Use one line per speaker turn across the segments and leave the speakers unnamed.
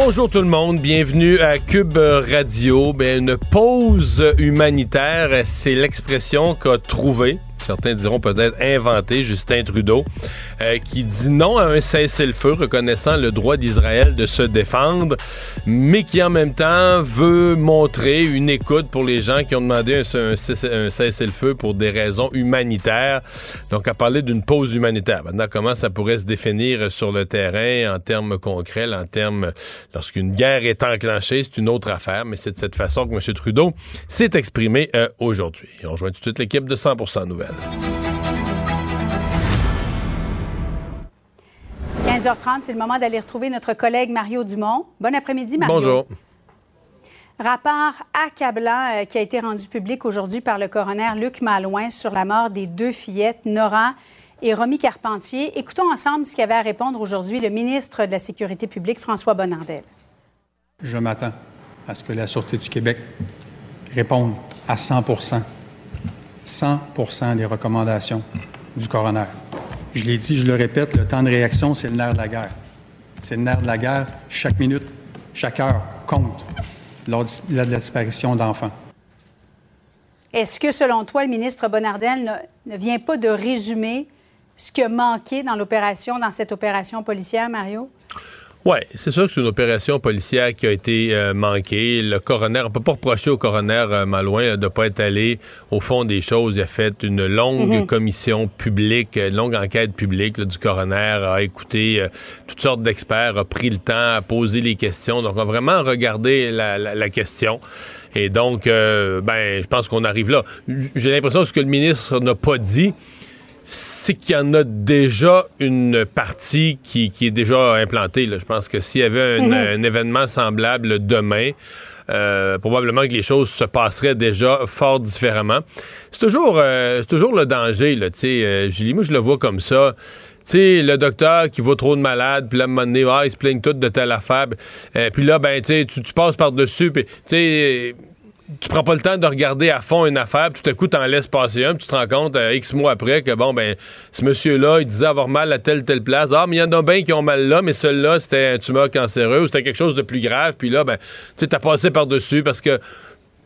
Bonjour tout le monde, bienvenue à Cube Radio. Ben, une pause humanitaire, c'est l'expression qu'a trouvée certains diront peut-être inventé, Justin Trudeau, euh, qui dit non à un cessez-le-feu reconnaissant le droit d'Israël de se défendre, mais qui en même temps veut montrer une écoute pour les gens qui ont demandé un, cessez-le-feu pour des raisons humanitaires. Donc, à parler d'une pause humanitaire. Maintenant, comment ça pourrait se définir sur le terrain en termes concrets, en termes lorsqu'une guerre est enclenchée, c'est une autre affaire, mais c'est de cette façon que M. Trudeau s'est exprimé euh, aujourd'hui. On rejoint tout de suite l'équipe de 100% Nouvelles.
15h30, c'est le moment d'aller retrouver notre collègue Mario Dumont. Bon après-midi, Mario.
Bonjour.
Rapport accablant euh, qui a été rendu public aujourd'hui par le coroner Luc Malouin sur la mort des deux fillettes, Nora et Romy Carpentier. Écoutons ensemble ce qu'avait à répondre aujourd'hui le ministre de la Sécurité publique, François Bonnardel.
Je m'attends à ce que la Sûreté du Québec réponde à 100% 100% des recommandations du coroner. Je l'ai dit, je le répète, le temps de réaction, c'est le nerf de la guerre. C'est le nerf de la guerre. Chaque minute, chaque heure compte lors de la disparition d'enfants.
Est-ce que, selon toi, le ministre Bonnardel ne, vient pas de résumer ce qui a manqué dans l'opération, dans cette opération policière, Mario?
Oui, c'est sûr que c'est une opération policière qui a été euh, manquée. Le coroner, on peut pas reprocher au coroner euh, Malouin euh, de ne pas être allé au fond des choses. Il a fait une longue mhm. commission publique, une longue enquête publique du coroner, a écouté toutes sortes d'experts, a pris le temps, a posé les questions. Donc, on a vraiment regardé la, la question. Et donc, ben, je pense qu'on arrive là. J'ai l'impression que ce que le ministre n'a pas dit, c'est qu'il y en a déjà une partie qui, est déjà implantée. Je pense que s'il y avait mhm. un, événement semblable demain, euh, probablement que les choses se passeraient déjà fort différemment. C'est toujours, euh, toujours le danger, là, tu sais, euh, Julie, moi je le vois comme ça. Tu sais, le docteur qui voit trop de malades, puis là, à un moment donné, ah, il se plaignent tout de telle affaire. puis là, ben, tu, tu passes par-dessus, puis, tu sais, tu prends pas le temps de regarder à fond une affaire, puis tout à coup, t'en laisses passer un, puis tu te rends compte, euh, X mois après, que bon, ben, ce monsieur-là, il disait avoir mal à telle, telle place. Ah, mais il y en a bien qui ont mal là, mais celui-là, c'était un tumeur cancéreux ou c'était quelque chose de plus grave, puis là, ben, tu sais, t'as passé par-dessus parce que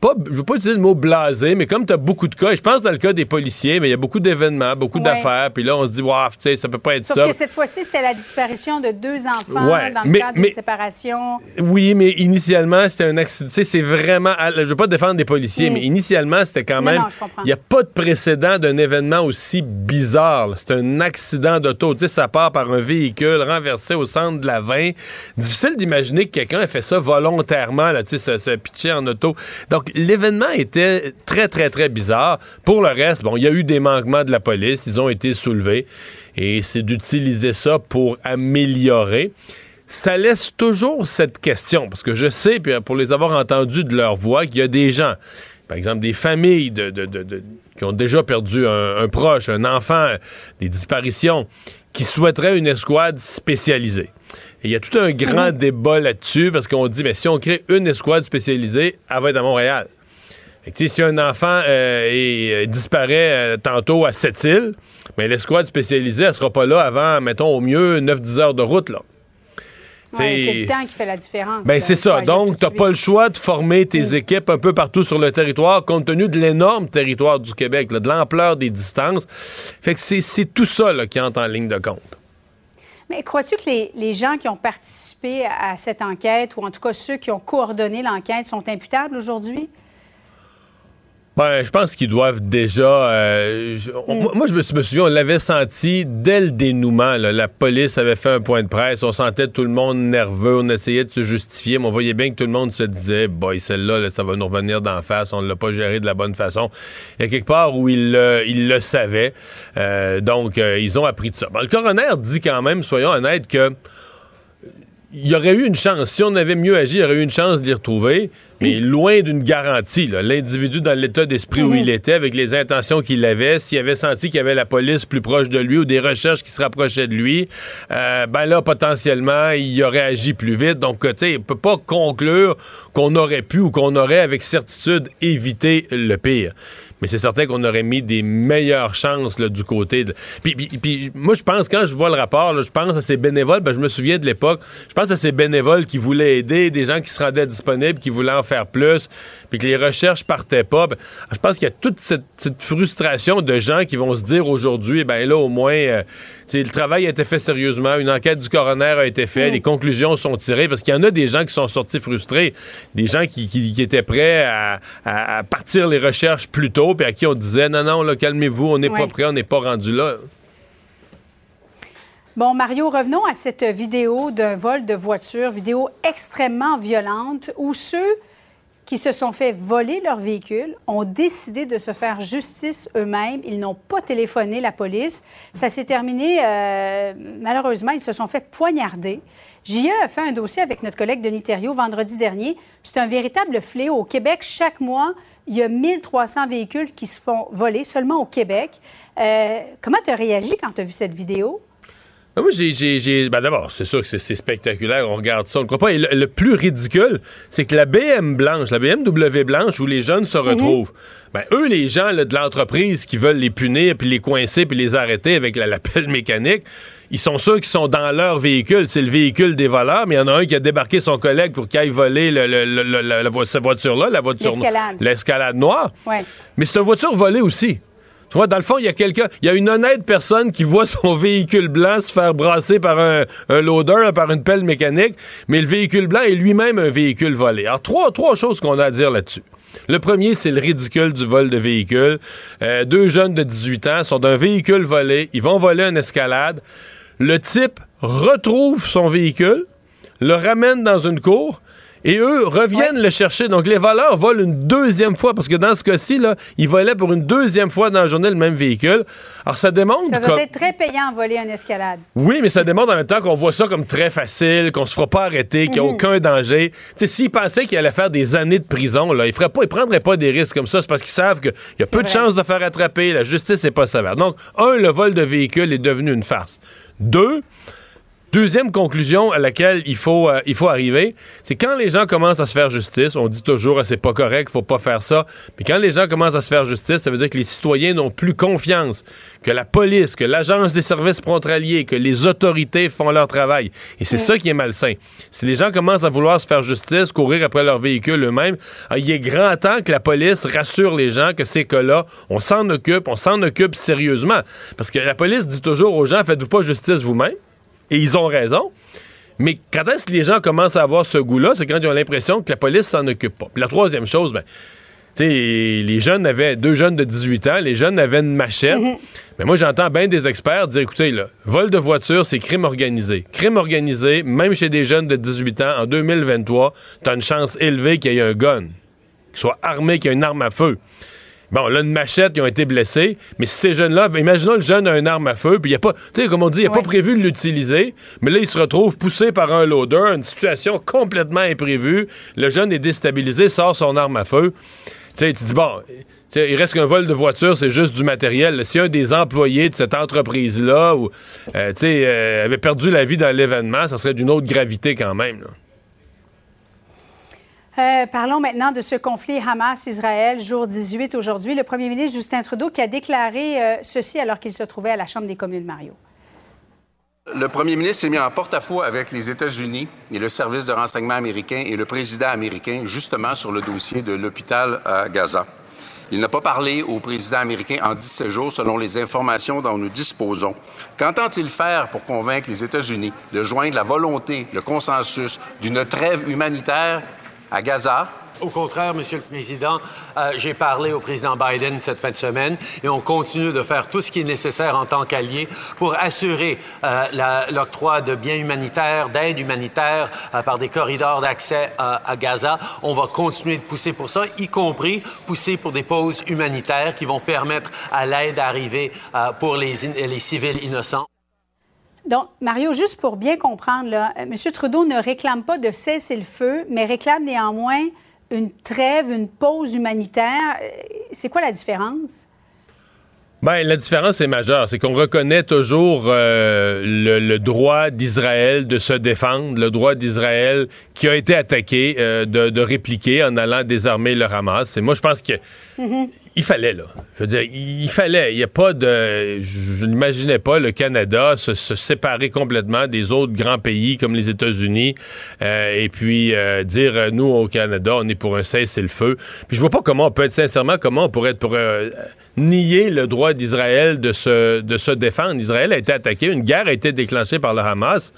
pas, je veux pas utiliser le mot blasé, mais comme tu as beaucoup de cas, je pense dans le cas des policiers, mais il y a beaucoup d'événements, beaucoup d'affaires, puis là, on se dit, waouh, tu sais, ça peut pas être
Sauf
ça.
que cette fois-ci, c'était la disparition de deux enfants dans le cadre d'une séparation.
Oui, mais initialement, c'était un accident. Tu sais, c'est vraiment. Je veux pas défendre des policiers, mm. mais initialement, c'était quand même. Il n'y a pas de précédent d'un événement aussi bizarre. C'est un accident d'auto. Tu sais, ça part par un véhicule renversé au centre de la 20. Difficile d'imaginer que quelqu'un ait fait ça volontairement, là, tu sais, se, se pitcher en auto. Donc, l'événement était très, très, très bizarre. Pour le reste, bon, il y a eu des manquements de la police, ils ont été soulevés, et c'est d'utiliser ça pour améliorer. Ça laisse toujours cette question, parce que je sais, puis pour les avoir entendus de leur voix, qu'il y a des gens, par exemple des familles qui ont déjà perdu un, proche, un enfant, des disparitions, qui souhaiteraient une escouade spécialisée. Il y a tout un grand mhm. débat là-dessus parce qu'on dit, mais si on crée une escouade spécialisée, elle va être à Montréal. si un enfant euh, euh, disparaît euh, tantôt à Sept-Îles, mais l'escouade spécialisée, elle sera pas là avant, mettons, au mieux 9-10 heures de route. là.
c'est le temps qui fait la différence.
Ben, c'est ça. Donc, tu n'as pas le choix de former tes mm. équipes un peu partout sur le territoire, compte tenu de l'énorme territoire du Québec, de l'ampleur des distances. Fait que c'est tout ça qui entre en ligne de compte.
Crois-tu que les, gens qui ont participé à cette enquête, ou en tout cas ceux qui ont coordonné l'enquête, sont imputables aujourd'hui?
Ben, je pense qu'ils doivent déjà. Euh, mm. Moi, je me, souviens, on l'avait senti dès le dénouement. La police avait fait un point de presse. On sentait tout le monde nerveux. On essayait de se justifier, mais on voyait bien que tout le monde se disait Boy, celle-là, ça va nous revenir d'en face. On ne l'a pas géré de la bonne façon. Il y a quelque part où ils le, il le savaient. Euh, donc, euh, ils ont appris de ça. le coroner dit quand même, soyons honnêtes, que il y aurait eu une chance. Si on avait mieux agi, il y aurait eu une chance de les retrouver. mais loin d'une garantie. L'individu dans l'état d'esprit où il était, avec les intentions qu'il avait, s'il avait senti qu'il y avait la police plus proche de lui ou des recherches qui se rapprochaient de lui, euh, ben là, potentiellement, il aurait agi plus vite. Donc, tu sais, il peut pas conclure qu'on aurait pu ou qu'on aurait, avec certitude, évité le pire mais c'est certain qu'on aurait mis des meilleures chances du côté de. Puis, puis, moi, je pense, quand je vois le rapport, je pense à ces bénévoles, ben, je me souviens de l'époque, je pense à ces bénévoles qui voulaient aider, des gens qui se rendaient disponibles, qui voulaient en faire plus, puis que les recherches partaient pas. Ben, je pense qu'il y a toute cette, frustration de gens qui vont se dire aujourd'hui, ben là, au moins, euh, le travail a été fait sérieusement, une enquête du coroner a été faite, mm. les conclusions sont tirées, parce qu'il y en a des gens qui sont sortis frustrés, des gens qui, étaient prêts à, à partir les recherches plus tôt puis à qui on disait non, non, calmez-vous, on n'est pas prêt, on n'est pas rendu là.
Bon, Mario, revenons à cette vidéo d'un vol de voiture, vidéo extrêmement violente où ceux qui se sont fait voler leur véhicule ont décidé de se faire justice eux-mêmes. Ils n'ont pas téléphoné la police. Ça s'est terminé, euh, malheureusement, ils se sont fait poignarder. JE a fait un dossier avec notre collègue Denis Thériault vendredi dernier. C'est un véritable fléau. Au Québec, chaque mois, il y a 1300 véhicules qui se font voler seulement au Québec. Euh, comment tu as réagi quand tu as vu cette vidéo?
Ben, moi, j'ai. Ben d'abord, c'est sûr que c'est spectaculaire, on regarde ça, on ne croit pas. Et le, plus ridicule, c'est que la BM blanche, la BMW blanche, où les jeunes se mhm. retrouvent, ben eux, les gens de l'entreprise qui veulent les punir, puis les coincer, puis les arrêter avec la, mécanique, ils sont sûrs qu'ils sont dans leur véhicule. C'est le véhicule des voleurs, mais il y en a un qui a débarqué son collègue pour qu'il aille voler le, le, cette voiture-là, la voiture l'escalade noire. Mais c'est une voiture volée aussi. Tu vois, dans le fond, il y a quelqu'un, il y a une honnête personne qui voit son véhicule blanc se faire brasser par un, loader, par une pelle mécanique, mais le véhicule blanc est lui-même un véhicule volé. Alors, trois, trois choses qu'on a à dire là-dessus. Le premier, c'est le ridicule du vol de véhicule. Euh, deux jeunes de 18 ans sont d'un véhicule volé. Ils vont voler une escalade. Le type retrouve son véhicule, le ramène dans une cour et eux reviennent le chercher. Donc, les voleurs volent une deuxième fois, parce que dans ce cas-ci, là, ils volaient pour une deuxième fois dans la journée le même véhicule. Alors, ça démontre...
Ça doit être très payant voler une escalade.
Oui, mais ça démontre en même temps qu'on voit ça comme très facile, qu'on se fera pas arrêter, qu'il n'y a mhm. aucun danger. Tu sais, s'ils pensaient qu'ils allaient faire des années de prison, là, ils ne ils prendraient pas des risques comme ça. C'est parce qu'ils savent qu'il y a peu de chances de faire attraper. La justice n'est pas sévère. Donc, un, le vol de véhicule est devenu une farce. Deux, Deuxième conclusion à laquelle il faut, euh, il faut arriver, c'est quand les gens commencent à se faire justice, on dit toujours ah, c'est pas correct, faut pas faire ça, mais quand les gens commencent à se faire justice, ça veut dire que les citoyens n'ont plus confiance que la police, que l'agence des services frontaliers, que les autorités font leur travail. Et c'est ça qui est malsain. Si les gens commencent à vouloir se faire justice, courir après leur véhicule eux-mêmes, ah, il est grand temps que la police rassure les gens que ces cas-là, on s'en occupe, on s'en occupe sérieusement. Parce que la police dit toujours aux gens, faites-vous pas justice vous-même et ils ont raison. Mais quand est-ce que les gens commencent à avoir ce goût-là, c'est quand ils ont l'impression que la police s'en occupe pas. Puis la troisième chose, ben, tu sais, les jeunes avaient, deux jeunes de 18 ans, les jeunes avaient une machette. Mhm. Mais moi, j'entends bien des experts dire, écoutez, là, vol de voiture, c'est crime organisé. Crime organisé, même chez des jeunes de 18 ans, en 2023, t'as une chance élevée qu'il y ait un gun, qu'il soit armé, qu'il y ait une arme à feu. Bon, là, une machette, ils ont été blessés. Mais ces jeunes-là, imaginons le jeune a une arme à feu, puis il n'y a pas, tu sais, comme on dit, il n'a pas prévu de l'utiliser, mais là, il se retrouve poussé par un loader, une situation complètement imprévue. Le jeune est déstabilisé, sort son arme à feu. Tu sais, tu dis, bon, il reste qu'un vol de voiture, c'est juste du matériel. Si un des employés de cette entreprise-là ou, euh, euh, avait perdu la vie dans l'événement, ça serait d'une autre gravité quand même. Là.
Euh, parlons maintenant de ce conflit Hamas-Israël, jour 18 aujourd'hui. Le premier ministre Justin Trudeau qui a déclaré euh, ceci alors qu'il se trouvait à la Chambre des communes, Mario.
Le premier ministre s'est mis en porte-à-faux avec les États-Unis et le service de renseignement américain et le président américain, justement sur le dossier de l'hôpital à Gaza. Il n'a pas parlé au président américain en 17 jours, selon les informations dont nous disposons. Qu'entend-il faire pour convaincre les États-Unis de joindre la volonté, le consensus d'une trêve humanitaire à Gaza.
Au contraire, Monsieur le Président, euh, j'ai parlé au président Biden cette fin de semaine et on continue de faire tout ce qui est nécessaire en tant qu'allié pour assurer euh, l'octroi de biens humanitaires, d'aide humanitaire euh, par des corridors d'accès à Gaza. On va continuer de pousser pour ça, y compris pousser pour des pauses humanitaires qui vont permettre à l'aide d'arriver pour les, les civils innocents.
Donc, Mario, juste pour bien comprendre, là, euh, M. Trudeau ne réclame pas de cesser le feu, mais réclame néanmoins une trêve, une pause humanitaire. C'est quoi la différence?
Ben, la différence est majeure. C'est qu'on reconnaît toujours euh, le, droit d'Israël de se défendre, le droit d'Israël qui a été attaqué euh, de, répliquer en allant désarmer le Hamas. Et moi, je pense que mm-hmm. Il fallait, là. Je veux dire, il fallait. Il n'y a pas de. Je, n'imaginais pas le Canada se, séparer complètement des autres grands pays comme les États-Unis euh, et puis dire, nous, au Canada, on est pour un cessez-le-feu. Puis je vois pas comment on peut être, sincèrement, comment on pourrait être pour nier le droit d'Israël de se, de se défendre. Israël a été attaqué, une guerre a été déclenchée par le Hamas.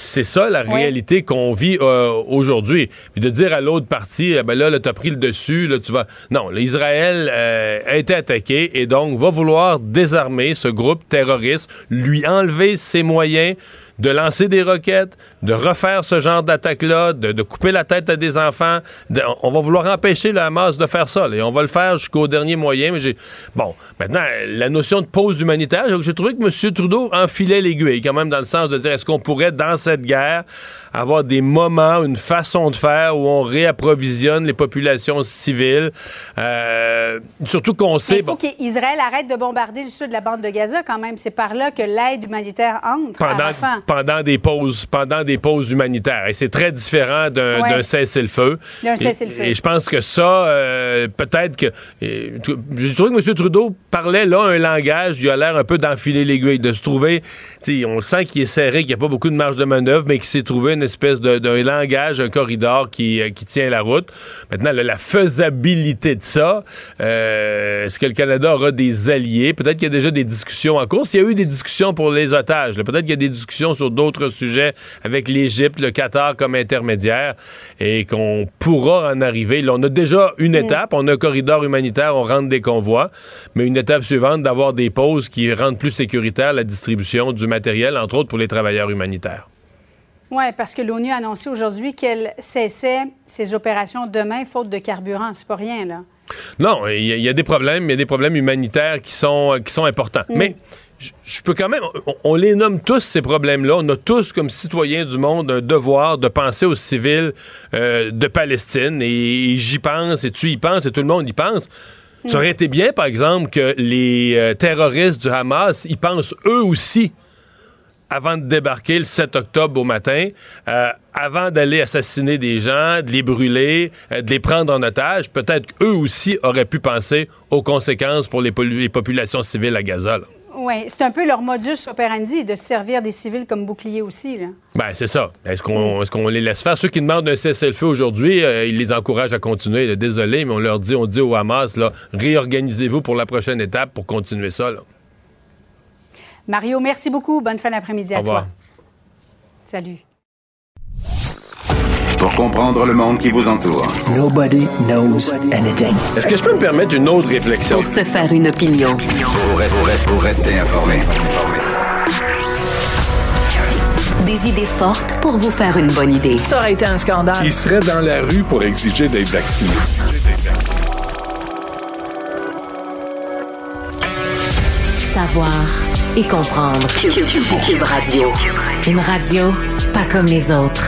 C'est ça la réalité qu'on vit euh, aujourd'hui. Puis de dire à l'autre partie, eh ben là, là tu as pris le dessus, là, tu vas. Non, l'Israël euh, a été attaqué et donc va vouloir désarmer ce groupe terroriste, lui enlever ses moyens de lancer des roquettes, de refaire ce genre d'attaque-là, de, couper la tête à des enfants. on va vouloir empêcher le Hamas de faire ça. et on va le faire jusqu'au dernier moyen. Mais j'ai Bon, maintenant, la notion de pause humanitaire, j'ai trouvé que M. Trudeau enfilait l'aiguille, quand même, dans le sens de dire est-ce qu'on pourrait, dans cette guerre, avoir des moments, une façon de faire où on réapprovisionne les populations civiles. Euh, surtout qu'on sait...
Il faut qu'Israël arrête de bombarder le sud de la bande de Gaza quand même. C'est par là que l'aide humanitaire entre
pendant, pendant des pauses, pendant des pauses humanitaires. Et c'est très différent d'un cessez-le-feu. Et, je pense que ça, euh, peut-être que... J'ai trouvé que M. Trudeau parlait là un langage, il a l'air un peu d'enfiler l'aiguille, de se trouver... On sent qu'il est serré, qu'il n'y a pas beaucoup de marge de manœuvre, mais qu'il s'est trouvé une espèce d'un langage, un corridor qui, euh, qui, tient la route. Maintenant, la faisabilité de ça, euh, est-ce que le Canada aura des alliés? Peut-être qu'il y a déjà des discussions en cours. S'il y a eu des discussions pour les otages, peut-être qu'il y a des discussions sur d'autres sujets avec l'Égypte, le Qatar comme intermédiaire et qu'on pourra en arriver. Là, on a déjà une étape, on a un corridor humanitaire, on rentre des convois, mais une étape suivante d'avoir des pauses qui rendent plus sécuritaire la distribution du matériel, entre autres pour les travailleurs humanitaires.
Oui, parce que l'ONU a annoncé aujourd'hui qu'elle cessait ses opérations demain faute de carburant. C'est pas rien, là.
Non, il y, a des problèmes, il y a des problèmes humanitaires qui sont, qui sont importants. Mm. Mais je peux quand même, on, les nomme tous ces problèmes-là. On a tous, comme citoyens du monde, un devoir de penser aux civils euh, de Palestine. Et, j'y pense, et tu y penses, et tout le monde y pense. Ça aurait été bien, par exemple, que les euh, terroristes du Hamas y pensent eux aussi avant de débarquer le 7 octobre au matin, euh, avant d'aller assassiner des gens, de les brûler, de les prendre en otage, peut-être qu'eux aussi auraient pu penser aux conséquences pour les, populations civiles à Gaza.
Oui, c'est un peu leur modus operandi de servir des civils comme boucliers aussi. Là.
Ben, c'est ça. Est-ce qu'on est les laisse faire? Ceux qui demandent un cessez-le-feu aujourd'hui, euh, ils les encouragent à continuer. Désolé, mais on leur dit, on dit au Hamas, là, réorganisez-vous pour la prochaine étape pour continuer ça. Là.
Mario, merci beaucoup. Bonne fin d'après-midi à toi. Salut.
Pour comprendre le monde qui vous entoure.
Nobody knows anything.
Est-ce que je peux me permettre une autre réflexion?
Pour se faire une opinion.
Pour rester, pour rester informé.
Des idées fortes pour vous faire une bonne idée.
Ça aurait été un scandale.
Il serait dans la rue pour exiger d'être vacciné?
Savoir et comprendre. Cube, Radio. Une radio pas comme les autres.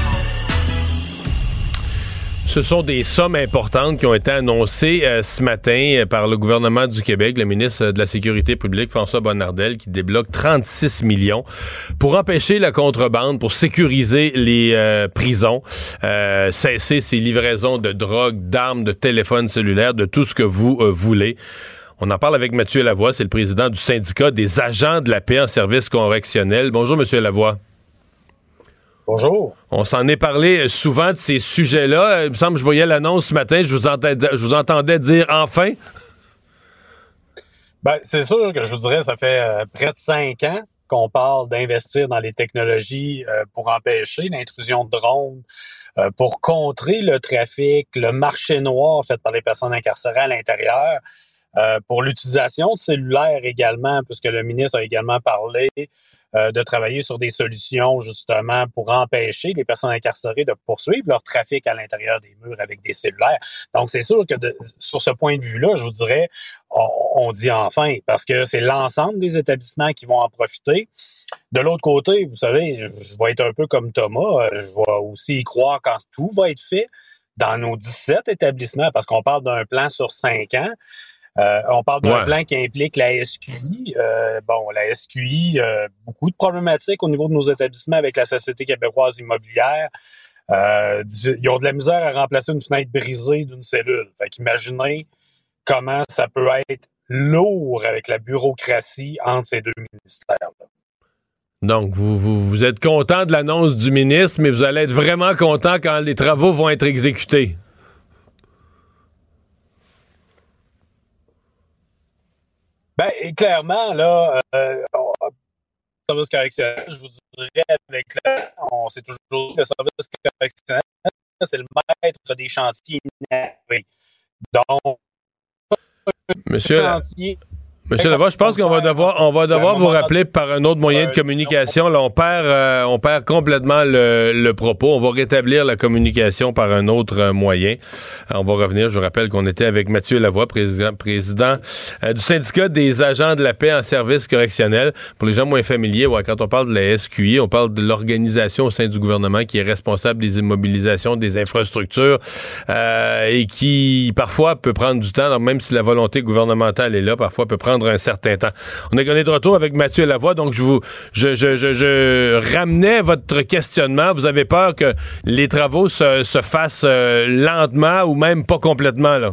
Ce sont des sommes importantes qui ont été annoncées euh, ce matin euh, par le gouvernement du Québec, le ministre de la Sécurité publique, François Bonnardel, qui débloque 36 millions pour empêcher la contrebande, pour sécuriser les euh, prisons, cesser ces livraisons de drogue, d'armes, de téléphones cellulaires, de tout ce que vous voulez. On en parle avec Mathieu Lavoie, c'est le président du syndicat des agents de la paix en service correctionnel. Bonjour, Monsieur Lavoie.
Bonjour.
On s'en est parlé souvent de ces sujets-là. Il me semble que je voyais l'annonce ce matin, je vous, entendais, je vous entendais dire enfin.
Ben, c'est sûr que je vous dirais, ça fait euh, près de cinq ans qu'on parle d'investir dans les technologies euh, pour empêcher l'intrusion de drones, euh, pour contrer le trafic, le marché noir fait par les personnes incarcérées à l'intérieur. Euh, pour l'utilisation de cellulaires également, puisque le ministre a également parlé euh, de travailler sur des solutions justement pour empêcher les personnes incarcérées de poursuivre leur trafic à l'intérieur des murs avec des cellulaires. Donc, c'est sûr que de, sur ce point de vue-là, je vous dirais, on, on dit enfin, parce que c'est l'ensemble des établissements qui vont en profiter. De l'autre côté, vous savez, je, je, vais être un peu comme Thomas, je vais aussi y croire quand tout va être fait dans nos 17 établissements, parce qu'on parle d'un plan sur cinq ans. Euh, on parle d'un
Ouais.
plan qui implique la SQI. Euh, bon, la SQI, euh, beaucoup de problématiques au niveau de nos établissements avec la Société québécoise immobilière. Ils ont de la misère à remplacer une fenêtre brisée d'une cellule. Fait qu'imaginez comment ça peut être lourd avec la bureaucratie entre ces deux ministères.
Donc, vous, vous, vous êtes content de l'annonce du ministre, mais vous allez être vraiment content quand les travaux vont être exécutés.
Ben, et clairement, là, euh, on- service correctionnel, je vous dirais, avec le, on sait toujours que le service correctionnel, c'est le maître des chantiers inachevés. Donc,
Monsieur,
chantier,
Monsieur Lavoie, je pense qu'on va devoir, on va devoir vous rappeler par un autre moyen de communication. Là, on perd, euh, on perd complètement le, le propos. On va rétablir la communication par un autre euh, moyen. Euh, on va revenir. Je vous rappelle qu'on était avec Mathieu Lavoie, président, président euh, du syndicat des agents de la paix en service correctionnel. Pour les gens moins familiers, ouais, quand on parle de la SQI, on parle de l'organisation au sein du gouvernement qui est responsable des immobilisations, des infrastructures euh, et qui parfois peut prendre du temps. Alors, même si la volonté gouvernementale est là, parfois peut prendre un certain temps. On est, on est de retour avec Mathieu Lavoie, donc je vous je, ramenais votre questionnement. Vous avez peur que les travaux se, se fassent euh, lentement ou même pas complètement là?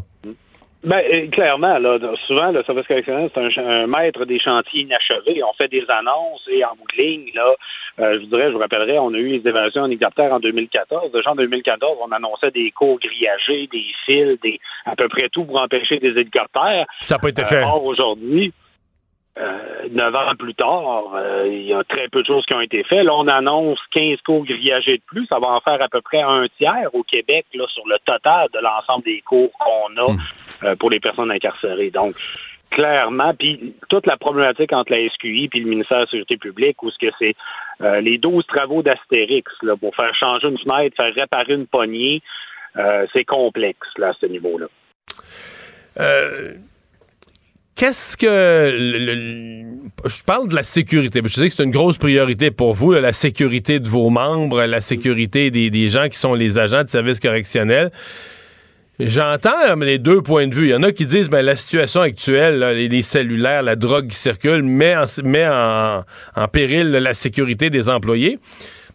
Ben, euh, clairement, là, souvent, le service correctionnel, c'est un, un maître des chantiers inachevés. On fait des annonces et en bout de ligne, là, euh, je vous dirais, je vous rappellerai, on a eu les évaluations en hélicoptère en 2014. Déjà en 2014, on annonçait des cours grillagés, des fils, des à peu près tout pour empêcher des hélicoptères.
Ça n'a pas été
Euh,
fait.
or, aujourd'hui, euh, neuf ans plus tard, euh, il y a très peu de choses qui ont été faites. Là, on annonce 15 cours grillagés de plus. Ça va en faire à peu près un tiers au Québec là, sur le total de l'ensemble des cours qu'on a euh, pour les personnes incarcérées. Donc, clairement, puis toute la problématique entre la SQI puis le ministère de la Sécurité publique, où ce que c'est euh, les 12 travaux d'Astérix là, pour faire changer une fenêtre, faire réparer une poignée, euh, c'est complexe là, à ce niveau-là.
Euh, Qu'est-ce que. je parle de la sécurité. Je sais que c'est une grosse priorité pour vous, la sécurité de vos membres, la sécurité des, des gens qui sont les agents de service correctionnel. J'entends euh, les deux points de vue. Il y en a qui disent ben, la situation actuelle, les, les cellulaires, la drogue qui circule, met en, met en, en péril la sécurité des employés.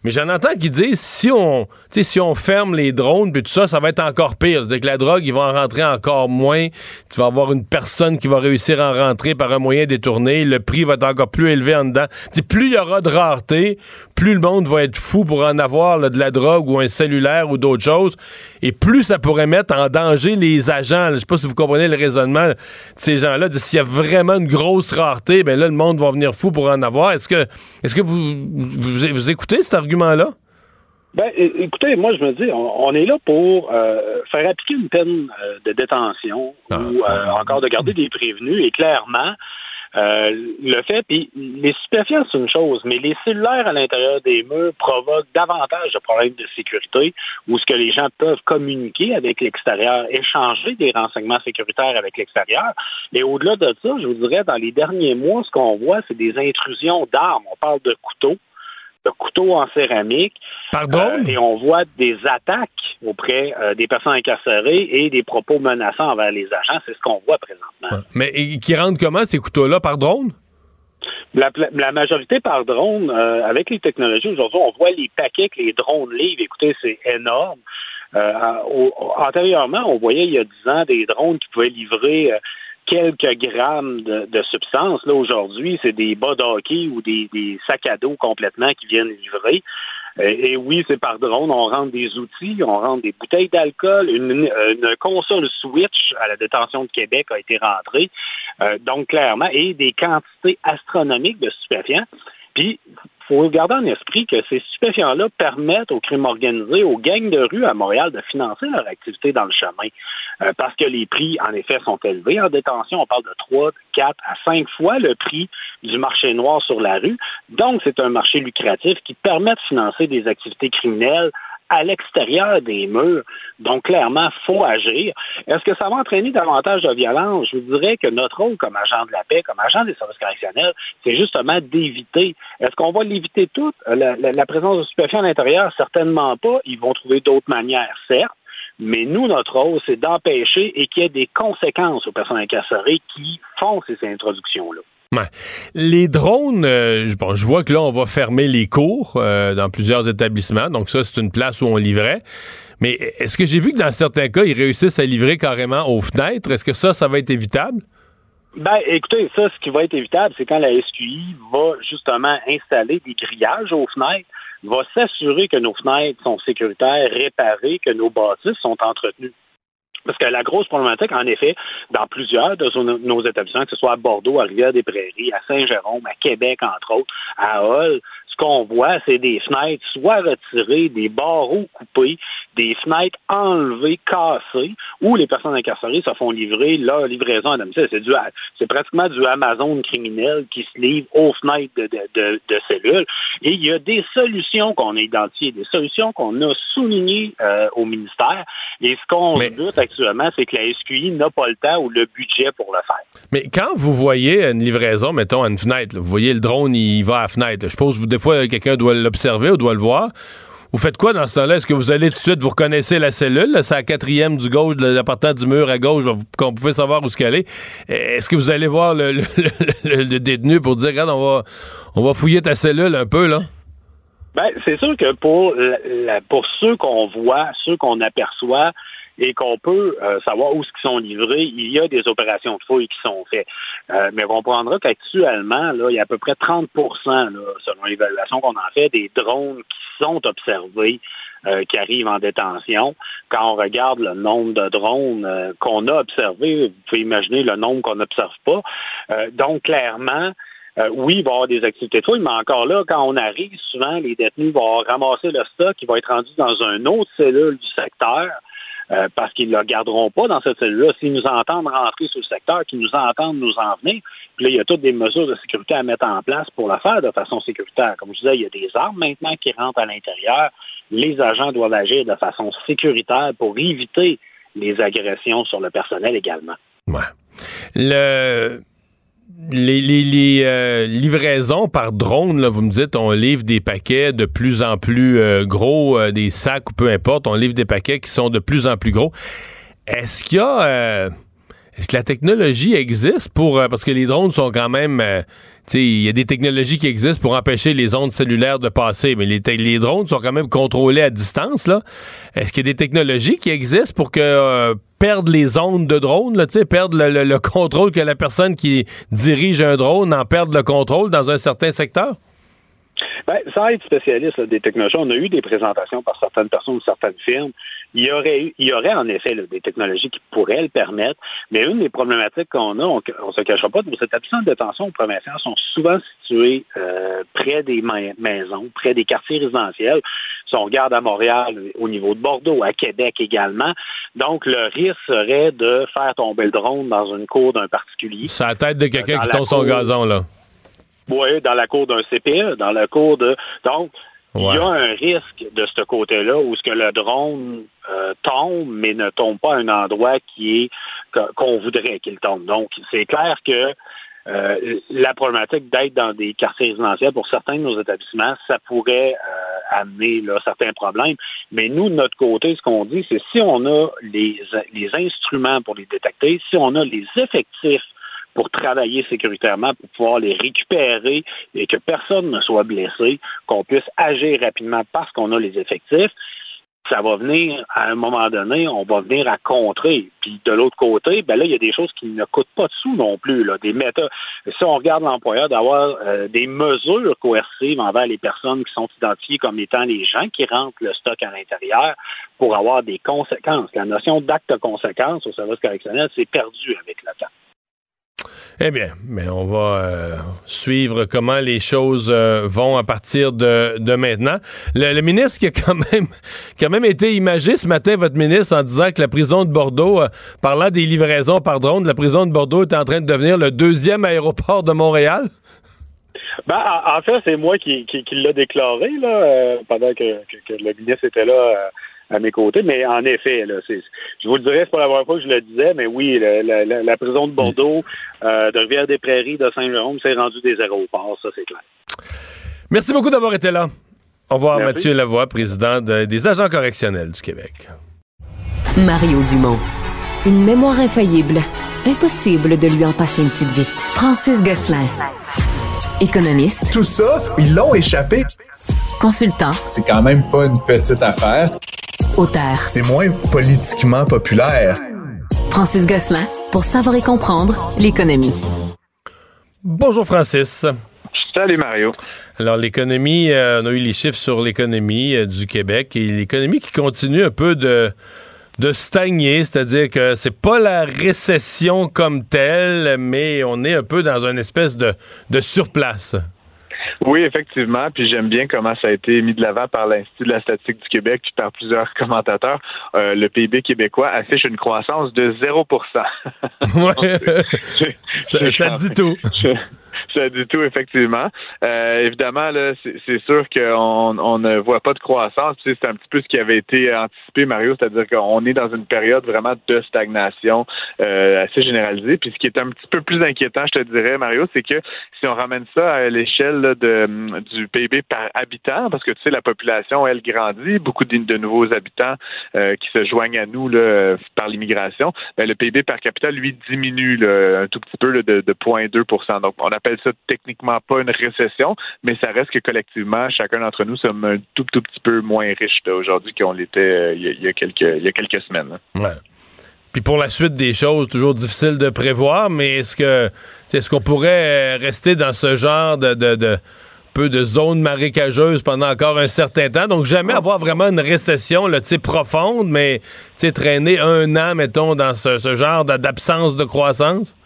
Mais j'en entends qui disent si on, si on ferme les drones puis tout ça, ça va être encore pire. C'est-à-dire que la drogue, ils vont en rentrer encore moins. Tu vas avoir une personne qui va réussir à en rentrer par un moyen détourné. Le prix va être encore plus élevé en dedans. Plus il y aura de rareté, plus le monde va être fou pour en avoir de la drogue ou un cellulaire ou d'autres choses. Et plus ça pourrait mettre en danger les agents. Je sais pas si vous comprenez le raisonnement de ces gens-là. S'il y a vraiment une grosse rareté, ben là, le monde va venir fou pour en avoir. Est-ce que, est-ce que vous, vous, vous écoutez cet argument-là?
Ben, écoutez, moi, je me dis, on, on est là pour euh, faire appliquer une peine euh, de détention ou euh, encore de garder des prévenus. Et clairement, le fait, puis les stupéfiants, c'est une chose, mais les cellulaires à l'intérieur des murs provoquent davantage de problèmes de sécurité où ce que les gens peuvent communiquer avec l'extérieur, échanger des renseignements sécuritaires avec l'extérieur. Et au-delà de ça, je vous dirais, dans les derniers mois, ce qu'on voit, c'est des intrusions d'armes. On parle de couteaux de couteaux en céramique.
Pardon?
et on voit des attaques auprès euh, des personnes incarcérées et des propos menaçants envers les agents. C'est ce qu'on voit présentement.
Mais et- qui rentrent comment ces couteaux-là par drone?
La, majorité par drone, euh, avec les technologies aujourd'hui, on voit les paquets que les drones livrent. Écoutez, c'est énorme. Euh, au- antérieurement, on voyait il y a 10 ans des drones qui pouvaient livrer euh, quelques grammes de, de substances. Là, aujourd'hui, c'est des bas de hockey ou des, des sacs à dos complètement qui viennent livrer. Euh, Et, oui, c'est par drone. On rentre des outils, on rentre des bouteilles d'alcool. Une, une console Switch à la détention de Québec a été rentrée. Euh, donc, clairement, et des quantités astronomiques de stupéfiants. Puis, faut garder en esprit que ces stupéfiants-là permettent aux crimes organisés, aux gangs de rue à Montréal de financer leur activité dans le chemin. Euh, parce que les prix, en effet, sont élevés en détention. On parle de 3, 4 à 5 fois le prix du marché noir sur la rue. Donc, c'est un marché lucratif qui permet de financer des activités criminelles à l'extérieur des murs. Donc, clairement, faut agir. Est-ce que ça va entraîner davantage de violence? Je vous dirais que notre rôle comme agent de la paix, comme agent des services correctionnels, c'est justement d'éviter. Est-ce qu'on va l'éviter toute? La, la, présence de stupéfiants à l'intérieur? Certainement pas. Ils vont trouver d'autres manières, certes. Mais nous, notre rôle, c'est d'empêcher et qu'il y ait des conséquences aux personnes incarcérées qui font ces introductions-là.
Les drones, euh, je vois que là, on va fermer les cours euh, dans plusieurs établissements. Donc ça, c'est une place où on livrait. Mais est-ce que j'ai vu que dans certains cas, ils réussissent à livrer carrément aux fenêtres? Est-ce que ça, ça va être évitable?
Ben, écoutez, ça, ce qui va être évitable, c'est quand la SQI va justement installer des grillages aux fenêtres, va s'assurer que nos fenêtres sont sécuritaires, réparées, que nos bâtisses sont entretenues. Parce que la grosse problématique, en effet, dans plusieurs de nos établissements, que ce soit à Bordeaux, à Rivière-des-Prairies, à Saint-Jérôme, à Québec, entre autres, à Hall, ce qu'on voit, c'est des fenêtres soit retirées, des barreaux coupés, des fenêtres enlevées, cassées, où les personnes incarcérées se font livrer leur livraison à domicile. C'est, du, c'est pratiquement du Amazon criminel qui se livre aux fenêtres de, de, de, cellules. Et il y a des solutions qu'on a identifiées, des solutions qu'on a soulignées euh, au ministère. Et ce qu'on doute actuellement, c'est que la SQI n'a pas le temps ou le budget pour le faire.
Mais quand vous voyez une livraison, mettons, à une fenêtre, vous voyez le drone, il va à la fenêtre. Je suppose que des quelqu'un doit l'observer ou doit le voir. Vous faites quoi dans ce temps-là? Est-ce que vous allez tout de suite, vous reconnaissez la cellule? C'est la quatrième du gauche, de la partant du mur à gauche, qu'on pouvait savoir où ce qu'elle est. Est-ce que vous allez voir le, détenu pour dire, regarde, on va, fouiller ta cellule un peu, là?
Ben, c'est sûr que pour ceux qu'on voit, ceux qu'on aperçoit, et qu'on peut euh, savoir où ce sont livrés, il y a des opérations de fouille qui sont faites. Euh, mais on comprendra qu'actuellement, là, il y a à peu près 30% selon l'évaluation qu'on en fait, des drones qui sont observés euh, qui arrivent en détention. Quand on regarde le nombre de drones qu'on a observés, vous pouvez imaginer le nombre qu'on n'observe pas. donc, clairement, oui, il va y avoir des activités de fouille, mais encore là, quand on arrive, souvent, les détenus vont ramasser le stock qui va être rendu dans une autre cellule du secteur. Euh, parce qu'ils ne le garderont pas dans cette cellule-là. S'ils nous entendent rentrer sur le secteur, qu'ils nous entendent nous en venir, puis là, il y a toutes des mesures de sécurité à mettre en place pour le faire de façon sécuritaire. Comme je disais, il y a des armes maintenant qui rentrent à l'intérieur. Les agents doivent agir de façon sécuritaire pour éviter les agressions sur le personnel également.
Ouais. Le les, euh, livraisons par drone, là, vous me dites, on livre des paquets de plus en plus euh, gros, euh, des sacs ou peu importe, on livre des paquets qui sont de plus en plus gros. Est-ce qu'il y a... est-ce que la technologie existe pour... parce que les drones sont quand même il y a des technologies qui existent pour empêcher les ondes cellulaires de passer, mais les, les drones sont quand même contrôlés à distance. Là. Est-ce qu'il y a des technologies qui existent pour que euh, perdre les ondes de drone, là, perdre le, le, contrôle que la personne qui dirige un drone en perde le contrôle dans un certain secteur?
Ben, sans être spécialiste des technologies, on a eu des présentations par certaines personnes ou certaines firmes. Il y aurait, il y aurait en effet des technologies qui pourraient le permettre, mais une des problématiques qu'on a, on ne se cachera pas, nos établissements de détention provinciaux sont souvent situés euh, près des maisons, près des quartiers résidentiels. Si on regarde à Montréal, au niveau de Bordeaux, à Québec également. Donc, le risque serait de faire tomber le drone dans une cour d'un particulier.
C'est la tête de quelqu'un qui tombe son gazon, là.
Oui, dans la cour d'un CPE, dans la cour de. Donc, il y a un risque de ce côté-là où ce que le drone euh, tombe, mais ne tombe pas à un endroit qui est qu'on voudrait qu'il tombe. Donc, c'est clair que euh, la problématique d'être dans des quartiers résidentiels pour certains de nos établissements, ça pourrait euh, amener là, certains problèmes. Mais nous, de notre côté, ce qu'on dit, c'est si on a les, les instruments pour les détecter, si on a les effectifs pour travailler sécuritairement, pour pouvoir les récupérer et que personne ne soit blessé, qu'on puisse agir rapidement parce qu'on a les effectifs. Ça va venir, à un moment donné, on va venir à contrer. Puis de l'autre côté, ben là, il y a des choses qui ne coûtent pas de sous non plus, là, des méthodes. Si on regarde l'employeur d'avoir euh, des mesures coercives envers les personnes qui sont identifiées comme étant les gens qui rentrent le stock à l'intérieur pour avoir des conséquences. La notion d'acte de conséquence au service correctionnel, c'est perdu avec le temps.
Eh bien, mais on va euh, suivre comment les choses euh, vont à partir de, de maintenant. Le, ministre qui a quand même, quand même été imagé ce matin, votre ministre, en disant que la prison de Bordeaux, euh, parlant des livraisons par drone, la prison de Bordeaux est en train de devenir le deuxième aéroport de Montréal.
Ben, en fait, c'est moi qui, qui, l'a déclaré là, pendant que, le ministre était là à mes côtés. Mais en effet, là, je vous le dirais, c'est pas la première fois que je le disais, mais oui, la, prison de Bordeaux, euh, de Rivière-des-Prairies, de Saint-Jérôme, s'est rendu des aéroports, ça c'est clair.
Merci beaucoup d'avoir été là. Au revoir, Mathieu Lavoie, président des agents correctionnels du Québec.
Mario Dumont. Une mémoire infaillible. Impossible de lui en passer une petite vite. Francis Gosselin. Économiste.
Tout ça, ils l'ont échappé.
Consultant.
C'est quand même pas une petite affaire.
Auteur.
C'est moins politiquement populaire.
Francis Gosselin, pour savoir et comprendre l'économie.
Bonjour Francis.
Salut Mario.
Alors l'économie, euh, on a eu les chiffres sur l'économie euh, du Québec et l'économie qui continue un peu de de stagner, c'est-à-dire que c'est pas la récession comme telle, mais on est un peu dans une espèce de, de surplace.
Oui, effectivement. Puis j'aime bien comment ça a été mis de l'avant par l'Institut de la statistique du Québec puis par plusieurs commentateurs. Euh, le PIB québécois affiche une croissance de 0
ouais. ça, ça dit tout.
Ça du tout, effectivement. Euh, évidemment, là, c'est sûr qu'on on ne voit pas de croissance. C'est un petit peu ce qui avait été anticipé, Mario, c'est-à-dire qu'on est dans une période vraiment de stagnation euh, assez généralisée. Puis ce qui est un petit peu plus inquiétant, je te dirais, Mario, c'est que si on ramène ça à l'échelle de, du PIB par habitant, parce que tu sais, la population, elle grandit, beaucoup de, nouveaux habitants euh, qui se joignent à nous par l'immigration, ben, le PIB par capita, lui, diminue un tout petit peu de, de 0,2 Donc, on appelle ça techniquement pas une récession, mais ça reste que collectivement, chacun d'entre nous sommes un tout, tout petit peu moins riches aujourd'hui qu'on l'était euh, il, y a quelques, il y a quelques semaines.
Puis pour la suite des choses, toujours difficile de prévoir, mais est-ce que est-ce qu'on pourrait euh, rester dans ce genre de, de, peu de zone marécageuse pendant encore un certain temps? Donc, jamais avoir vraiment une récession là, profonde, mais traîner un an, mettons, dans ce genre d'absence de croissance?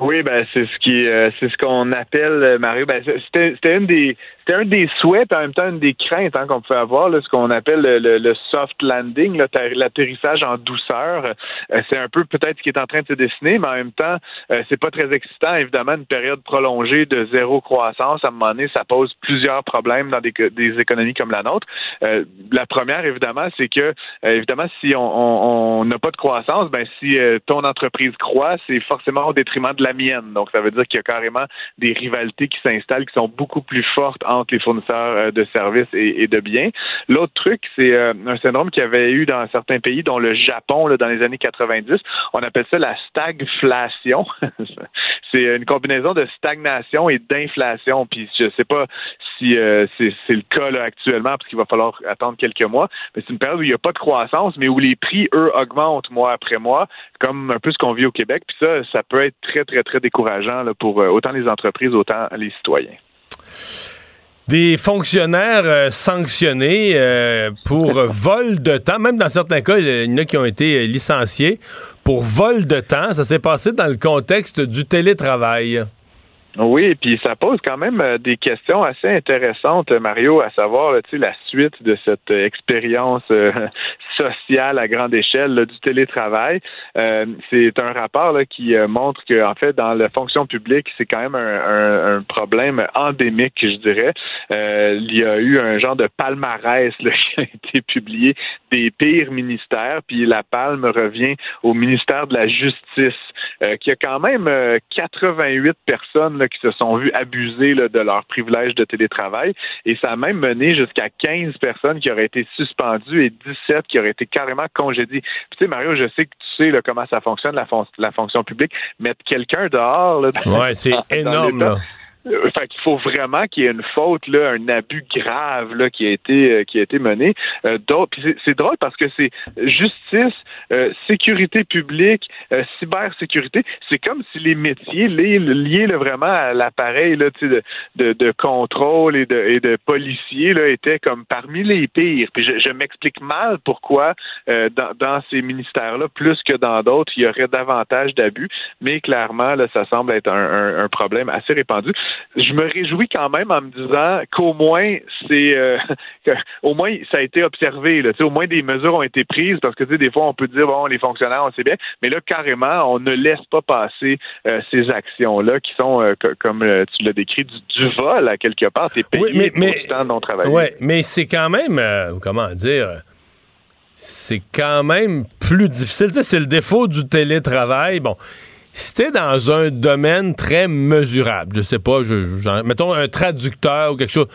Oui, ben c'est ce qui euh, c'est ce qu'on appelle euh, Mario. Ben, c'était une des c'était un des souhaits, en même temps une des craintes hein, qu'on pouvait avoir, là, ce qu'on appelle le, soft landing, l'atterrissage en douceur. Euh, c'est un peu peut-être ce qui est en train de se dessiner, mais en même temps, euh, c'est pas très excitant. Évidemment, une période prolongée de zéro croissance, à un moment donné, ça pose plusieurs problèmes dans des, des économies comme la nôtre. Euh, la première, évidemment, c'est que, évidemment, si on n'a pas de croissance, ben si ton entreprise croît, c'est forcément au détriment de Donc, ça veut dire qu'il y a carrément des rivalités qui s'installent qui sont beaucoup plus fortes entre les fournisseurs euh, de services et, de biens. L'autre truc, c'est euh, un syndrome qu'il y avait eu dans certains pays, dont le Japon dans les années 90. On appelle ça la stagflation. c'est une combinaison de stagnation et d'inflation. Puis je sais pas si euh, c'est le cas actuellement, parce qu'il va falloir attendre quelques mois. Mais c'est une période où il n'y a pas de croissance, mais où les prix, eux, augmentent mois après mois, comme un peu ce qu'on vit au Québec. Puis ça, ça peut être très, très, très décourageant pour autant les entreprises, autant les citoyens
des fonctionnaires euh, sanctionnés euh, pour vol de temps. Même dans certains cas, il y en a qui ont été euh, licenciés pour vol de temps. Ça s'est passé dans le contexte du télétravail.
Oui, puis ça pose quand même euh, des questions assez intéressantes, Mario, à savoir la suite de cette expérience euh, sociale à grande échelle du télétravail. Euh, c'est un rapport qui montre que, en fait, dans la fonction publique, c'est quand même un, problème endémique, je dirais. il y a eu un genre de palmarès qui a été publié des pires ministères, puis la palme revient au ministère de la Justice, qui a quand même 88 personnes qui se sont vus abuser de leur privilège de télétravail. Et ça a même mené jusqu'à 15 personnes qui auraient été suspendues et 17 qui auraient été carrément congédiées. tu sais, Mario, je sais que tu sais comment ça fonctionne, la, fonction publique. Mettre quelqu'un dehors.
ouais, c'est énorme.
Euh, fait qu'il faut vraiment qu'il y ait une faute, là, un abus grave là, qui a été euh, qui a été mené. Euh, c'est drôle parce que c'est justice, euh, sécurité publique, cybersécurité. C'est comme si les métiers liés, liés vraiment à l'appareil là, de, de, de, contrôle et de, et de policiers là, étaient comme parmi les pires. Puis je, je m'explique mal pourquoi dans, dans, ces ministères-là, plus que dans d'autres, il y aurait davantage d'abus. Mais clairement, là, ça semble être un, un, un problème assez répandu je me réjouis quand même en me disant qu'au moins c'est euh, au moins ça a été observé. Là, au moins des mesures ont été prises parce que des fois on peut dire bon les fonctionnaires on sait bien, mais là carrément on ne laisse pas passer euh, ces actions là qui sont euh, comme tu l'as décrit du, vol à quelque part. C'est payé
oui, mais,
pour le temps non travaillé.
Ouais, mais c'est quand même comment dire c'est quand même plus difficile. c'est le défaut du télétravail. Bon, c'était dans un domaine très mesurable, je sais pas, je, mettons un traducteur ou quelque chose.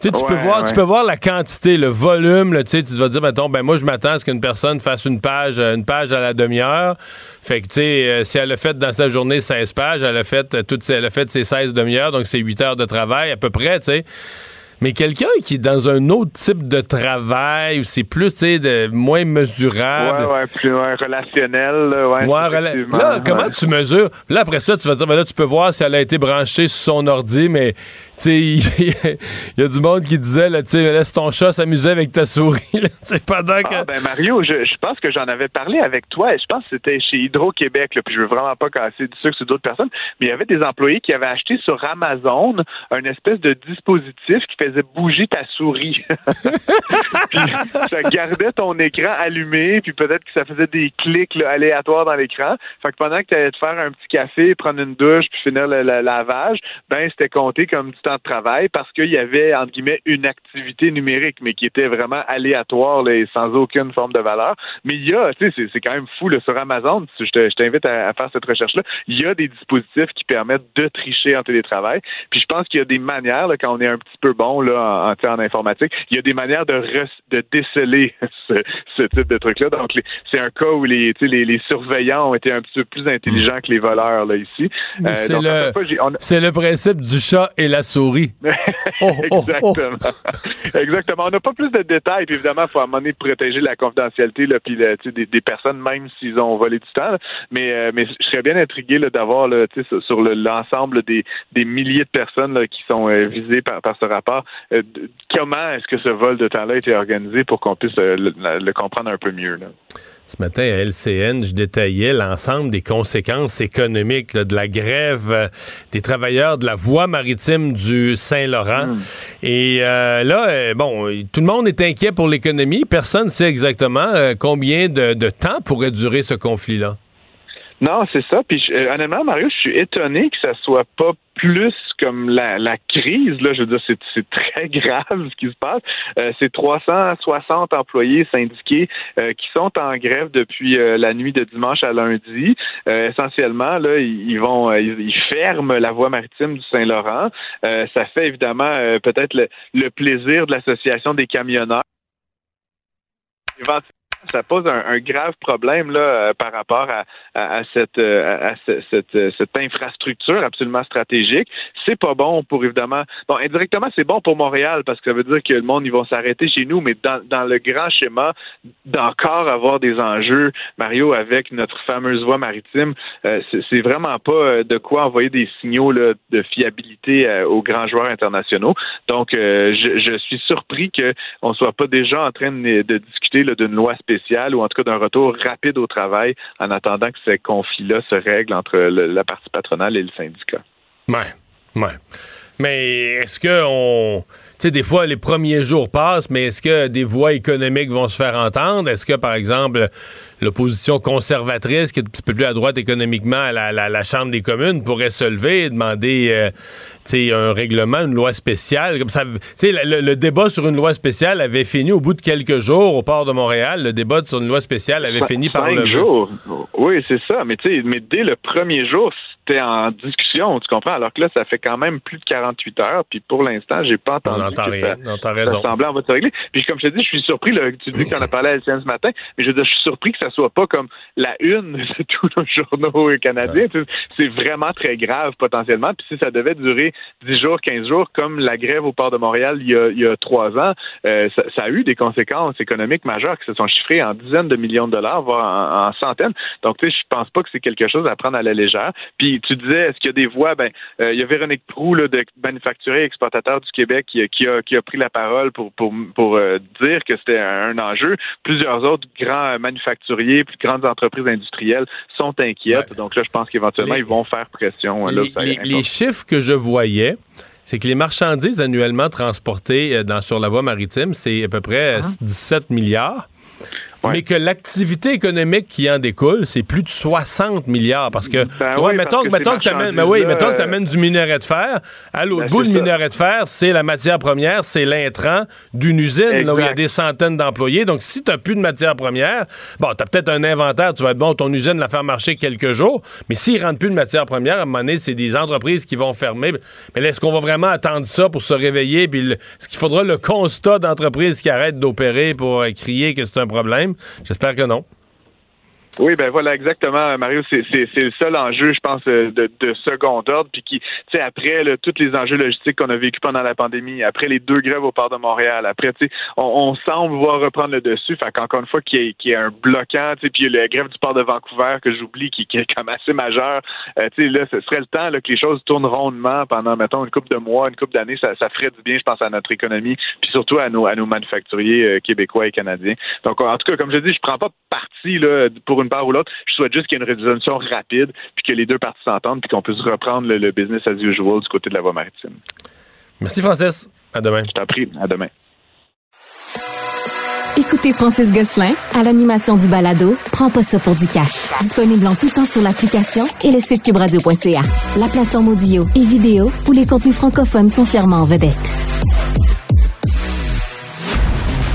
Tu, sais, tu peux voir, tu peux voir la quantité, le volume. tu sais, tu vas dire, mettons, ben moi je m'attends à ce qu'une personne fasse une page, euh, une page à la demi-heure. Fait que tu sais, euh, si elle a fait dans sa journée 16 pages, elle a fait euh, toutes, elle a fait ses 16 demi-heures, donc c'est 8 heures de travail à peu près, tu sais. Mais quelqu'un qui est dans un autre type de travail où c'est plus, tu sais, de, moins mesurable.
Ouais, ouais, plus relationnel. Ouais,
ouais là, comment tu mesures? Là, après ça, tu vas dire, ben là, tu peux voir si elle a été branchée sur son ordi, mais il y, a du monde qui disait, là, laisse ton chat s'amuser avec ta souris. pendant que...
Ah, ben Mario, je, pense que j'en avais parlé avec toi. Je pense que c'était chez Hydro-Québec. Puis je veux vraiment pas casser du sucre sur d'autres personnes. Mais il y avait des employés qui avaient acheté sur Amazon un espèce de dispositif qui faisait bouger ta souris. puis ça gardait ton écran allumé. Puis peut-être que ça faisait des clics aléatoires dans l'écran. Fait que pendant que tu allais te faire un petit café, prendre une douche, puis finir le, lavage, ben c'était compté comme du temps de travail parce qu'il y avait, entre guillemets, une activité numérique, mais qui était vraiment aléatoire et sans aucune forme de valeur. Mais il y a, tu sais, c'est quand même fou sur Amazon, je t'invite à, faire cette recherche-là, il y a des dispositifs qui permettent de tricher en télétravail. Puis je pense qu'il y a des manières, quand on est un petit peu bon là, en, en, informatique, il y a des manières de, de déceler ce, type de truc-là. Donc, c'est un cas où les, les, les, surveillants ont été un petit peu plus intelligents que les voleurs là, ici.
Euh, c'est le, le principe du chat et la souris
Oh, oh, oh. Exactement. Exactement. On n'a pas plus de détails. Puis évidemment, il faut à un moment donné protéger la confidentialité là, puis des, des, personnes, même s'ils ont volé du temps. Mais, euh, mais je serais bien intrigué d'avoir sur l'ensemble des, des milliers de personnes qui sont euh, visées par, par ce rapport. Euh, comment est-ce que ce vol de temps-là a été organisé pour qu'on puisse le, le, comprendre un peu mieux? Là?
Ce matin, à LCN, je détaillais l'ensemble des conséquences économiques de la grève euh, des travailleurs de la voie maritime du Saint-Laurent. Hmm. Et euh, là, euh, bon, tout le monde est inquiet pour l'économie. Personne ne sait exactement combien de, de temps pourrait durer ce conflit-là.
Non, c'est ça. Puis euh, honnêtement, Mario, je suis étonné que ça soit pas plus comme la, la crise. Là, je veux dire, c'est, très grave ce qui se passe. Euh, c'est 360 employés syndiqués euh, qui sont en grève depuis la nuit de dimanche à lundi. essentiellement, là, ils, vont, ils, ferment la voie maritime du Saint-Laurent. ça fait évidemment peut-être le, le plaisir de l'association des camionneurs ça pose un, grave problème là, euh, par rapport à, cette, à cette, euh, cette, infrastructure absolument stratégique. C'est pas bon pour évidemment. Bon, indirectement, c'est bon pour Montréal parce que ça veut dire que le monde ils vont s'arrêter chez nous, mais dans, le grand schéma d'encore avoir des enjeux, Mario, avec notre fameuse voie maritime, euh, c'est vraiment pas de quoi envoyer des signaux là, de fiabilité aux grands joueurs internationaux. Donc, je, suis surpris qu'on soit pas déjà en train de, de discuter d'une loi ou en tout cas d'un retour rapide au travail en attendant que ces conflits-là se règlent entre la partie patronale et le syndicat.
Ouais, ouais. Mais est-ce que on. Tu sais, des fois, les premiers jours passent, mais est-ce que des voix économiques vont se faire entendre? Est-ce que, par exemple, l'opposition conservatrice, qui est un petit peu plus à droite économiquement à la, Chambre des communes, pourrait se lever et demander euh, sais, un règlement, une loi spéciale? Comme ça, le, le, débat sur une loi spéciale avait fini au bout de quelques jours au port de Montréal. Le débat sur une loi spéciale avait fini par le.
jours. Oui, c'est ça. Mais, mais dès le premier jour, c'était en discussion, tu comprends? Alors que là, ça fait quand même plus de 48 heures, puis pour l'instant, j'ai pas entendu
On n'entend rien.
ça,
Non, t'as raison.
ça en va se régler. Puis comme je te dis, je suis surpris, là, tu dis que tu en as parlé à LCN ce matin, mais je veux dire, je suis surpris que ça soit pas comme la une de tous nos journaux canadiens. C'est vraiment très grave potentiellement. Puis si ça devait durer 10 jours, 15 jours, comme la grève au port de Montréal il y a, il y a trois ans, euh, ça, ça a eu des conséquences économiques majeures qui se sont chiffrées en dizaines de millions de dollars, voire en, en centaines. Donc, tu sais, je pense pas que c'est quelque chose à prendre à la légère. Puis tu disais, est-ce qu'il y a des voix? Ben, euh, il y a Véronique Proux, là, de manufacturier exportateur du Québec, qui, qui a, qui a pris la parole pour, pour, pour euh, dire que c'était un, enjeu. Plusieurs autres grands manufacturiers, plus grandes entreprises industrielles sont inquiètes. Donc là, je pense qu'éventuellement, ils vont faire pression. là,
Les,
ça-
les- les chiffres que je voyais, c'est que les marchandises annuellement transportées euh, dans, sur la voie maritime, c'est à peu près euh, 17 milliards. Mais que l'activité économique qui en découle, c'est plus de 60 milliards. Parce que,
Ben
tu
oui,
mettons,
que
mettons que t'amènes, ben oui,
marchandises-là,
mettons que
euh,
t'amènes du minerai de fer. À l'autre
Ben,
bout, le minerai de fer, c'est la matière première, c'est l'intrant d'une usine, là où il y a des centaines d'employés. Donc, si t'as plus de matière première, bon, t'as peut-être un inventaire, tu vas être bon, ton usine la faire marcher quelques jours. Mais s'il rentre plus de matière première, à un moment donné, c'est des entreprises qui vont fermer. Mais est-ce qu'on va vraiment attendre ça pour se réveiller? Puis, est-ce qu'il faudra le constat d'entreprises qui arrêtent d'opérer pour euh, crier que c'est un problème? J'espère que non.
Oui, ben voilà, exactement, Mario. C'est le seul enjeu, je pense, euh, de, de second ordre. Puis qui, tu sais, après là, tous les enjeux logistiques qu'on a vécu pendant la pandémie, après les deux grèves au port de Montréal, après, tu sais, on, on semble voir reprendre le dessus. Fait qu'encore une fois, qu'il y, ait un bloquant, tu sais, puis la grève du port de Vancouver que j'oublie, qui, qui est même assez majeure. Euh, tu sais, là, ce serait le temps là, que les choses tournent rondement pendant, mettons, une couple de mois, une couple d'années. Ça, ça ferait du bien, je pense, à notre économie, puis surtout à nos, à nos manufacturiers euh, québécois et canadiens. Donc, en tout cas, comme je dis, je prends pas parti là, pour une part ou l'autre. Je souhaite juste qu'il y ait une résolution rapide, puis que les deux parties s'entendent, puis qu'on puisse reprendre le, le business as usual du côté de la voie maritime.
Merci, Francis. À demain.
Je t'en prie. À demain.
Écoutez Francis Gosselin à l'animation du balado Prends pas ça pour du cash. Disponible en tout temps sur l'application et le site cubradio.ca. La plateforme audio et vidéo où les contenus francophones sont fièrement en vedette.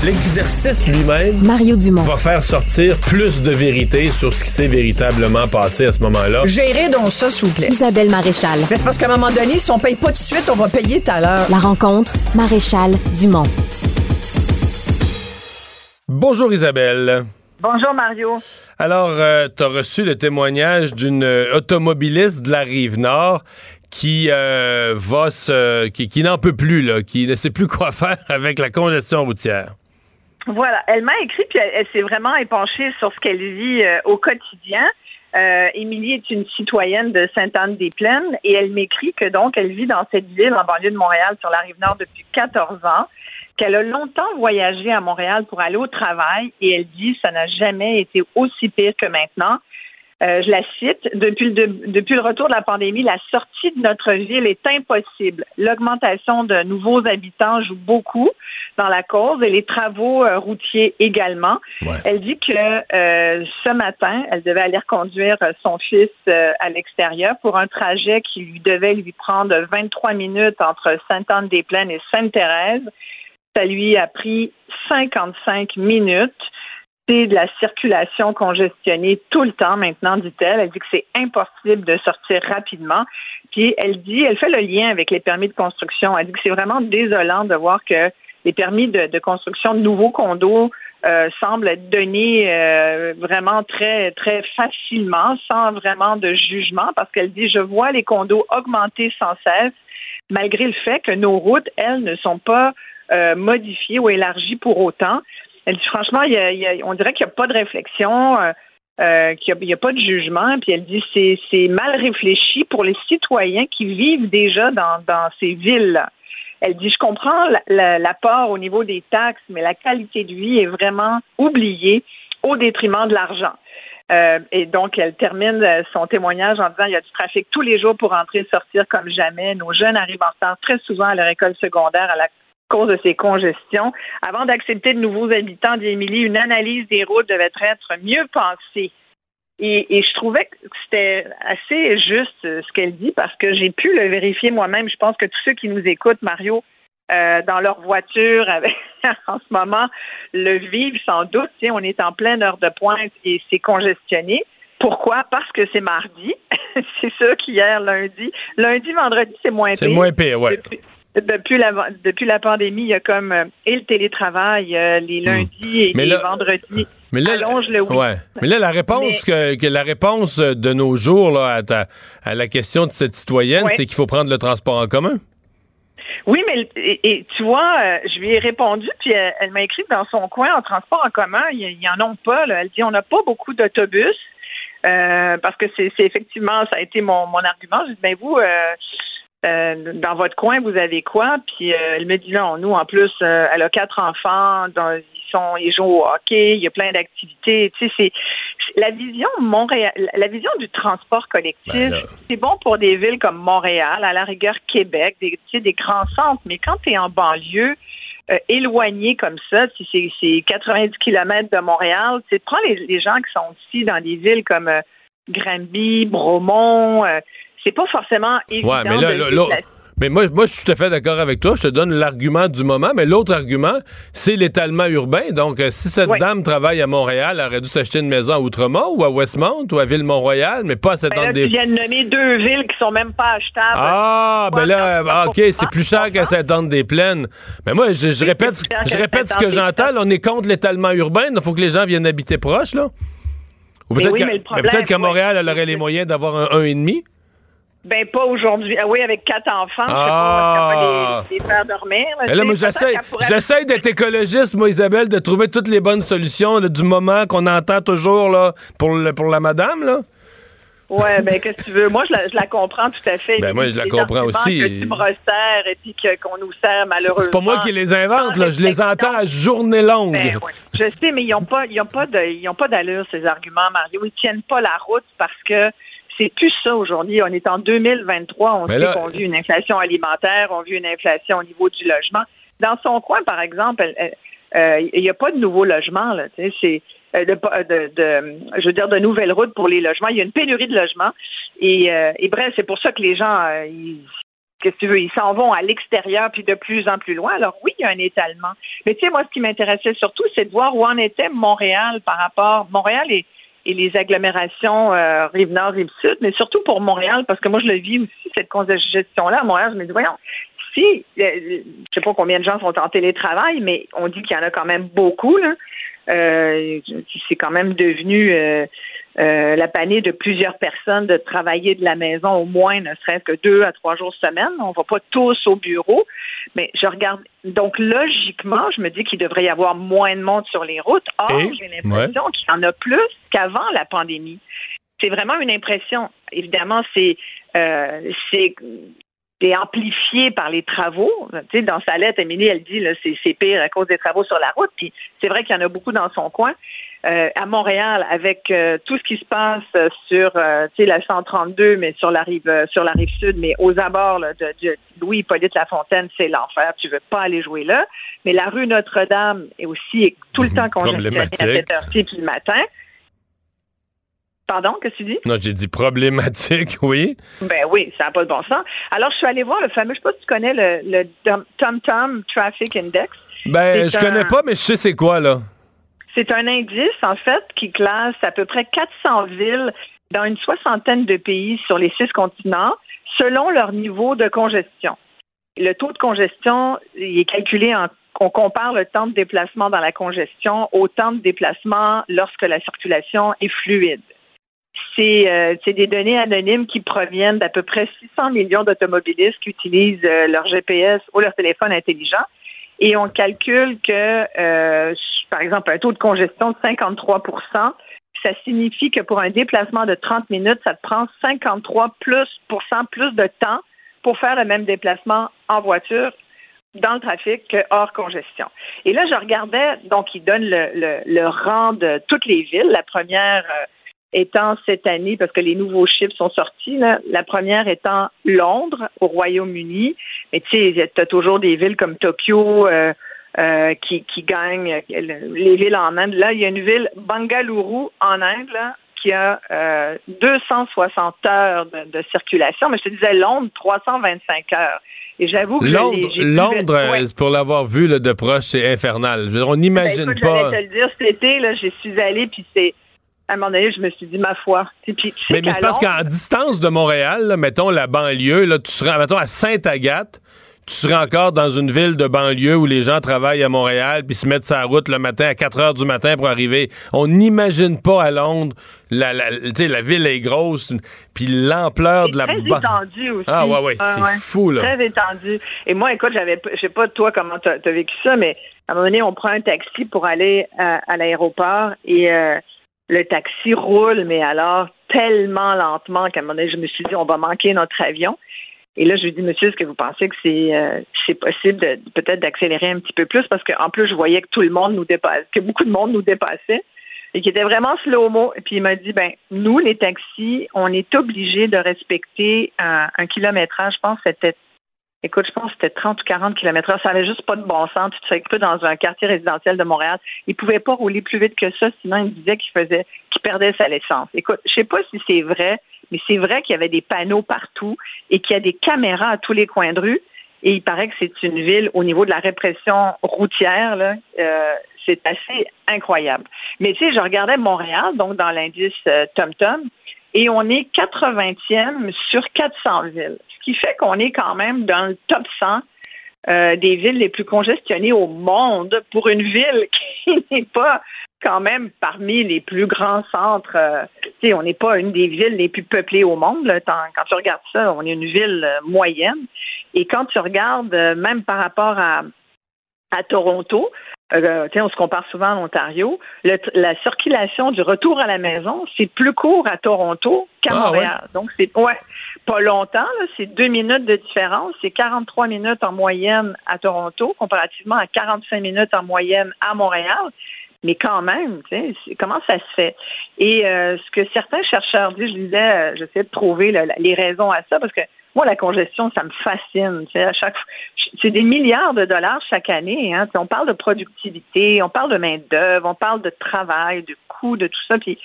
L'exercice lui-même
Mario Dumont.
va faire sortir plus de vérité sur ce qui s'est véritablement passé à ce moment-là.
Gérez donc ça, s'il vous plaît.
Isabelle Maréchal.
Mais c'est parce qu'à un moment donné, si on paye pas tout de suite, on va payer tout à l'heure.
La rencontre Maréchal Dumont.
Bonjour Isabelle.
Bonjour Mario.
Alors, tu as reçu le témoignage d'une euh, automobiliste de la rive nord qui euh, va se, qui, qui n'en peut plus là, qui ne sait plus quoi faire avec la congestion routière.
Voilà, elle m'a écrit puis elle, s'est vraiment épanchée sur ce qu'elle vit euh, au quotidien. Euh, Émilie est une citoyenne de Sainte-Anne-des-Plaines et elle m'écrit que donc elle vit dans cette ville en banlieue de Montréal sur la rive nord depuis 14 ans, qu'elle a longtemps voyagé à Montréal pour aller au travail et elle dit ça n'a jamais été aussi pire que maintenant. Euh, je la cite, depuis le, de- depuis le retour de la pandémie, la sortie de notre ville est impossible. L'augmentation de nouveaux habitants joue beaucoup dans la cause et les travaux euh, routiers également. Elle dit que euh, ce matin, elle devait aller reconduire euh, son fils à l'extérieur pour un trajet qui lui devait lui prendre 23 minutes entre Sainte-Anne-des-Plaines et Sainte-Thérèse. Ça lui a pris 55 minutes. De la circulation congestionnée tout le temps maintenant, dit-elle. Elle dit que c'est impossible de sortir rapidement. Puis elle dit, elle fait le lien avec les permis de construction. Elle dit que c'est vraiment désolant de voir que les permis de, de construction de nouveaux condos euh, semblent être donnés euh, vraiment très très facilement, sans vraiment de jugement, parce qu'elle dit, je vois les condos augmenter sans cesse, malgré le fait que nos routes, elles, ne sont pas euh, modifiées ou élargies pour autant. Elle dit franchement, il on dirait qu'il n'y a pas de réflexion, euh, euh, qu'il n'y a, pas de jugement. Puis elle dit c'est mal réfléchi pour les citoyens qui vivent déjà dans, ces villes. Elle dit je comprends la- la- l'apport au niveau des taxes, mais la qualité de vie est vraiment oubliée au détriment de l'argent. Euh, et donc, elle termine son témoignage en disant il y a du trafic tous les jours pour entrer et sortir comme jamais. Nos jeunes arrivent en retard très souvent à leur école secondaire à la cause de ces congestions. Avant d'accepter de nouveaux habitants d'Émilie, une analyse des routes devait être mieux pensée. Et, et je trouvais que c'était assez juste euh, ce qu'elle dit parce que j'ai pu le vérifier moi-même. Je pense que tous ceux qui nous écoutent, Mario, euh, dans leur voiture avec, en ce moment, le vivent sans doute. On est en pleine heure de pointe et c'est congestionné. Pourquoi? Parce que c'est mardi. c'est sûr qu'hier, lundi, lundi, vendredi, c'est moins pire.
C'est moins pire, ouais.
Depuis, la, depuis la pandémie, il y a comme euh, et le télétravail euh, les lundis et
Mais
les
là-
vendredis.
Mais là,
allonge le week-
ouais. Mais là, la réponse que, que la réponse de nos jours là, à, ta- à la question de cette citoyenne,
Ouais.
c'est qu'il faut prendre le transport en commun.
Oui, mais et, et tu vois, euh, je lui ai répondu, puis elle, elle m'a écrit dans son coin, en transport en commun, il y, y en ont pas. Là. Elle dit on n'a pas beaucoup d'autobus. euh, parce que c'est c'est effectivement, ça a été mon, mon argument. Je dis, ben vous, euh, euh, dans votre coin, vous avez quoi? Puis euh, elle me dit non, nous, en plus, euh, elle a quatre enfants, dans- ils sont, ils jouent au hockey, il y a plein d'activités. Tu sais, c'est la vision Montréal, la vision du transport collectif, c'est bon pour des villes comme Montréal, à la rigueur Québec, des, tu sais, des grands centres. Mais quand tu es en banlieue, euh, éloigné comme ça, si c'est c'est 90 km de Montréal, tu sais, prends les, les gens qui sont ici dans des villes comme euh, Granby, Bromont, euh, c'est pas forcément évident.
Ouais, mais là,
de
là,
se
là-
déplacer.
mais moi, moi, je suis tout à fait d'accord avec toi. Je te donne l'argument du moment, mais l'autre argument, c'est l'étalement urbain. Donc, euh, si cette dame travaille à Montréal, elle aurait dû s'acheter une maison à Outremont ou à Westmount ou à Ville-Mont-Royal, mais pas à cette
Ben là, tu
des
viens de nommer deux villes qui sont même pas achetables.
Ah, ben là, ah, OK, c'est plus cher qu'à Sainte-Anne-des-Plaines. Mais moi, je, je répète, je répète ce que j'entends. On est contre l'étalement urbain. Il faut que les gens viennent habiter proche, là. Ou peut-être
oui,
qu'à-
mais problème,
peut-être qu'à. Montréal, elle aurait les moyens d'avoir un 1,5.
Ben pas aujourd'hui. Ah oui, avec quatre enfants, je sais
Ah.
pas, qu'elle va les, les faire dormir. là,
là, moi, j'essaie,
pourrait-
d'être écologiste, moi, Isabelle, de trouver toutes les bonnes solutions là, du moment qu'on entend toujours là, pour, le- pour la madame. Là.
Ouais, ben qu'est-ce que tu veux? Moi, je la, je la comprends tout à fait.
Ben, moi, je la comprends aussi.
Que tu me resserres et puis qu'on nous sert malheureusement.
C'est pas moi qui les invente, là, je les entends à journée longue.
Ben ouais. Je sais, mais ils n'ont pas, ils ont pas de, ils ont pas d'allure ces arguments, Mario. Ils tiennent pas la route parce que c'est plus ça aujourd'hui. On est en 2023. On
Mais
sait
là-
qu'on vit une inflation alimentaire, on vit une inflation au niveau du logement. Dans son coin, par exemple, euh, il n'y a pas de nouveaux logements. Là, c'est euh, de, de, de- je veux dire, de nouvelles routes pour les logements. Il y a une pénurie de logements. Et, euh, et bref, c'est pour ça que les gens, euh, ils, qu'est-ce que tu veux, ils s'en vont à l'extérieur puis de plus en plus loin. Alors oui, il y a un étalement. Mais tu sais, moi, ce qui m'intéressait surtout, c'est de voir où en était Montréal par rapport Montréal et, et les agglomérations euh, Rive-Nord, Rive-Sud, mais surtout pour Montréal, parce que moi, je le vis aussi, cette congestion-là à Montréal. Je me dis, voyons, si, euh, je sais pas combien de gens sont en télétravail, mais on dit qu'il y en a quand même beaucoup, là. Euh, c'est quand même devenu euh, euh, la panier de plusieurs personnes de travailler de la maison au moins, ne serait-ce que deux à trois jours semaine. On va pas tous au bureau, mais je regarde. Donc logiquement, je me dis qu'il devrait y avoir moins de monde sur les routes. Or, j'ai l'impression qu'il y en a plus qu'avant la pandémie. C'est vraiment une impression. Évidemment, c'est euh, c'est c'est amplifié par les travaux. Tu sais, dans sa lettre, Émilie, elle dit là, c'est, c'est pire à cause des travaux sur la route. Puis c'est vrai qu'il y en a beaucoup dans son coin. Euh, à Montréal, avec euh, tout ce qui se passe euh, sur euh, tu sais, la 132, mais sur la rive sur la rive sud, mais aux abords là, de, de Louis Hippolyte Lafontaine, c'est l'enfer. Tu veux pas aller jouer là. Mais la rue Notre-Dame est aussi tout le temps congestionnée à cette heure-ci puis le matin. Pardon, qu'est-ce que tu dis?
Non, j'ai dit problématique, oui.
Ben oui, ça n'a pas de bon sens. Alors, je suis allée voir le fameux, je sais pas si tu connais le, le Tom- TomTom Traffic Index.
Ben, je connais
un-
pas, mais je sais c'est quoi, là.
C'est un indice, en fait, qui classe à peu près 400 villes dans une soixantaine de pays sur les six continents selon leur niveau de congestion. Le taux de congestion est calculé en on compare le temps de déplacement dans la congestion au temps de déplacement lorsque la circulation est fluide. C'est euh, des données anonymes qui proviennent d'à peu près 600 millions d'automobilistes qui utilisent euh, leur GPS ou leur téléphone intelligent. Et on calcule que, euh, par exemple, un taux de congestion de 53% ça signifie que pour un déplacement de 30 minutes, ça te prend 53 plus, plus de temps pour faire le même déplacement en voiture dans le trafic que hors congestion. Et là, je regardais, donc, il donne le, le, le rang de toutes les villes. La première euh, étant cette année, parce que les nouveaux chiffres sont sortis, là, la première étant Londres, au Royaume-Uni. Mais tu sais, tu as toujours des villes comme Tokyo euh, euh, qui, qui gagnent euh, les villes en Inde. Là, il y a une ville, Bangalore, en Inde, là, qui a euh, 260 heures de, de circulation. Mais je te disais, Londres, 325 heures. Et j'avoue que
Londres, Londres
Ouais.
euh, pour l'avoir vu là, de proche, c'est infernal. Je veux dire, on
Ben,
n'imagine
écoute,
pas.
J'allais te le dire cet été, là, j'y suis allée, puis c'est à un moment donné, je me suis dit, ma foi.
mais, mais c'est parce qu'en distance de Montréal, mettons la banlieue, là, tu serais, mettons, à Sainte-Agathe, tu serais encore dans une ville de banlieue où les gens travaillent à Montréal puis se mettent sa route le matin à 4 heures du matin pour arriver. On n'imagine pas à Londres. La, la, la ville est grosse, puis l'ampleur de la...
Très étendue aussi.
Ah ouais, ouais, c'est fou, là.
Très étendu. Et moi, écoute, j'avais, je sais pas toi comment tu as, vécu ça, mais à un moment donné, on prend un taxi pour aller à, l'aéroport et euh, le taxi roule, mais alors tellement lentement qu'à un moment donné, je me suis dit, on va manquer notre avion. Et là, je lui dis, monsieur, est-ce que vous pensez que c'est euh, c'est possible de, peut-être d'accélérer un petit peu plus? Parce qu'en plus, je voyais que tout le monde nous dépasse, que beaucoup de monde nous dépassait et qui était vraiment slow-mo. Et puis il m'a dit, ben nous, les taxis, on est obligés de respecter un, un kilométrage, je pense que c'était Écoute, je pense que c'était 30 ou 40 km heure. Ça n'avait juste pas de bon sens. Tu te fais peu dans un quartier résidentiel de Montréal. Il pouvait pas rouler plus vite que ça, sinon il disait qu'il faisait, qu'il perdait sa licence. Écoute, je sais pas si c'est vrai, mais c'est vrai qu'il y avait des panneaux partout et qu'il y a des caméras à tous les coins de rue. Et il paraît que c'est une ville, au niveau de la répression routière, là, euh, c'est assez incroyable. Mais tu sais, je regardais Montréal, donc dans l'indice euh, TomTom, et on est 80e sur 400 villes qui fait qu'on est quand même dans le top 100 euh, des villes les plus congestionnées au monde pour une ville qui n'est pas quand même parmi les plus grands centres. Euh, on n'est pas une des villes les plus peuplées au monde. Quand tu regardes ça, on est une ville euh, moyenne. Et quand tu regardes, même par rapport à, à Toronto, euh, on se compare souvent à l'Ontario. La circulation du retour à la maison, c'est plus court à Toronto qu'à ah, Montréal. Donc, c'est ouais, pas longtemps, c'est deux minutes de différence. C'est 43 minutes en moyenne à Toronto, comparativement à 45 minutes en moyenne à Montréal. Mais quand même, comment ça se fait? Et euh, ce que certains chercheurs disent, je disais, euh, j'essaie de trouver les raisons à ça, parce que moi, la congestion, ça me fascine. À chaque, c'est des milliards de dollars chaque année. Hein. On parle de productivité, on parle de main-d'œuvre, on parle de travail, de coût, de tout ça. Puis,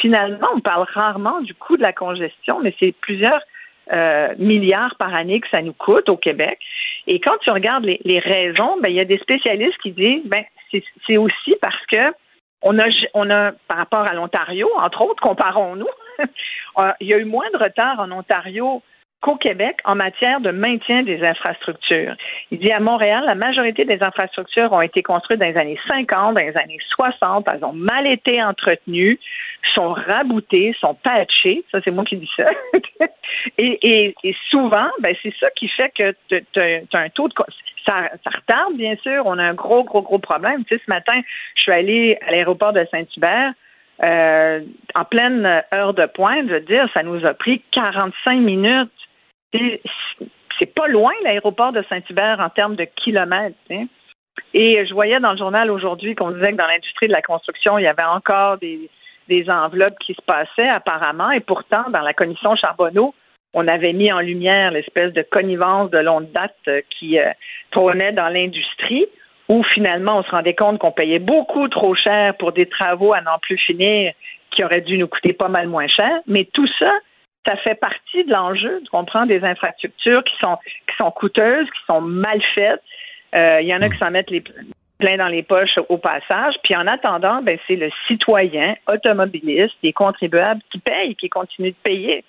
finalement, on parle rarement du coût de la congestion, mais c'est plusieurs euh, milliards par année que ça nous coûte au Québec. Et quand tu regardes les, raisons, ben, il y a des spécialistes qui disent ben, c'est aussi parce que on a, on a, par rapport à l'Ontario, entre autres, comparons-nous, euh, il y a eu moins de retard en Ontario qu'au Québec en matière de maintien des infrastructures. Il dit à Montréal, la majorité des infrastructures ont été construites dans les années 50, dans les années 60, elles ont mal été entretenues, sont raboutées, sont patchées, ça c'est moi qui dis ça. et, souvent, ben, c'est ça qui fait que tu as un taux de... Ça, ça, retarde, bien sûr, on a un gros, gros, gros problème. Tu sais, ce matin, je suis allée à l'aéroport de Saint-Hubert, euh, en pleine heure de pointe, je veux dire, ça nous a pris 45 minutes c'est pas loin l'aéroport de Saint-Hubert en termes de kilomètres. Et je voyais dans le journal aujourd'hui qu'on disait que dans l'industrie de la construction, il y avait encore des, enveloppes qui se passaient apparemment. Et pourtant, dans la commission Charbonneau, on avait mis en lumière l'espèce de connivence de longue date euh, qui euh, trônait dans l'industrie, où finalement on se rendait compte qu'on payait beaucoup trop cher pour des travaux à n'en plus finir qui auraient dû nous coûter pas mal moins cher. Mais tout ça, ça fait partie de l'enjeu, tu comprends, des infrastructures qui sont, qui sont coûteuses, qui sont mal faites. Euh, il y en a qui s'en mettent les plein dans les poches au passage. Puis en attendant, ben, c'est le citoyen automobiliste, les contribuables qui payent, qui continuent de payer.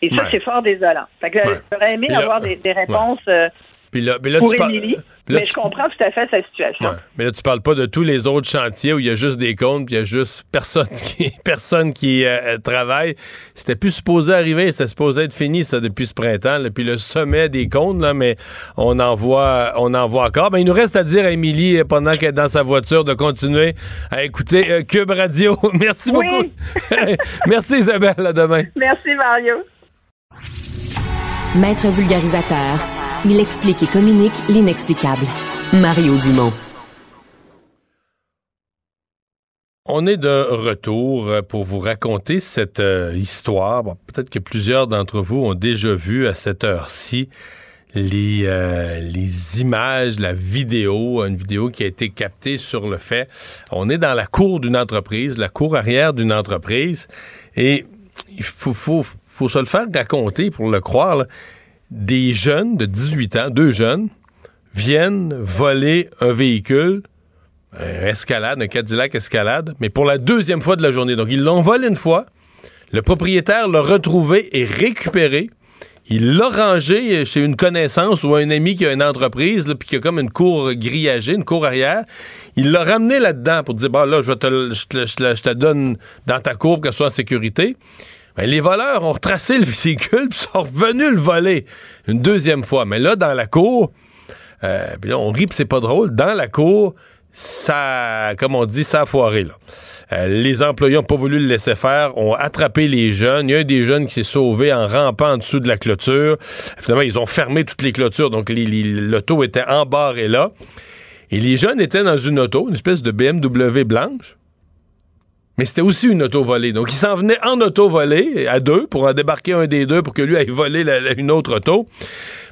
Et ça, c'est fort désolant. Fait que j'aurais aimé avoir des, réponses euh, puis là, mais là, pour tu Émilie, mais je comprends tout à fait sa situation.
Mais là, tu parles pas de tous les autres chantiers où il y a juste des comptes, puis il y a juste personne qui, personne qui euh, travaille. C'était plus supposé arriver, c'était supposé être fini, ça, depuis ce printemps. Puis le sommet des comptes, là, mais on en voit, on en voit encore. Ben, il nous reste à dire à Émilie, pendant qu'elle est dans sa voiture, de continuer à écouter euh, Cube Radio. Merci beaucoup. Merci Isabelle, à demain.
Merci Mario.
Maître vulgarisateur il explique et communique l'inexplicable. Mario Dumont.
On est de retour pour vous raconter cette euh, histoire. Peut-être que plusieurs d'entre vous ont déjà vu à cette heure-ci les, euh, les images, la vidéo, une vidéo qui a été captée sur le fait. On est dans la cour d'une entreprise, la cour arrière d'une entreprise, et il faut, faut, faut se le faire raconter pour le croire des jeunes de 18 ans, deux jeunes, viennent voler un véhicule un escalade, un Cadillac escalade, mais pour la deuxième fois de la journée. Donc, ils l'ont volé une fois. Le propriétaire l'a retrouvé et récupéré. Il l'a rangé chez une connaissance ou un ami qui a une entreprise, puis qui a comme une cour grillagée, une cour arrière. Il l'a ramené là-dedans pour dire, bon, là, je, te, je, te, je te donne dans ta cour pour qu'elle soit en sécurité. Ben, les voleurs ont retracé le véhicule puis sont revenus le voler une deuxième fois. Mais là, dans la cour, euh, là, on rit c'est pas drôle. Dans la cour, ça, comme on dit, ça a foiré, là. Euh, les employés n'ont pas voulu le laisser faire, ont attrapé les jeunes. Il y a un des jeunes qui s'est sauvé en rampant en dessous de la clôture. Finalement, ils ont fermé toutes les clôtures, donc l'auto était embarré là. Et les jeunes étaient dans une auto, une espèce de BMW blanche. Mais c'était aussi une auto volée. Donc, ils s'en venaient en auto volée, à deux, pour en débarquer un des deux pour que lui aille voler une autre auto.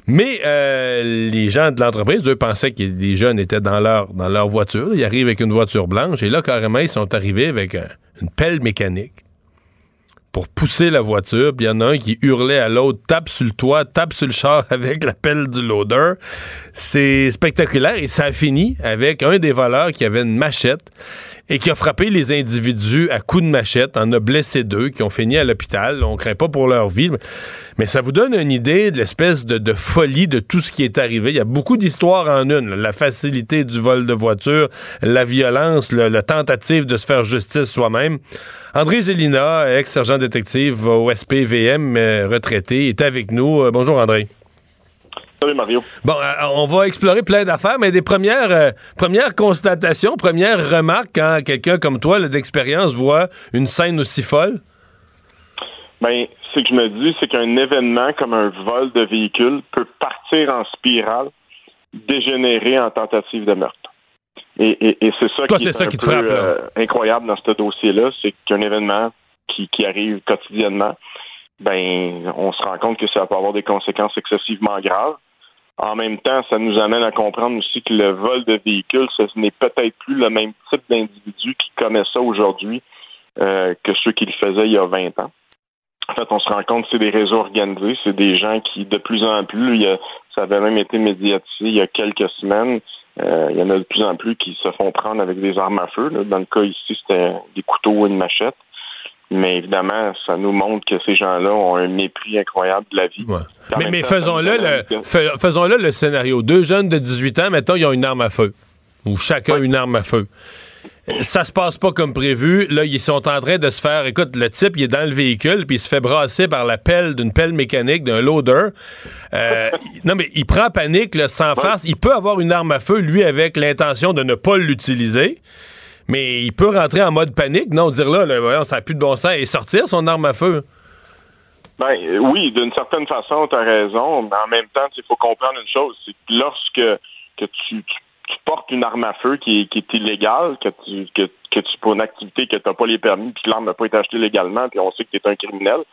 Mais euh, les gens de l'entreprise, eux, pensaient que les jeunes étaient dans leur, dans leur voiture. Ils arrivent avec une voiture blanche. Et là, carrément, ils sont arrivés avec une pelle mécanique pour pousser la voiture. Puis il y en a un qui hurlait à l'autre, tape sur le toit, tape sur le char avec la pelle du loader. C'est spectaculaire et ça a fini avec un des voleurs qui avait une machette et qui a frappé les individus à coups de machette, en a blessé deux, qui ont fini à l'hôpital. On craint pas pour leur vie. Mais ça vous donne une idée de l'espèce de, folie de tout ce qui est arrivé. Il y a beaucoup d'histoires en une. La facilité du vol de voiture, la violence, la tentative de se faire justice soi-même. André Gélina, ex-sergent détective au SPVM, euh, retraité, est avec nous. Euh, bonjour André.
Salut Mario.
Bon, euh, on va explorer plein d'affaires, mais des premières, euh, premières constatations, premières remarques quand quelqu'un comme toi, d'expérience, voit une scène aussi folle?
Ben, ce que je me dis, c'est qu'un événement comme un vol de véhicule peut partir en spirale, dégénérer en tentative de meurtre. Et, c'est ça qui est, un peu, euh, incroyable dans ce dossier-là, c'est qu'un événement qui, qui arrive quotidiennement, ben, on se rend compte que ça peut avoir des conséquences excessivement graves. En même temps, ça nous amène à comprendre aussi que le vol de véhicules, ce n'est peut-être plus le même type d'individu qui commet ça aujourd'hui euh, que ceux qui le faisaient il y a 20 ans. En fait, on se rend compte que c'est des réseaux organisés, c'est des gens qui, de plus en plus, il y a, ça avait même été médiatisé il y a quelques semaines, euh, il y en a de plus en plus qui se font prendre avec des armes à feu. Dans le cas ici, c'était des couteaux ou une machette. Mais évidemment, ça nous montre que ces gens-là ont un mépris incroyable de la vie.
Mais, faisons-le le, faisons -le, le scénario. Deux jeunes de 18 ans, mettons, ils ont une arme à feu. Ou chacun une arme à feu. Ça se passe pas comme prévu. Là, ils sont en train de se faire. Écoute, le type, il est dans le véhicule, puis il se fait brasser par la pelle d'une pelle mécanique, d'un loader. Euh, non, mais il prend panique, là, sans face. Il peut avoir une arme à feu, lui, avec l'intention de ne pas l'utiliser mais il peut rentrer en mode panique, non? Dire là, voyons, ça n'a plus de bon sens et sortir son arme à feu.
Ben euh, oui, d'une certaine façon, tu as raison, mais en même temps, il faut comprendre une chose, c'est que lorsque que tu, portes une arme à feu qui est, illégale, que tu, que, que tu pour une activité que tu n'as pas les permis, puis que l'arme n'a pas été achetée légalement, puis on sait que tu es un criminel,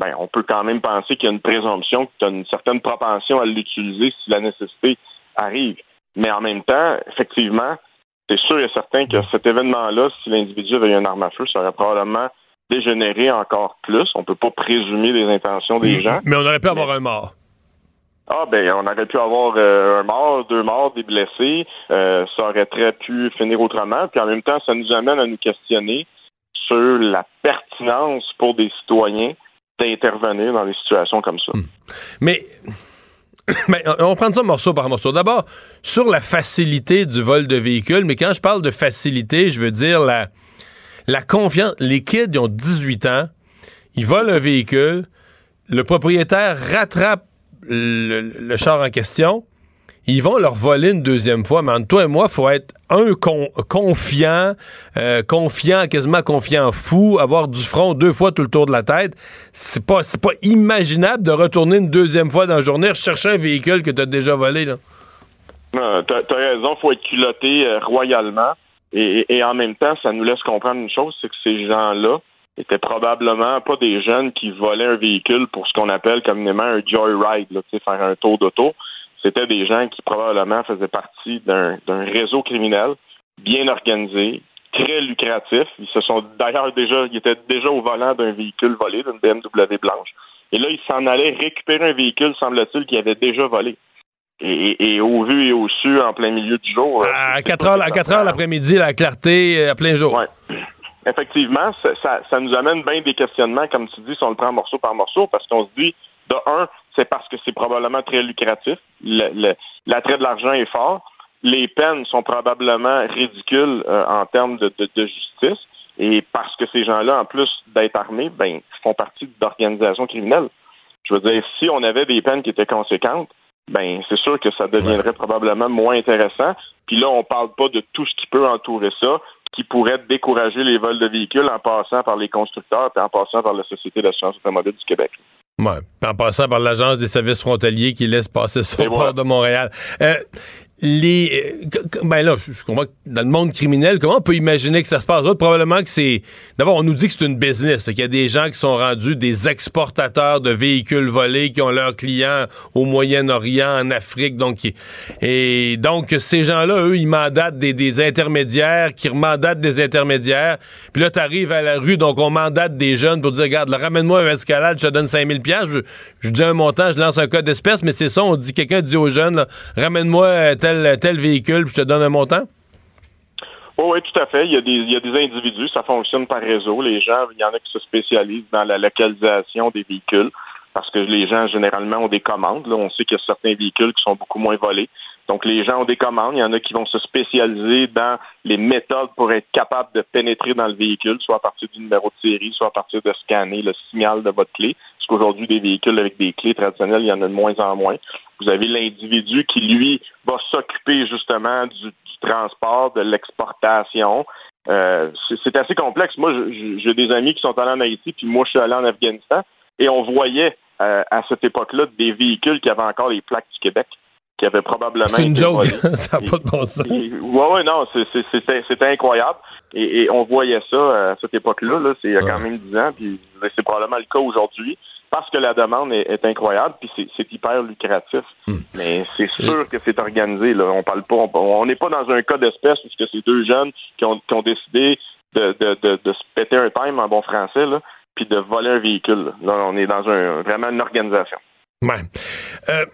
ben on peut quand même penser qu'il y a une présomption, que tu as une certaine propension à l'utiliser si la nécessité arrive. Mais en même temps, effectivement, c'est sûr et certain que cet événement-là, si l'individu avait eu une arme à feu, ça aurait probablement dégénéré encore plus. On ne peut pas présumer les intentions des gens.
Mais on aurait pu avoir un mort.
Ah ben, on aurait pu avoir euh, un mort, deux morts, des blessés. Euh, ça aurait très pu finir autrement. Puis en même temps, ça nous amène à nous questionner sur la pertinence pour des citoyens d'intervenir dans des situations comme ça. Hmm.
Mais mais on prend ça morceau par morceau. D'abord, sur la facilité du vol de véhicule, mais quand je parle de facilité, je veux dire la, la confiance. Les kids, ils ont 18 ans, ils volent un véhicule, le propriétaire rattrape le char en question, ils vont leur voler une deuxième fois. Mais entre toi et moi, faut être un confiant, euh, confiant, quasiment confiant fou, avoir du front deux fois tout le tour de la tête. C'est pas, pas imaginable de retourner une deuxième fois dans la journée chercher un véhicule que tu as déjà volé. Là.
Non, t'as, as raison, faut être culotté euh, royalement. Et, en même temps, ça nous laisse comprendre une chose, c'est que ces gens-là étaient probablement pas des jeunes qui volaient un véhicule pour ce qu'on appelle communément un joyride, là, faire un tour d'auto c'était des gens qui probablement faisaient partie d'un réseau criminel bien organisé, très lucratif. Ils se sont d'ailleurs déjà, ils étaient déjà au volant d'un véhicule volé, d'une BMW blanche. Et là, ils s'en allaient récupérer un véhicule, semble-t-il, qu'ils avaient déjà volé. et, au vu et au su en plein milieu du jour.
À 4 heures, à 4 heures l'après-midi, la clarté à plein jour.
Ouais. Effectivement, ça, ça, nous amène bien des questionnements, comme tu dis, si on le prend morceau par morceau, parce qu'on se dit, de un, c'est parce que c'est probablement très lucratif. L'attrait de l'argent est fort. Les peines sont probablement ridicules euh, en termes de, justice. Et parce que ces gens-là, en plus d'être armés, ben, font partie d'organisations criminelles. Je veux dire, si on avait des peines qui étaient conséquentes, ben c'est sûr que ça deviendrait probablement moins intéressant. Puis là, on parle pas de tout ce qui peut entourer ça, qui pourrait décourager les vols de véhicules en passant par les constructeurs et en passant par la Société d'assurance automobile du Québec.
Ouais, en passant par l'Agence des services frontaliers qui laisse passer ça au port de Montréal. Euh, les euh, ben là je comprends que dans le monde criminel comment on peut imaginer que ça se passe? Probablement que c'est d'abord on nous dit que c'est une business qu'il y a des gens qui sont rendus des exportateurs de véhicules volés qui ont leurs clients au Moyen-Orient en Afrique donc et donc ces gens-là eux ils mandatent des, intermédiaires qui remandatent des intermédiaires puis là tu arrives à la rue donc on mandate des jeunes pour dire regarde ramène-moi un escalade je te donne 5000 pièces je, je dis un montant je lance un code d'espèce mais c'est ça on dit quelqu'un dit aux jeunes ramène-moi euh, tel, véhicule, puis je te donne un montant?
oui, tout à fait. Il y, a des, individus, ça fonctionne par réseau. Les gens, il y en a qui se spécialisent dans la localisation des véhicules parce que les gens, généralement, ont des commandes. on sait qu'il y a certains véhicules qui sont beaucoup moins volés. Donc, les gens ont des commandes. Il y en a qui vont se spécialiser dans les méthodes pour être capables de pénétrer dans le véhicule, soit à partir du numéro de série, soit à partir de scanner le signal de votre clé. Parce qu'aujourd'hui, des véhicules avec des clés traditionnelles, il y en a de moins en moins. Vous avez l'individu qui, lui, va s'occuper justement du, transport, de l'exportation. Euh, c'est assez complexe. Moi, j'ai des amis qui sont allés en Haïti, puis moi, je suis allé en Afghanistan, et on voyait euh, à cette époque-là des véhicules qui avaient encore les plaques du Québec qui avaient probablement.
C'est une joke, ça n'a pas de bon sens.
Oui, ouais, non, c'était incroyable. Et, on voyait ça euh, à cette époque-là, -là, c'est il y a quand même 10 ans, puis c'est probablement le cas aujourd'hui parce que la demande est, incroyable, puis c'est hyper lucratif. Hmm. Mais c'est sûr que c'est organisé. Là. On parle pas, on n'est pas dans un cas d'espèce où c'est deux jeunes qui ont, décidé de, se péter un time en bon français, là, puis de voler un véhicule. Là, on est dans un, vraiment une organisation.
Ouais. Euh,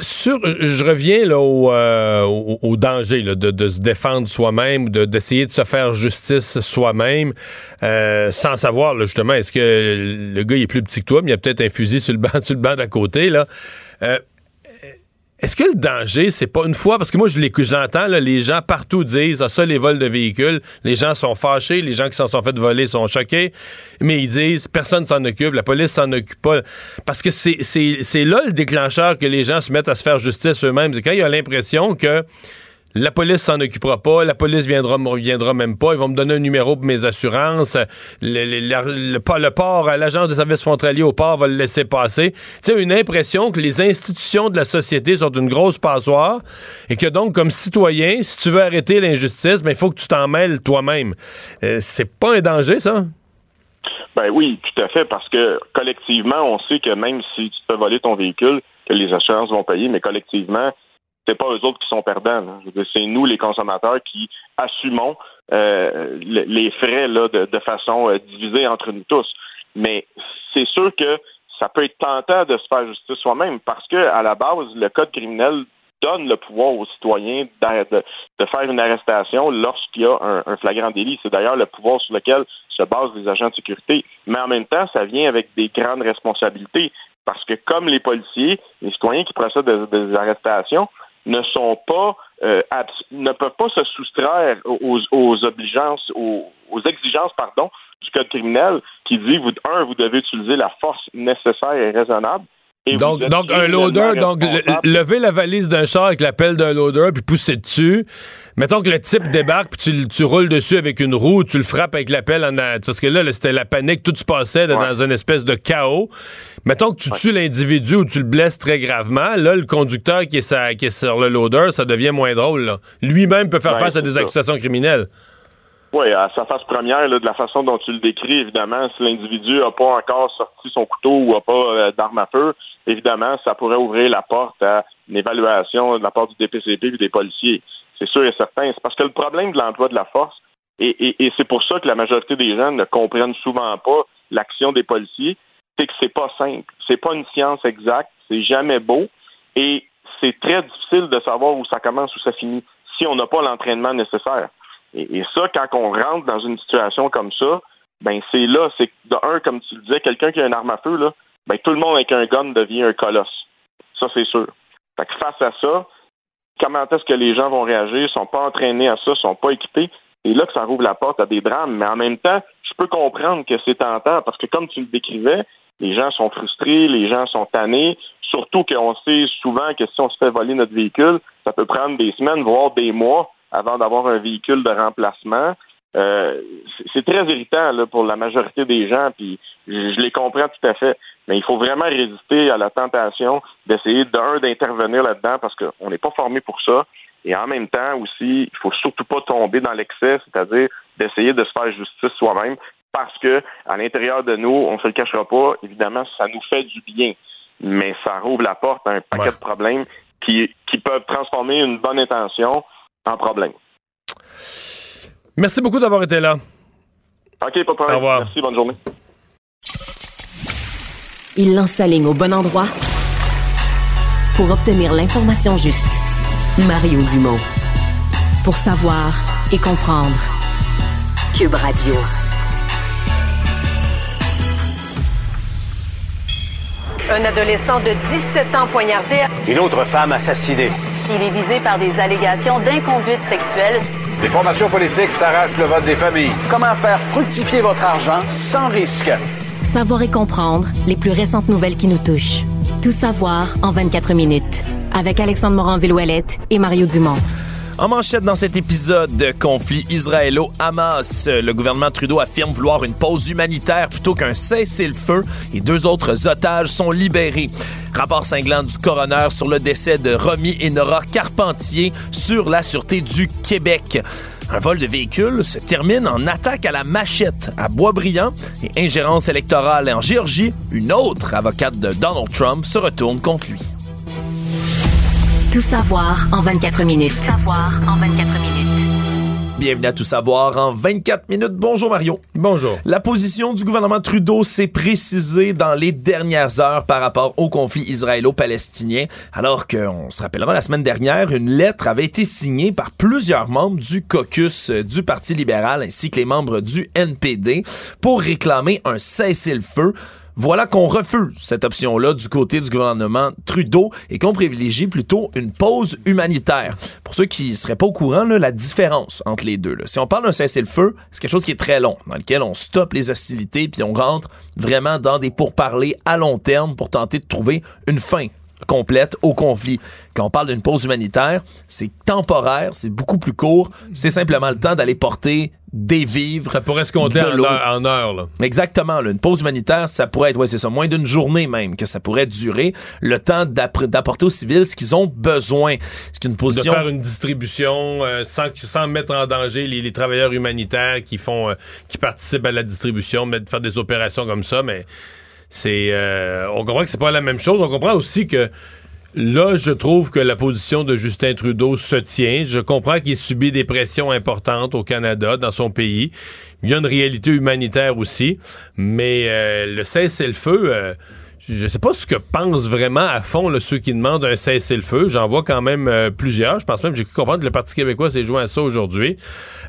sur, je reviens là, au, euh, danger de, se défendre soi-même, d'essayer de, se faire justice soi-même, euh, sans savoir justement est-ce que le gars est plus petit que toi, mais il a peut-être un fusil sur le banc, sur le banc d'à côté là. Euh, est-ce que le danger, c'est pas une fois, parce que moi, je l'entends, les gens partout disent, ah, ça, les vols de véhicules, les gens sont fâchés, les gens qui s'en sont fait voler sont choqués, mais ils disent, personne s'en occupe, la police s'en occupe pas. Parce que c'est là le déclencheur que les gens se mettent à se faire justice eux-mêmes. C'est quand il y a l'impression que la police s'en occupera pas, la police viendra, me reviendra même pas, ils vont me donner un numéro pour mes assurances, le, le, port, l'agence des services frontaliers au port va le laisser passer. Tu une impression que les institutions de la société sont une grosse passoire et que donc, comme citoyen, si tu veux arrêter l'injustice, ben, il faut que tu t'en mêles toi-même. Euh, c'est pas un danger, ça?
Ben oui, tout à fait, parce que collectivement, on sait que même si tu peux voler ton véhicule, que les assurances vont payer, mais collectivement, c'est pas eux autres qui sont perdants. C'est nous, les consommateurs, qui assumons euh, les frais là, de, façon euh, divisée entre nous tous. Mais c'est sûr que ça peut être tentant de se faire justice soi-même parce que à la base, le code criminel donne le pouvoir aux citoyens de, faire une arrestation lorsqu'il y a un, un flagrant délit. C'est d'ailleurs le pouvoir sur lequel se basent les agents de sécurité. Mais en même temps, ça vient avec des grandes responsabilités parce que comme les policiers, les citoyens qui procèdent des arrestations, ne sont pas euh, ne peuvent pas se soustraire aux, aux obligeances, aux, aux, exigences pardon, du code criminel qui dit vous, un, vous devez utiliser la force nécessaire et raisonnable.
Donc, donc un loader, donc lever la valise d'un char avec l'appel d'un loader puis pousser dessus. Mettons que le type débarque puis tu, tu, roules dessus avec une roue, tu le frappes avec l'appel en parce que là, c'était la panique, tout se passait dans une espèce de chaos. Mettons que tu tues l'individu ou tu le blesses très gravement, là, le conducteur qui est, qui est sur le loader, ça devient moins drôle. Lui-même peut faire face à des accusations criminelles.
Oui, à sa face première, de la façon dont tu le décris, évidemment, si l'individu n'a pas encore sorti son couteau ou n'a pas euh, d'arme à feu, évidemment, ça pourrait ouvrir la porte à une évaluation de la part du DPCP et des policiers. C'est sûr et certain. C'est parce que le problème de l'emploi de la force, et, c'est pour ça que la majorité des gens ne comprennent souvent pas l'action des policiers, c'est que c'est pas simple. C'est pas une science exacte, c'est jamais beau. Et c'est très difficile de savoir où ça commence, où ça finit, si on n'a pas l'entraînement nécessaire. Et, ça, quand on rentre dans une situation comme ça, ben c'est là, c'est de un, comme tu le disais, quelqu'un qui a une arme à feu, là, ben tout le monde avec un gun devient un colosse. Ça, c'est sûr. Fait que face à ça, comment est-ce que les gens vont réagir, ils sont pas entraînés à ça, sont pas équipés. Et là que ça rouvre la porte à des drames. Mais en même temps, je peux comprendre que c'est tentant parce que comme tu le décrivais, les gens sont frustrés, les gens sont tannés, surtout qu'on sait souvent que si on se fait voler notre véhicule, ça peut prendre des semaines, voire des mois avant d'avoir un véhicule de remplacement. Euh, c'est très irritant là, pour la majorité des gens, puis je, les comprends tout à fait. Mais il faut vraiment résister à la tentation d'essayer d'un d'intervenir là-dedans parce qu'on n'est pas formé pour ça. Et en même temps aussi, il faut surtout pas tomber dans l'excès, c'est-à-dire d'essayer de se faire justice soi-même, parce que à l'intérieur de nous, on se le cachera pas, évidemment, ça nous fait du bien, mais ça rouvre la porte à un paquet de problèmes qui, qui peuvent transformer une bonne intention en problème.
Merci beaucoup d'avoir été là.
OK, pas de problème. Au revoir. Merci, bonne journée.
Il lance sa ligne au bon endroit pour obtenir l'information juste. Mario Dumont. Pour savoir et comprendre. Cube Radio.
Un adolescent de 17 ans poignardé.
Une autre femme assassinée.
Il est visé par des allégations d'inconduite sexuelle.
Les formations politiques s'arrachent le vote des familles.
Comment faire fructifier votre argent sans risque?
Savoir et comprendre les plus récentes nouvelles qui nous touchent. Tout savoir en 24 minutes. Avec Alexandre Morin-Villouellette et Mario Dumont.
En manchette dans cet épisode de conflit israélo-Hamas, le gouvernement Trudeau affirme vouloir une pause humanitaire plutôt qu'un cessez-le-feu et deux autres otages sont libérés. Rapport cinglant du coroner sur le décès de Romy et Nora Carpentier sur la sûreté du Québec. Un vol de véhicule se termine en attaque à la machette à Boisbriand et ingérence électorale en Géorgie. Une autre avocate de Donald Trump se retourne contre lui.
Tout savoir en 24 minutes. Tout savoir en 24
minutes. Bienvenue à Tout savoir en 24 minutes. Bonjour Mario.
Bonjour.
La position du gouvernement Trudeau s'est précisée dans les dernières heures par rapport au conflit israélo-palestinien, alors qu'on se rappellera la semaine dernière, une lettre avait été signée par plusieurs membres du caucus du Parti libéral ainsi que les membres du NPD pour réclamer un cessez-le-feu voilà qu'on refuse cette option-là du côté du gouvernement Trudeau et qu'on privilégie plutôt une pause humanitaire. Pour ceux qui seraient pas au courant, la différence entre les deux. Si on parle d'un cessez-le-feu, c'est quelque chose qui est très long, dans lequel on stoppe les hostilités puis on rentre vraiment dans des pourparlers à long terme pour tenter de trouver une fin complète au conflit. Quand on parle d'une pause humanitaire, c'est temporaire, c'est beaucoup plus court, c'est simplement le temps d'aller porter des vivres.
Ça pourrait se compter en, heure, heures. Là.
Exactement. Une pause humanitaire, ça pourrait être, ouais, c'est ça, moins d'une journée même que ça pourrait durer. Le temps d'apporter aux civils ce qu'ils ont besoin. C'est une position.
De faire une distribution euh, sans, sans mettre en danger les, travailleurs humanitaires qui font, euh, qui participent à la distribution, de faire des opérations comme ça, mais c'est. Euh, on comprend que c'est pas la même chose. On comprend aussi que Là, je trouve que la position de Justin Trudeau se tient. Je comprends qu'il subit des pressions importantes au Canada, dans son pays. Il y a une réalité humanitaire aussi. Mais euh, le cessez-le-feu, euh, je ne sais pas ce que pensent vraiment à fond ceux qui demandent un cessez-le-feu. J'en vois quand même euh, plusieurs. Je pense même j'ai pu comprendre que le Parti québécois s'est joint à ça aujourd'hui.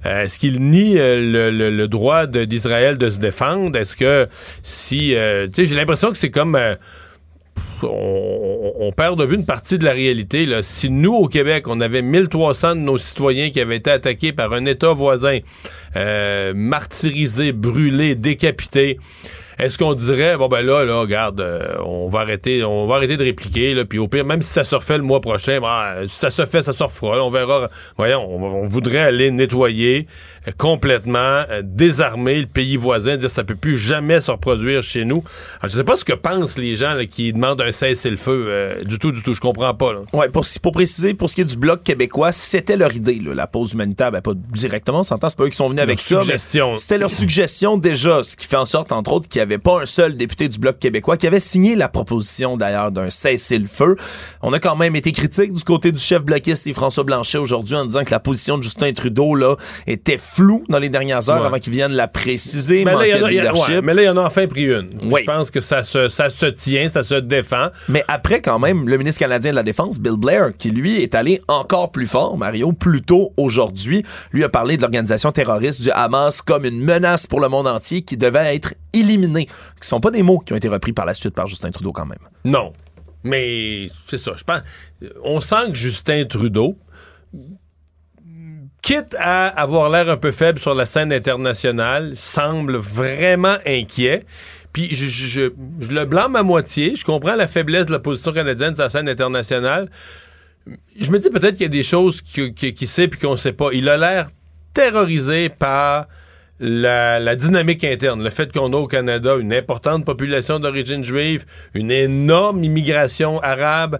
Est-ce qu'il nie le, droit d'Israël de, se défendre? Est-ce que si... tu sais, j'ai l'impression que c'est comme on, perd de vue une partie de la réalité. Si nous, au Québec, on avait 1300 de nos citoyens qui avaient été attaqués par un État voisin, euh, martyrisés, brûlés, décapités, est-ce qu'on dirait bon ben là là regarde euh, on va arrêter on va arrêter de répliquer là puis au pire même si ça se refait le mois prochain si ça se fait ça se refera on verra. Voyons on, voudrait aller nettoyer euh, complètement euh, désarmer le pays voisin dire ça peut plus jamais se reproduire chez nous. Alors, je sais pas ce que pensent les gens qui demandent un cessez-le-feu du tout du tout je comprends pas là.
ouais pour, pour préciser pour ce qui est du bloc québécois c'était leur idée là, la pause humanitaire. Ben, pas directement on s'entend c'est pas eux qui sont venus avec ça c'était leur suggestion déjà ce qui fait en sorte entre autres qu'il y avait avait pas un seul député du Bloc québécois qui avait signé la proposition d'ailleurs d'un cessez-le-feu. On a quand même été critique du côté du chef bloquiste et François Blanchet aujourd'hui en disant que la position de Justin Trudeau là était floue dans les dernières heures
Ouais.
avant qu'il vienne la préciser.
Mais là, il y en a- y ouais, mais là, il y en a enfin pris une.
Oui.
Je pense que ça se, ça se tient, ça se défend.
Mais après, quand même, le ministre canadien de la Défense, Bill Blair, qui lui est allé encore plus fort, Mario, plus tôt aujourd'hui, lui a parlé de l'organisation terroriste du Hamas comme une menace pour le monde entier qui devait être éliminée. Ce sont pas des mots qui ont été repris par la suite par Justin Trudeau quand même.
Non. Mais c'est ça, je pense. On sent que Justin Trudeau, quitte à avoir l'air un peu faible sur la scène internationale, semble vraiment inquiet. Puis je, je- je- le blâme à moitié. Je comprends la faiblesse de la position canadienne sur la scène internationale. Je me dis peut-être qu'il y a des choses qui- qui- qu'il sait puis qu'on sait pas. Il a l'air terrorisé par la, dynamique interne, le fait qu'on a au Canada une importante population d'origine juive, une énorme immigration arabe,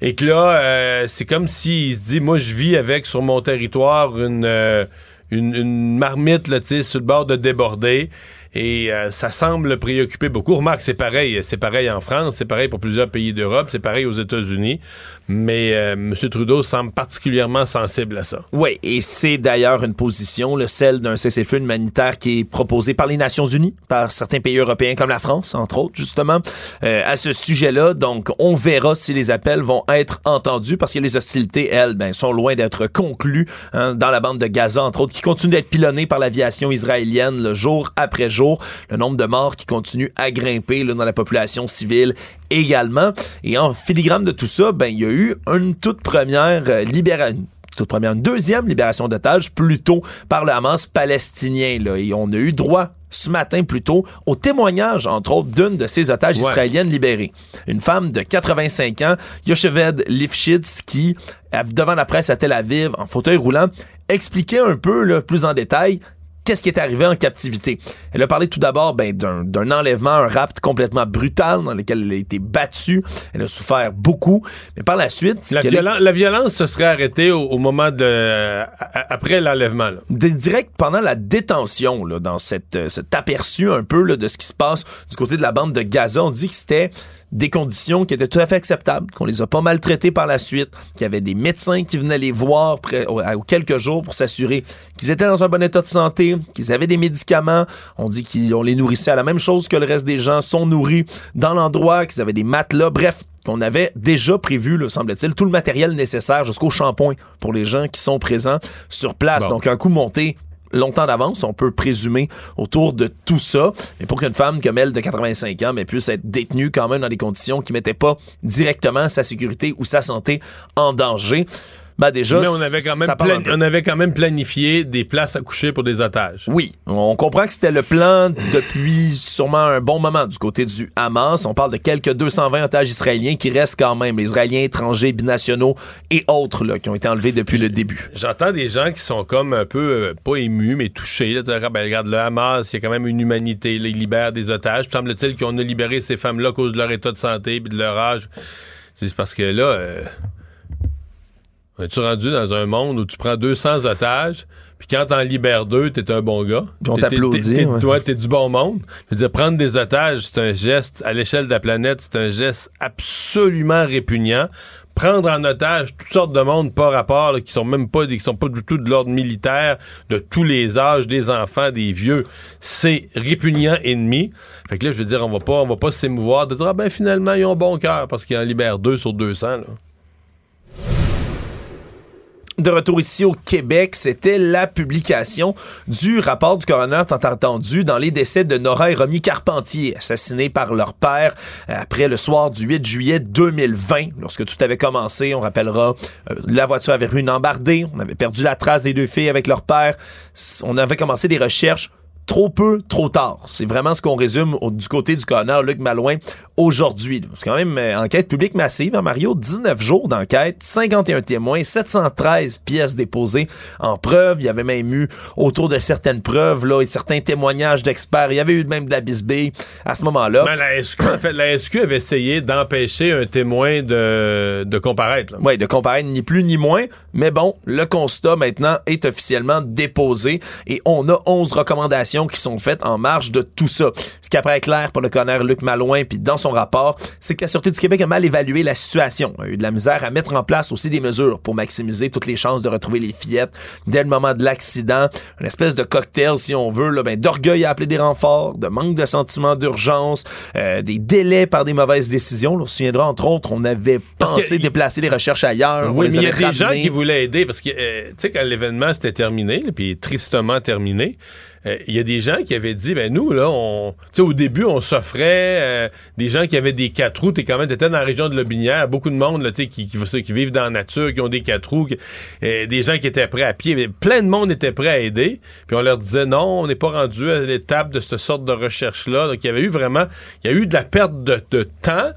et que là, euh, c'est comme s'il se dit, moi, je vis avec sur mon territoire une, euh, une, une marmite là, sur le bord de déborder. Et euh, ça semble le préoccuper beaucoup. Remarque, c'est pareil. C'est pareil en France, c'est pareil pour plusieurs pays d'Europe, c'est pareil aux États-Unis. Mais euh, M. Trudeau semble particulièrement sensible à ça.
Oui, et c'est d'ailleurs une position, le celle d'un cessez-le-feu humanitaire qui est proposé par les Nations Unies, par certains pays européens comme la France, entre autres, justement, euh, à ce sujet-là. Donc, on verra si les appels vont être entendus parce que les hostilités, elles, ben, sont loin d'être conclues hein, dans la bande de Gaza, entre autres, qui continue d'être pilonnée par l'aviation israélienne le jour après jour. Le nombre de morts qui continue à grimper là, dans la population civile également. Et en filigrane de tout ça, ben, il y a eu une toute première euh, libération toute première, une deuxième libération d'otages plutôt par le Hamas palestinien. Là. Et on a eu droit ce matin plutôt au témoignage, entre autres, d'une de ces otages
Ouais.
israéliennes libérées. Une femme de 85 ans, Yocheved Lifshitz, qui, euh, devant la presse à Tel Aviv, en fauteuil roulant, expliquait un peu là, plus en détail qu'est-ce qui est arrivé en captivité? Elle a parlé tout d'abord ben, d'un, enlèvement, un rapt complètement brutal dans lequel elle a été battue. Elle a souffert beaucoup. Mais par la suite...
La,
a-
la violence se serait arrêtée au, au moment de. euh, après l'enlèvement.
direct pendant la détention, là, dans cette, euh, cet aperçu un peu là, de ce qui se passe du côté de la bande de Gaza, on dit que c'était des conditions qui étaient tout à fait acceptables, qu'on les a pas maltraités par la suite, qu'il y avait des médecins qui venaient les voir près- aux quelques jours pour s'assurer qu'ils étaient dans un bon état de santé, qu'ils avaient des médicaments. On dit qu'on les nourrissait à la même chose que le reste des gens sont nourris dans l'endroit, qu'ils avaient des matelas, bref qu'on avait déjà prévu, semble-t-il, tout le matériel nécessaire jusqu'au shampoing pour les gens qui sont présents sur place.
Bon.
Donc, un coup monté longtemps d'avance, on peut présumer autour de tout ça. Mais pour qu'une femme comme elle de 85 ans mais puisse être détenue quand même dans des conditions qui mettaient pas directement sa sécurité ou sa santé en danger, déjà,
Mais on avait, quand même
ça parle un
plan-
peu.
on avait quand même planifié des places à coucher pour des otages.
Oui, on comprend que c'était le plan depuis sûrement un bon moment du côté du Hamas. On parle de quelques 220 otages israéliens qui restent quand même, les Israéliens étrangers, binationaux et autres là, qui ont été enlevés depuis le début.
J'entends des gens qui sont comme un peu, euh, pas émus, mais touchés. Là, ben, regarde, le Hamas, il y a quand même une humanité. là, ils libèrent des otages. Semble-t-il qu'on a libéré ces femmes-là à cause de leur état de santé puis de leur âge. C'est parce que là, euh, es-tu rendu dans un monde où tu prends 200 otages, puis quand t'en libères deux, t'es un bon gars.
Puis on
t'es-
t'applaudit,
t'es-
ouais.
Toi, t'es du bon monde. Je veux dire, prendre des otages, c'est un geste, à l'échelle de la planète, c'est un geste absolument répugnant. Prendre en otage toutes sortes de monde pas rapport, là, qui sont même pas, qui sont pas du tout de l'ordre militaire, de tous les âges, des enfants, des vieux, c'est répugnant ennemi. Fait que là, je veux dire, on va pas, on va pas s'émouvoir de dire, ah ben finalement, ils ont bon cœur parce qu'ils en libèrent deux sur 200, là.
De retour ici au Québec, c'était la publication du rapport du coroner tant attendu dans les décès de Nora et Romy Carpentier, assassinés par leur père euh, après le soir du 8 juillet 2020, lorsque tout avait commencé. On rappellera, euh, la voiture avait eu une embardée, on avait perdu la trace des deux filles avec leur père. On avait commencé des recherches trop peu, trop tard. C'est vraiment ce qu'on résume du côté du coroner Luc Malouin aujourd'hui. C'est quand même euh, enquête publique massive, hein, Mario? 19 jours d'enquête, 51 témoins, 713 pièces déposées en preuve. Il y avait même eu autour de certaines preuves là, et certains témoignages d'experts. Il y avait eu même de la bisbille à ce moment-là.
Ben, la, SQ, en fait, la SQ avait essayé d'empêcher un témoin de, de comparaître.
Oui, de comparaître ni plus ni moins. Mais bon, le constat maintenant est officiellement déposé et on a 11 recommandations qui sont faites en marge de tout ça. Ce qui apparaît clair pour le coroner Luc Malouin, puis dans son rapport, c'est que la Sûreté du Québec a mal évalué la situation, a eu de la misère à mettre en place aussi des mesures pour maximiser toutes les chances de retrouver les fillettes dès le moment de l'accident, une espèce de cocktail, si on veut, là, ben, d'orgueil à appeler des renforts, de manque de sentiment d'urgence, euh, des délais par des mauvaises décisions. Là, on se souviendra, entre autres, on avait pensé déplacer les recherches ailleurs.
Oui, mais il y a des gens qui voulaient aider parce que, euh, tu sais, quand l'événement s'était terminé, puis tristement terminé, euh, il y a des gens qui avaient dit, ben nous, là, on, au début, on s'offrait euh, des gens qui avaient des quatre roues. T'es quand même, t'étais dans la région de Lobinière, beaucoup de monde, là, qui, qui, qui, vivent dans la nature, qui ont des quatre roues, euh, des gens qui étaient prêts à pied. Mais plein de monde était prêt à aider. Puis on leur disait, non, on n'est pas rendu à l'étape de cette sorte de recherche-là. Donc il y avait eu vraiment, il y a eu de la perte de, de temps,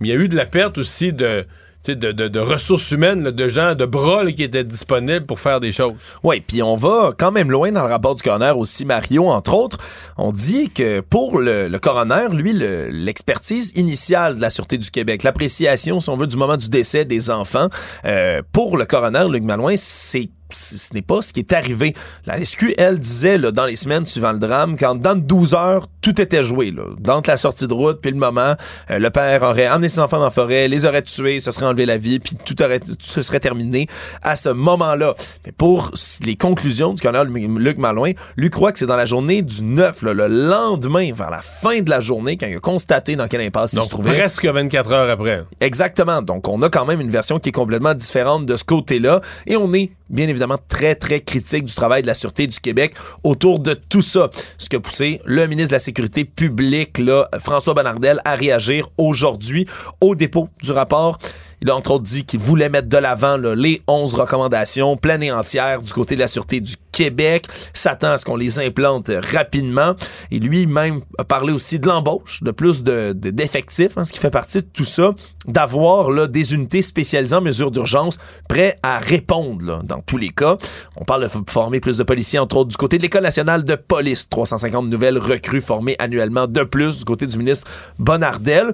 mais il y a eu de la perte aussi de de, de, de, ressources humaines, de gens, de bras qui étaient disponibles pour faire des choses.
Oui, puis on va quand même loin dans le rapport du coroner aussi, Mario, entre autres. On dit que pour le, le coroner, lui, l'expertise initiale de la Sûreté du Québec, l'appréciation, si on veut, du moment du décès des enfants, euh, pour le coroner, Luc Malouin, c'est ce n'est pas ce qui est arrivé. La SQ, elle, disait là, dans les semaines suivant le drame, quand dans 12 heures, tout était joué. Là. Dans la sortie de route, puis le moment, euh, le père aurait emmené ses enfants dans la forêt, les aurait tués, se serait enlevé la vie, puis tout, aurait, tout se serait terminé à ce moment-là. Mais pour les conclusions du colonel Luc Malouin, lui croit que c'est dans la journée du 9, là, le lendemain, vers la fin de la journée, quand il a constaté dans quelle impasse il se trouvait.
presque 24 heures après.
Exactement. Donc, on a quand même une version qui est complètement différente de ce côté-là, et on est bien évidemment très, très critique du travail de la Sûreté du Québec autour de tout ça. Ce qui a poussé le ministre de la Sécurité publique, là, François Bonnardel, à réagir aujourd'hui au dépôt du rapport. Il a entre autres dit qu'il voulait mettre de l'avant les 11 recommandations pleines et entières du côté de la Sûreté du Québec, s'attend à ce qu'on les implante rapidement. Et lui-même a parlé aussi de l'embauche, de plus de, d'effectifs, hein, ce qui fait partie de tout ça, d'avoir des unités spécialisées en mesures d'urgence prêts à répondre dans tous les cas. On parle de former plus de policiers, entre autres du côté de l'École nationale de police. 350 nouvelles recrues formées annuellement de plus du côté du ministre Bonnardel.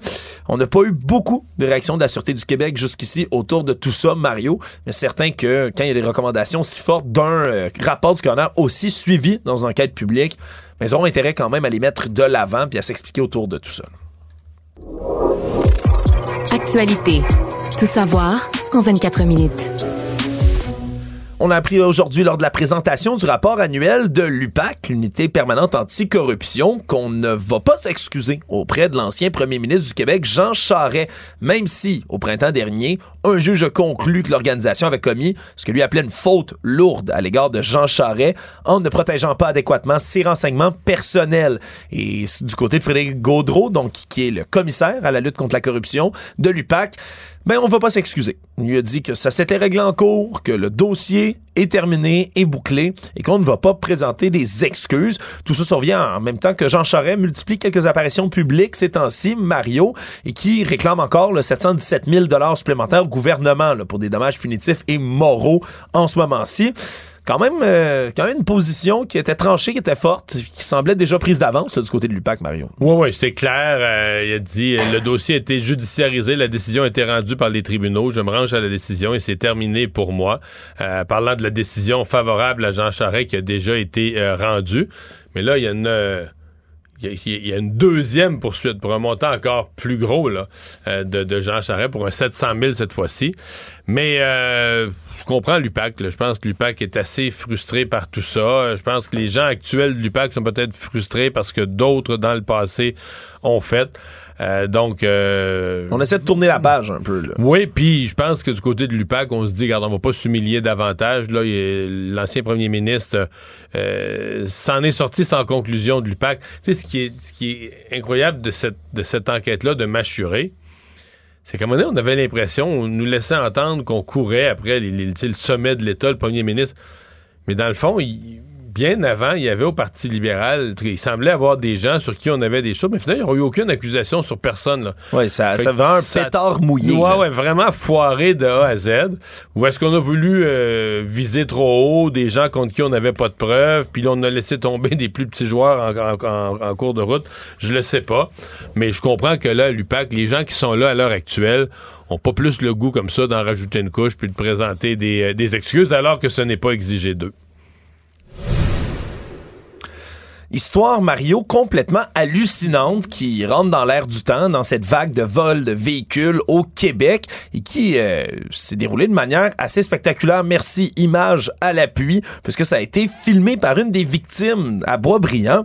On n'a pas eu beaucoup de réactions de la Sûreté du Québec jusqu'ici autour de tout ça, Mario, mais certain que quand il y a des recommandations si fortes d'un euh, rapport du coroner aussi suivi dans une enquête publique, mais ils ont intérêt quand même à les mettre de l'avant puis à s'expliquer autour de tout ça.
Actualité. Tout savoir en 24 minutes.
On a appris aujourd'hui lors de la présentation du rapport annuel de l'UPAC, l'unité permanente anticorruption, qu'on ne va pas s'excuser auprès de l'ancien premier ministre du Québec, Jean Charest, même si, au printemps dernier, un juge a conclu que l'organisation avait commis ce que lui appelait une faute lourde à l'égard de Jean Charest en ne protégeant pas adéquatement ses renseignements personnels. Et du côté de Frédéric Gaudreau, donc qui est le commissaire à la lutte contre la corruption de l'UPAC, ben on va pas s'excuser. Il lui a dit que ça s'était réglé en cours, que le dossier est terminé, est bouclé et qu'on ne va pas présenter des excuses. Tout ça survient en même temps que Jean Charest multiplie quelques apparitions publiques ces temps-ci, Mario, et qui réclame encore le 717 000 supplémentaires au gouvernement pour des dommages punitifs et moraux en ce moment-ci quand même, euh, quand même une position qui était tranchée, qui était forte, qui semblait déjà prise d'avance du côté de l'UPAC, Mario.
Oui, oui, c'est clair. Euh, il a dit le dossier a été judiciarisé, la décision a été rendue par les tribunaux. Je me range à la décision et c'est terminé pour moi. Euh, parlant de la décision favorable à Jean Charest qui a déjà été rendue. Mais là, il y a une il y, a une deuxième poursuite pour un montant encore plus gros là, de, Jean Charest pour un 700 000 cette fois-ci. Mais euh, je comprends l'UPAC. Je pense que l'UPAC est assez frustré par tout ça. Je pense que les gens actuels de l'UPAC sont peut-être frustrés parce que d'autres dans le passé ont fait. Euh, donc, euh,
on essaie de tourner la page un peu. Là.
Oui, puis je pense que du côté de l'UPAC, on se dit, regarde, on va pas s'humilier davantage. Là, l'ancien premier ministre euh, s'en est sorti sans conclusion de l'UPAC. Tu sais, ce qui est, ce qui est incroyable de cette, de cette enquête-là de Machuré, c'est qu'à un moment donné, on avait l'impression, on nous laissait entendre qu'on courait après le sommet de l'État, le premier ministre. Mais dans le fond, il, bien avant, il y avait au Parti libéral, il semblait avoir des gens sur qui on avait des choses, mais finalement, il n'y a eu aucune accusation sur personne.
Oui, ça, ça un pétard mouillé.
Oui, ouais, vraiment foiré de A à Z. Ou est-ce qu'on a voulu euh, viser trop haut des gens contre qui on n'avait pas de preuves, puis là, on a laissé tomber des plus petits joueurs en, cours de route? Je le sais pas. Mais je comprends que là, l'UPAC, les gens qui sont là à l'heure actuelle, ont pas plus le goût comme ça d'en rajouter une couche puis de présenter des, euh, des excuses alors que ce n'est pas exigé d'eux.
Histoire Mario complètement hallucinante qui rentre dans l'air du temps, dans cette vague de vols de véhicules au Québec et qui euh, s'est déroulée de manière assez spectaculaire. Merci, image à l'appui, puisque ça a été filmé par une des victimes à Boisbriand.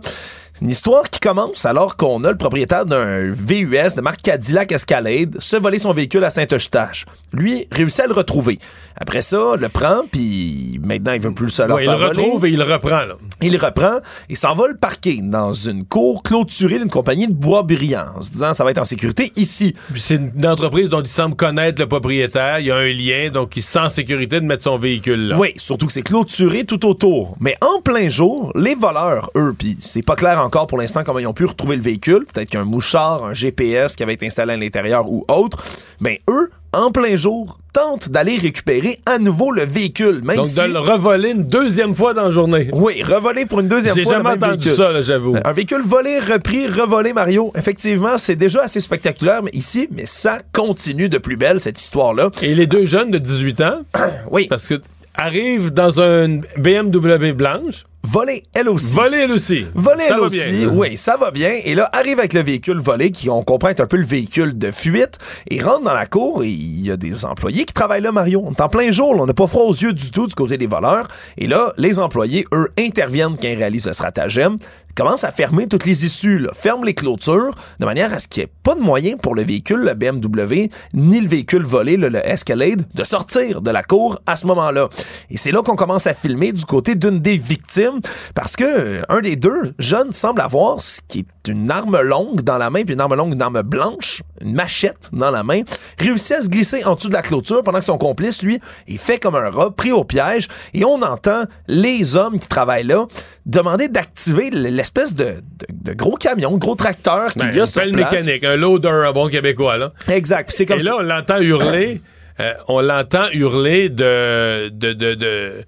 Une histoire qui commence alors qu'on a le propriétaire d'un VUS de marque Cadillac Escalade se voler son véhicule à Saint-Eustache. Lui réussit à le retrouver. Après ça, le prend, puis maintenant, il veut plus le seul
Ouais, il le retrouve et il le reprend. Là.
Il le reprend et s'en va le parquer dans une cour clôturée d'une compagnie de bois brillant, en se disant ça va être en sécurité ici.
C'est une entreprise dont il semble connaître le propriétaire. Il y a un lien, donc il se sent en sécurité de mettre son véhicule là.
Oui, surtout que c'est clôturé tout autour. Mais en plein jour, les voleurs, eux, puis c'est pas clair encore pour l'instant comment ils ont pu retrouver le véhicule, peut-être qu'un mouchard, un GPS qui avait été installé à l'intérieur ou autre, mais eux, en plein jour, tentent d'aller récupérer à nouveau le véhicule. Même
donc
si...
de le revoler une deuxième fois dans la journée.
Oui, revoler pour une deuxième
J'ai
fois.
jamais
le même
entendu
véhicule.
ça, j'avoue.
Un véhicule volé, repris, revolé, Mario. Effectivement, c'est déjà assez spectaculaire mais ici, mais ça continue de plus belle, cette histoire-là.
Et les deux jeunes de 18 ans,
oui.
parce que arrivent dans un BMW blanche.
Volée, elle aussi.
Volée, elle aussi.
Volée,
Ça
elle
va
aussi.
bien.
Oui, ça va bien. Et là, arrive avec le véhicule volé, qui on comprend un peu le véhicule de fuite, et rentre dans la cour, et il y a des employés qui travaillent là, Mario. On est en plein jour, là. on n'a pas froid aux yeux du tout du côté des voleurs. Et là, les employés, eux, interviennent quand ils réalisent le stratagème, commencent à fermer toutes les issues, là, ferment les clôtures, de manière à ce qu'il n'y ait pas de moyen pour le véhicule, le BMW, ni le véhicule volé, le, le Escalade, de sortir de la cour à ce moment-là. Et c'est là qu'on commence à filmer du côté d'une des victimes, parce que euh, un des deux jeunes semble avoir ce qui est une arme longue dans la main, puis une arme longue, une arme blanche, une machette dans la main, réussit à se glisser en dessous de la clôture pendant que son complice, lui, est fait comme un rat, pris au piège, et on entend les hommes qui travaillent là demander d'activer l'espèce de, de- de gros camion, gros tracteur qu'il
Ben,
y a sur place.
mécanique, un loader, un bon québécois, là.
Exact. C'est comme
Et là, on l'entend hurler. euh, on l'entend hurler de. de, de, de-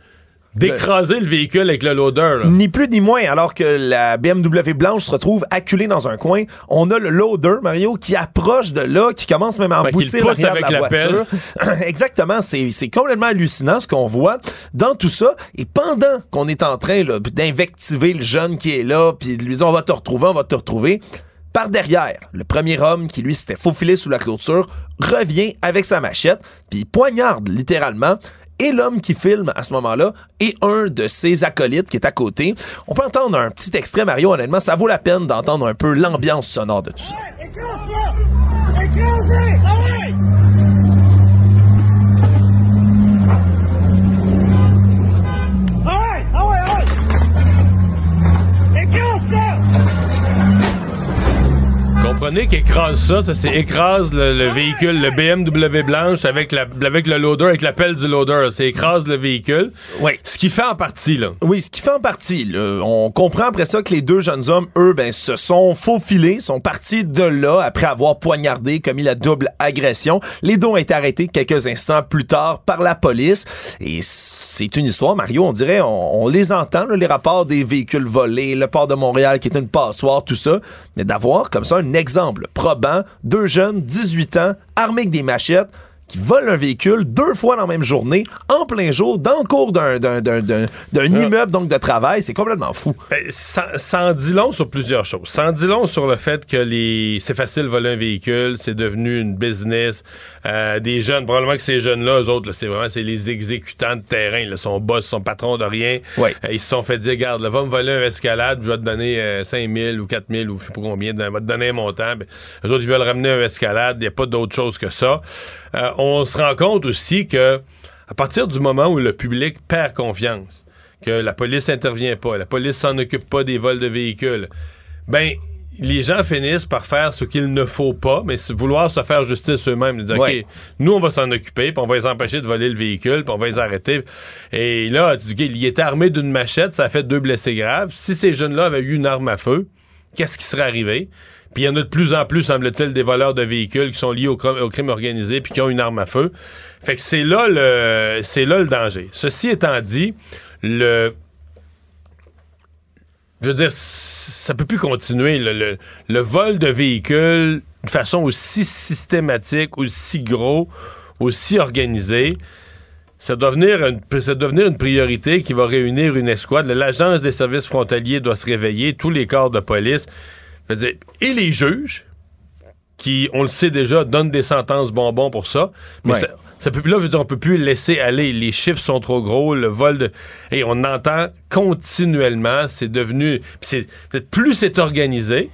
d'écraser le véhicule avec le loader. là.
Ni plus ni moins, alors que la BMW blanche se retrouve acculée dans un coin, on a le loader, Mario, qui approche de là, qui commence même à
Ben,
emboutir
pousse
l'arrière de la
la
voiture. Exactement, c'est c'est complètement hallucinant ce qu'on voit dans tout ça. Et pendant qu'on est en train d'invectiver le jeune qui est là, puis de lui dire on va te retrouver, on va te retrouver, par derrière, le premier homme qui lui s'était faufilé sous la clôture revient avec sa machette, puis poignarde littéralement. Et l'homme qui filme à ce moment-là est un de ses acolytes qui est à côté. On peut entendre un petit extrait, Mario, honnêtement, ça vaut la peine d'entendre un peu l'ambiance sonore de tout ça.
Comprenez qu'écrase ça, ça c'est écrase le, le véhicule, le BMW blanche avec, la, avec le loader, avec la pelle du loader. C'est écrase le véhicule.
Oui.
Ce qui fait en partie, là.
Oui, ce qui fait en partie. là, on comprend après ça que les deux jeunes hommes, eux, ben, se sont faufilés, sont partis de là après avoir poignardé, commis la double agression. Les deux ont été arrêtés quelques instants plus tard par la police. Et c'est une histoire, Mario, on dirait, on, on les entend, là, les rapports des véhicules volés, le port de Montréal qui est une passoire, tout ça. Mais d'avoir comme ça un exemple probant, deux jeunes, 18 ans, armés avec des machettes, qui volent un véhicule deux fois dans la même journée, en plein jour, dans le cours d'un, d'un, d'un, d'un- d'un immeuble donc de travail. C'est complètement fou.
Ben, ça, ça en dit long sur plusieurs choses. Ça en dit long sur le fait que les c'est facile de voler un véhicule, c'est devenu une business. Euh, des jeunes, probablement que ces jeunes-là, eux autres, là, c'est vraiment c'est les exécutants de terrain. Là, son boss, son patron de rien.
Ouais.
Euh, ils se sont fait dire, garde, là, va me voler un escalade, je vais te donner euh, 5 000 ou 4 000 ou je sais pas combien, je vais te donner un montant. Ben, eux autres, ils veulent ramener un escalade, il n'y a pas d'autre chose que ça. Euh, on se rend compte aussi que à partir du moment où le public perd confiance, que la police intervient pas, la police s'en occupe pas des vols de véhicules, ben les gens finissent par faire ce qu'il ne faut pas, mais vouloir se faire justice eux-mêmes, dire
Ouais.
OK, nous on va s'en occuper, puis on va les empêcher de voler le véhicule, puis on va les arrêter. Et là, tu dis, il était armé d'une machette, ça a fait deux blessés graves. Si ces jeunes-là avaient eu une arme à feu, qu'est-ce qui serait arrivé? Puis il y en a de plus en plus, semble-t-il, des voleurs de véhicules qui sont liés au, cr- au crime organisé puis qui ont une arme à feu. Fait que c'est là le c'est là danger. Ceci étant dit, le je veux dire, ça peut plus continuer. Le, vol de véhicules de façon aussi systématique, aussi gros, aussi organisé, ça doit, ça doit devenir une priorité qui va réunir une escouade. L'Agence des services frontaliers doit se réveiller, tous les corps de police. Dire, et les juges, qui, on le sait déjà, donnent des sentences bonbons pour ça. Mais
Ouais.
ça, ça peut, là, je veux dire, on peut plus laisser aller. Les chiffres sont trop gros, le vol de... Et on entend continuellement, c'est devenu... c'est Plus c'est organisé,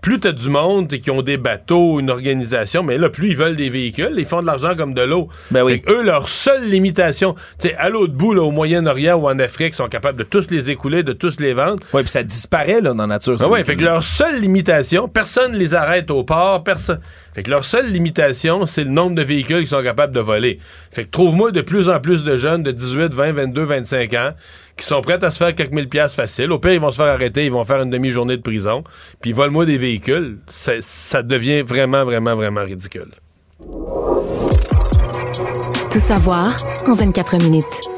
plus t'as du monde qui ont des bateaux, une organisation, mais là, plus ils veulent des véhicules, ils font de l'argent comme de l'eau.
Ben oui.
Fait que eux, leur seule limitation, tu sais, à l'autre bout, là, au Moyen-Orient ou en Afrique, ils sont capables de tous les écouler, de tous les vendre.
Oui, puis ça disparaît là, dans la nature.
Ah
ça.
ouais, fait que leur seule limitation, personne les arrête au port, personne. Fait que leur seule limitation, c'est le nombre de véhicules qu'ils sont capables de voler. Fait que trouve-moi de plus en plus de jeunes de 18, 20, 22, 25 ans qui sont prêts à se faire quelques mille piastres faciles. Au pire, ils vont se faire arrêter, ils vont faire une demi-journée de prison, puis vole-moi des véhicules. Ça devient vraiment, vraiment, vraiment ridicule.
Tout savoir en 24 minutes.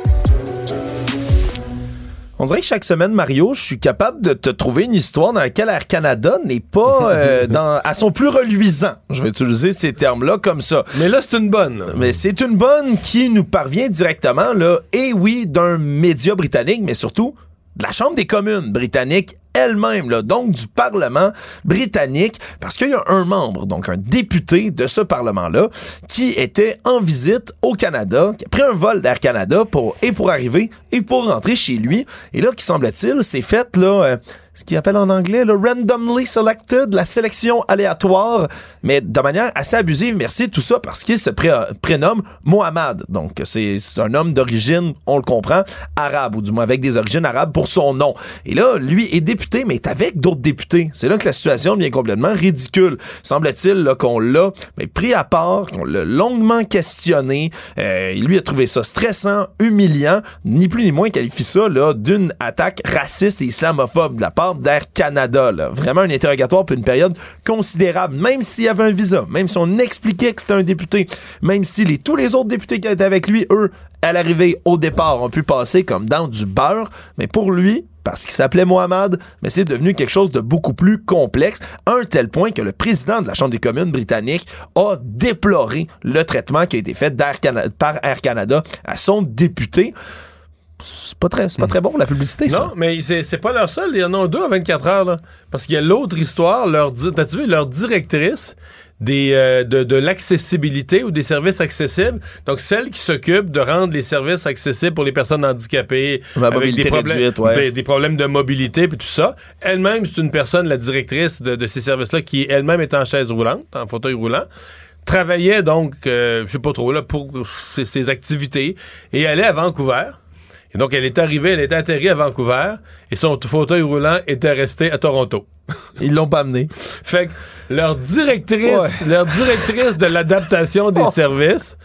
On dirait que chaque semaine, Mario, je suis capable de te trouver une histoire dans laquelle Air Canada n'est pas euh, dans, à son plus reluisant. Je vais utiliser ces termes-là comme ça.
Mais là, c'est une bonne.
Mais c'est une bonne qui nous parvient directement, là, et oui, d'un média britannique, mais surtout de la Chambre des communes britannique elle-même, là, donc du Parlement britannique, parce qu'il y a un membre, donc un député de ce Parlement-là, qui était en visite au Canada, qui a pris un vol d'Air Canada pour, et pour arriver et pour rentrer chez lui. Et là, qui semble-t-il, s'est fait, là, euh, ce qu'ils appellent en anglais, le randomly selected, la sélection aléatoire, mais de manière assez abusive, merci, tout ça parce qu'il se pré- prénomme Mohamed. Donc, c'est un homme d'origine, on le comprend, arabe, ou du moins avec des origines arabes pour son nom. Et là, lui est député, mais est avec d'autres députés. C'est là que la situation devient complètement ridicule. Semble-t-il qu'on l'a pris à part, qu'on l'a longuement questionné. Euh, lui a trouvé ça stressant, humiliant, ni plus ni moins qualifie ça d'une attaque raciste et islamophobe de la part d'Air Canada. Vraiment un interrogatoire pour une période considérable, même s'il y avait un visa, même si on expliquait que c'était un député, même si les, tous les autres députés qui étaient avec lui, eux, à l'arrivée au départ, ont pu passer comme dans du beurre, mais pour lui, parce qu'il s'appelait Mohamed, mais c'est devenu quelque chose de beaucoup plus complexe, à un tel point que le président de la Chambre des communes britannique a déploré le traitement qui a été fait par Air Canada à son député. C'est pas très, c'est pas très bon la publicité, ça.
Non, mais c'est c'est pas leur seul. Il y en a deux à 24 heures, là. Parce qu'il y a l'autre histoire, leur, t'as-tu vu, leur directrice des, euh, de, de l'accessibilité ou des services accessibles. Donc, celle qui s'occupe de rendre les services accessibles pour les personnes handicapées.
La
avec
mobilité
des problèmes,
réduite, ouais.
des, des problèmes de mobilité, puis tout ça. Elle-même, c'est une personne, la directrice de, de ces services-là, qui elle-même est en chaise roulante, en fauteuil roulant travaillait donc, euh, je sais pas trop, là, pour ses, ses activités et allait à Vancouver. Et donc, elle est arrivée, elle est atterrie à Vancouver et son fauteuil roulant était resté à Toronto.
Ils l'ont pas amené.
Fait que leur directrice, leur directrice de l'adaptation des services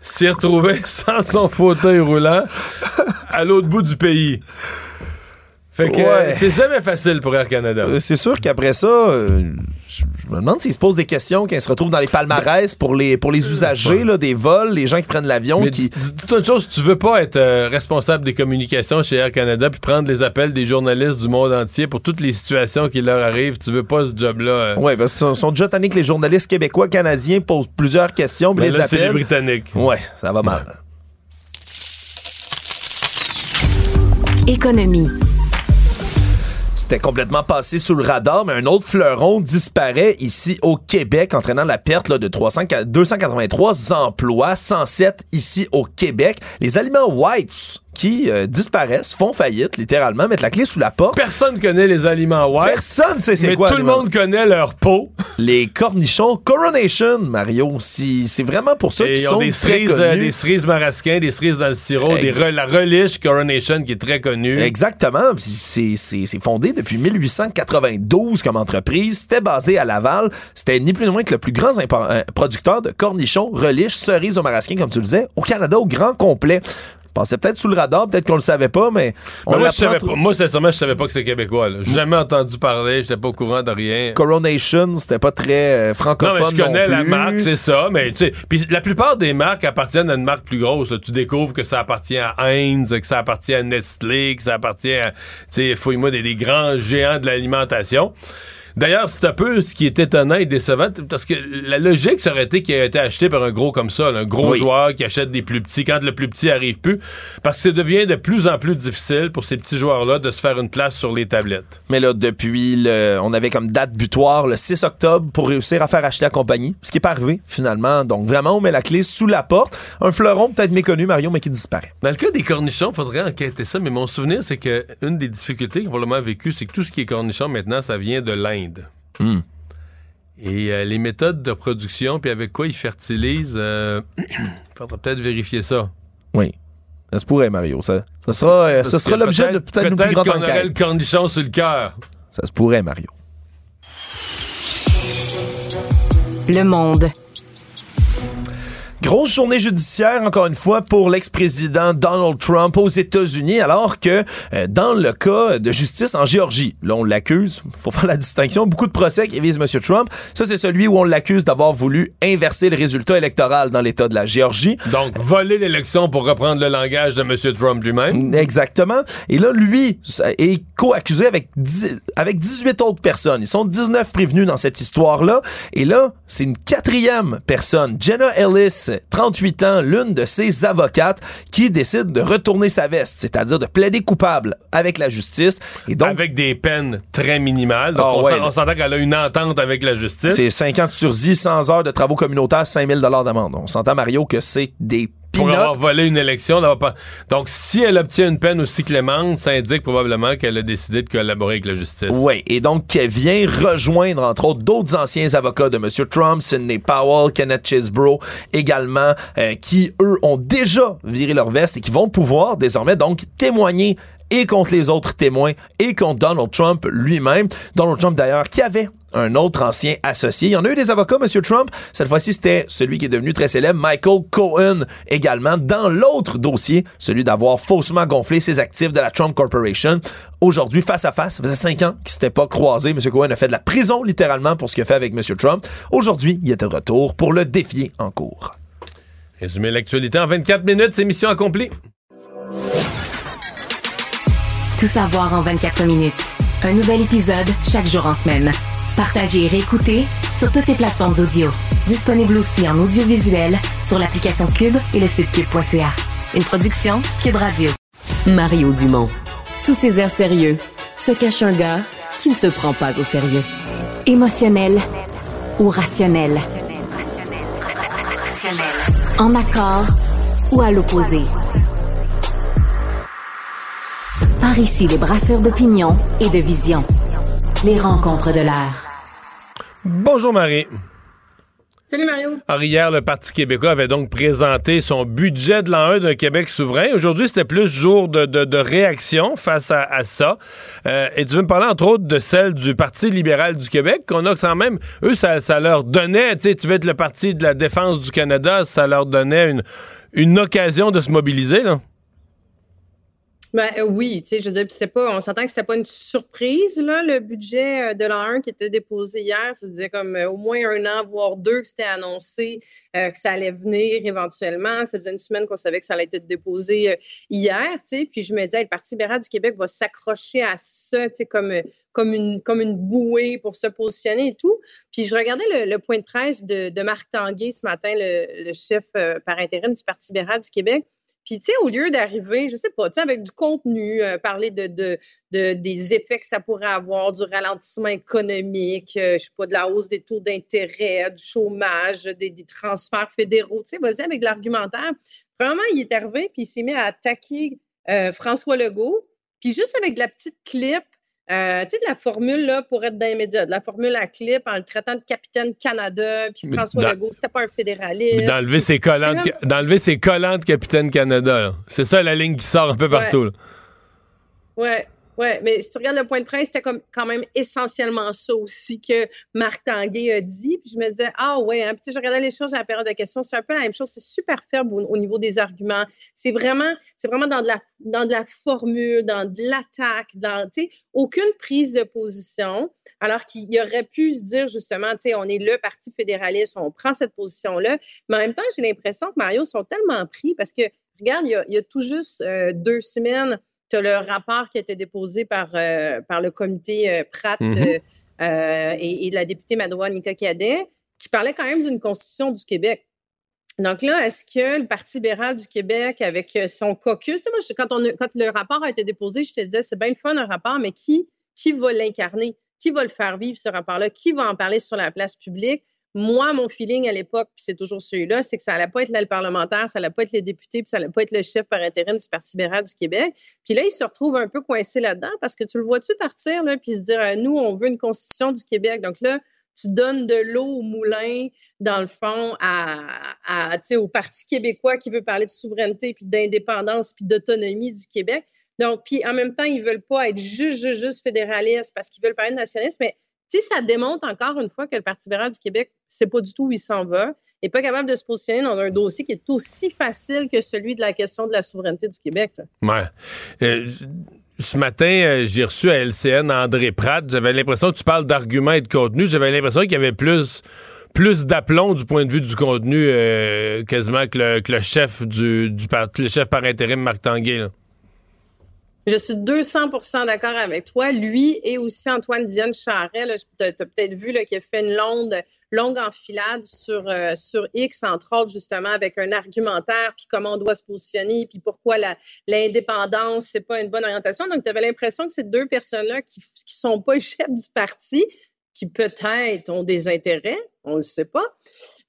s'est retrouvée sans son fauteuil roulant à l'autre bout du pays. Fait que
Ouais.
euh, c'est jamais facile pour Air Canada.
Euh, C'est sûr qu'aprre ça, euh, je je me demande s'ils se posent des questions quand ils se retrouvent dans les palmarès pour les, pour les usagers là, des vols, les gens qui prennent l'avion. Qui...
dis-toi une chose, tu veux pas être euh, responsable des communications chez Air Canada puis prendre les appels des journalistes du monde entier pour toutes les situations qui leur arrivent. Tu veux pas ce job-là. euh.
Ouais, parce qu'ils sont, sont déjà tannés que les journalistes québécois, canadiens posent plusieurs questions, puis
Mais
les
là, c'est les
appels.
Britanniques.
Ouais, ça va mal.
Économie.
C'était complètement passé sous le radar, mais un autre fleuron disparaît ici au Québec, entraînant la perte de 300, 283 emplois, 107 ici au Québec. Les aliments Whites qui euh, disparaissent, font faillite, littéralement, mettent la clé sous la porte.
Personne connaît les aliments white.
Personne sait c'est
mais
quoi.
tout le monde connaît leur peau.
Les cornichons Coronation, Mario. Si- C'est vraiment pour ça qu'ils
ils ont
sont
des
très
cerises, euh,
connus.
des cerises marasquins, des cerises dans le sirop, des re- la reliche Coronation qui est très connue.
Exactement. C'est fondé depuis 1892 comme entreprise. C'était basé à Laval. C'était ni plus ni moins que le plus grand euh, producteur de cornichons, reliches, cerises au marasquin, comme tu le disais, au Canada au grand complet. Passait peut-être sous le radar, peut-être qu'on le savait pas, mais on
Mais moi, je savais pas, moi, sincèrement, je savais pas que c'était québécois. J'ai jamais entendu parler, j'étais pas au courant de rien.
Coronation, c'était pas très euh,
Non,
francophone
mais je connais
non
la marque, c'est ça. Mais tu sais, puis la plupart des marques appartiennent à une marque plus grosse. là. Tu découvres que ça appartient à Heinz, que ça appartient à Nestlé, que ça appartient à, tu sais, fouille-moi des, des grands géants de l'alimentation. D'ailleurs, c'est un peu ce qui est étonnant et décevant, parce que la logique, ça aurait été qu'il ait été acheté par un gros comme ça, là, un gros
Oui.
joueur qui achète des plus petits quand le plus petit arrive plus, parce que ça devient de plus en plus difficile pour ces petits joueurs-là de se faire une place sur les tablettes.
Mais là, depuis, le, on avait comme date butoir le 6 octobre pour réussir à faire acheter la compagnie, ce qui n'est pas arrivé finalement. Donc vraiment, on met la clé sous la porte. Un fleuron peut-être méconnu, Mario, mais qui disparaît.
Dans le cas des cornichons, faudrait enquêter ça, mais mon souvenir, c'est que une des difficultés qu'on a probablement vécues, c'est que tout ce qui est cornichon maintenant, ça vient de l'Inde. Et euh, les méthodes de production, puis avec quoi ils fertilisent, euh, faudrait peut-être vérifier ça.
Oui. Ça se pourrait, Mario. Ça, ça sera, euh, ça sera l'objet de peut-être une plus grande
qu'on aurait le
enquête.
cornichon sur le cœur.
Ça se pourrait, Mario.
Le monde.
Grosse journée judiciaire, encore une fois, pour l'ex-président Donald Trump aux États-Unis, alors que euh, dans le cas de justice en Géorgie, là, on l'accuse, faut faire la distinction, beaucoup de procès qui visent M. Trump. Ça, c'est celui où on l'accuse d'avoir voulu inverser le résultat électoral dans l'État de la Géorgie.
Donc, voler l'élection pour reprendre le langage de M. Trump lui-même.
Exactement. Et là, lui est co-accusé avec, avec 18 autres personnes. Ils sont 19 prévenus dans cette histoire-là. Et là, c'est une quatrième personne, Jenna Ellis, 38 ans, l'une de ses avocates, qui décide de retourner sa veste, c'est-à-dire de plaider coupable avec la justice. Et donc,
Avec des peines très minimales. Donc,
Ah
on
ouais,
s'entend qu'elle a une entente avec la justice.
c'est 50 sursis, 100 heures de travaux communautaires, 5000 dollars d'amende. On s'entend, Mario, que c'est des
pour avoir volé une élection. pas- Donc, si elle obtient une peine aussi clémente, ça indique probablement qu'elle a décidé de collaborer avec la justice.
Oui, et donc elle vient rejoindre entre autres d'autres anciens avocats de M. Trump, Sidney Powell, Kenneth Chesebro également, euh, qui eux ont déjà viré leur veste et qui vont pouvoir désormais donc témoigner et contre les autres témoins et contre Donald Trump lui-même. Donald Trump d'ailleurs qui avait un autre ancien associé. Il y en a eu des avocats, M. Trump. Cette fois-ci, c'était celui qui est devenu très célèbre, Michael Cohen, également, dans l'autre dossier, celui d'avoir faussement gonflé ses actifs de la Trump Corporation. Aujourd'hui, face à face, ça faisait cinq ans qu'ils s'étaient pas croisés. M. Cohen a fait de la prison, littéralement, pour ce qu'il a fait avec M. Trump. Aujourd'hui, il est de retour pour le défier en cours.
Résumer l'actualité en 24 minutes, c'est mission accomplie.
Tout savoir en 24 minutes. Un nouvel épisode chaque jour en semaine. Partagez et réécoutez sur toutes les plateformes audio. Disponible aussi en audiovisuel sur l'application Cube et le site cube.ca. Une production Cube Radio. Mario Dumont. Sous ses airs sérieux, se cache un gars qui ne se prend pas au sérieux. Émotionnel ou rationnel? En accord ou à l'opposé? Par ici, les brasseurs d'opinion et de vision. Les rencontres de l'air.
Bonjour Marie.
Salut Mario.
Alors hier, le Parti québécois avait donc présenté son budget de l'an 1 d'un Québec souverain. Aujourd'hui, c'était plus jour de, de- de réaction face à, à ça. Euh, et tu veux me parler entre autres de celle du Parti libéral du Québec, qu'on a quand même, eux, ça, ça leur donnait, tu sais, tu veux être le Parti de la défense du Canada, ça leur donnait une, une occasion de se mobiliser, là.
Ben euh, oui, tu sais, je veux dire, c'était pas, on s'entend que c'était pas une surprise, là, le budget euh, de l'an 1 qui était déposé hier. Ça faisait comme euh, au moins un an, voire deux, que c'était annoncé que ça allait venir éventuellement. Ça faisait une semaine qu'on savait que ça allait être déposé hier, tu sais. Puis je me disais, le Parti libéral du Québec va s'accrocher à ça, tu sais, comme, comme, une, comme une bouée pour se positionner et tout. Puis je regardais le, point de presse de, Marc Tanguay ce matin, le, le chef par intérim du Parti libéral du Québec. Puis, tu sais, au lieu d'arriver, je sais pas, tu sais, avec du contenu, euh, parler de, de, de- des effets que ça pourrait avoir, du ralentissement économique, euh, je sais pas, de la hausse des taux d'intérêt, du chômage, des, transferts fédéraux, tu sais, vas-y avec de l'argumentaire. Vraiment, il est arrivé, puis il s'est mis à attaquer euh, François Legault, puis juste avec de la petite clip, euh, tu sais, de la formule là, pour être dans les médias, de la formule à clip en le traitant de capitaine Canada, puis François
dans-
Legault, c'était pas un fédéraliste.
D'enlever ses collants de, ses collants de Capitaine Canada. C'est ça la ligne qui sort un peu partout. là.
Ouais, ouais, mais si tu regardes le point de presse, c'était comme quand même essentiellement ça aussi que Marc Tanguay a dit. Puis je me disais, ah ouais, hein. Puis je regardais l'échange à la période de questions, c'est un peu la même chose, c'est super faible au, au niveau des arguments. C'est vraiment, c'est vraiment dans de la, dans de la formule, dans de l'attaque, dans, tu sais, aucune prise de position. Alors qu'il aurait pu se dire justement, tu sais, on est le parti fédéraliste, on prend cette position-là. Mais en même temps, j'ai l'impression que Mario sont tellement pris parce que, regarde, il y a, il y a tout juste euh, deux semaines, tu as le rapport qui a été déposé par, euh, par le comité euh, Pratt
Mhm.
euh, euh, et, la députée Madoua Nika Cadet, qui parlait quand même d'une constitution du Québec. Donc là, est-ce que le Parti libéral du Québec, avec son caucus, moi, quand, on, quand le rapport a été déposé, je te disais, c'est bien le fun un rapport, mais qui, qui va l'incarner? Qui va le faire vivre, ce rapport-là? Qui va en parler sur la place publique? Moi, mon feeling à l'époque, puis c'est toujours celui-là, c'est que ça n'allait pas être l'aile parlementaire, ça n'allait pas être les députés, puis ça n'allait pas être le chef par intérim du Parti libéral du Québec. Puis là, il se retrouve un peu coincé là-dedans parce que tu le vois-tu partir, là, puis se dire, euh, nous, on veut une constitution du Québec. Donc là, tu donnes de l'eau au moulin, dans le fond, à, à au Parti québécois qui veut parler de souveraineté, puis d'indépendance, puis d'autonomie du Québec. Donc, puis en même temps, ils veulent pas être juste, juste, juste fédéralistes parce qu'ils veulent parler de nationalisme, mais sais, ça démontre encore une fois que le Parti libéral du Québec, c'est pas du tout où il s'en va, et pas capable de se positionner dans un dossier qui est aussi facile que celui de la question de la souveraineté du Québec.
Ouais. Euh, ce matin, euh, j'ai reçu à LCN André Pratt. J'avais l'impression que tu parles d'arguments et de contenu. J'avais l'impression qu'il y avait plus d'aplomb du point de vue du contenu euh, quasiment que le, chef du, par intérim Marc Tanguay.
Je suis 200% d'accord avec toi. Lui et aussi Antoine Diane Charret, tu as, peut-être vu qu'il a fait une longue, longue enfilade sur, euh, sur X, entre autres, justement, avec un argumentaire, puis comment on doit se positionner, puis pourquoi l'indépendance, c'est pas une bonne orientation. Donc, tu avais l'impression que ces deux personnes-là qui ne sont pas chefs du parti, qui peut-être ont des intérêts, on ne le sait pas,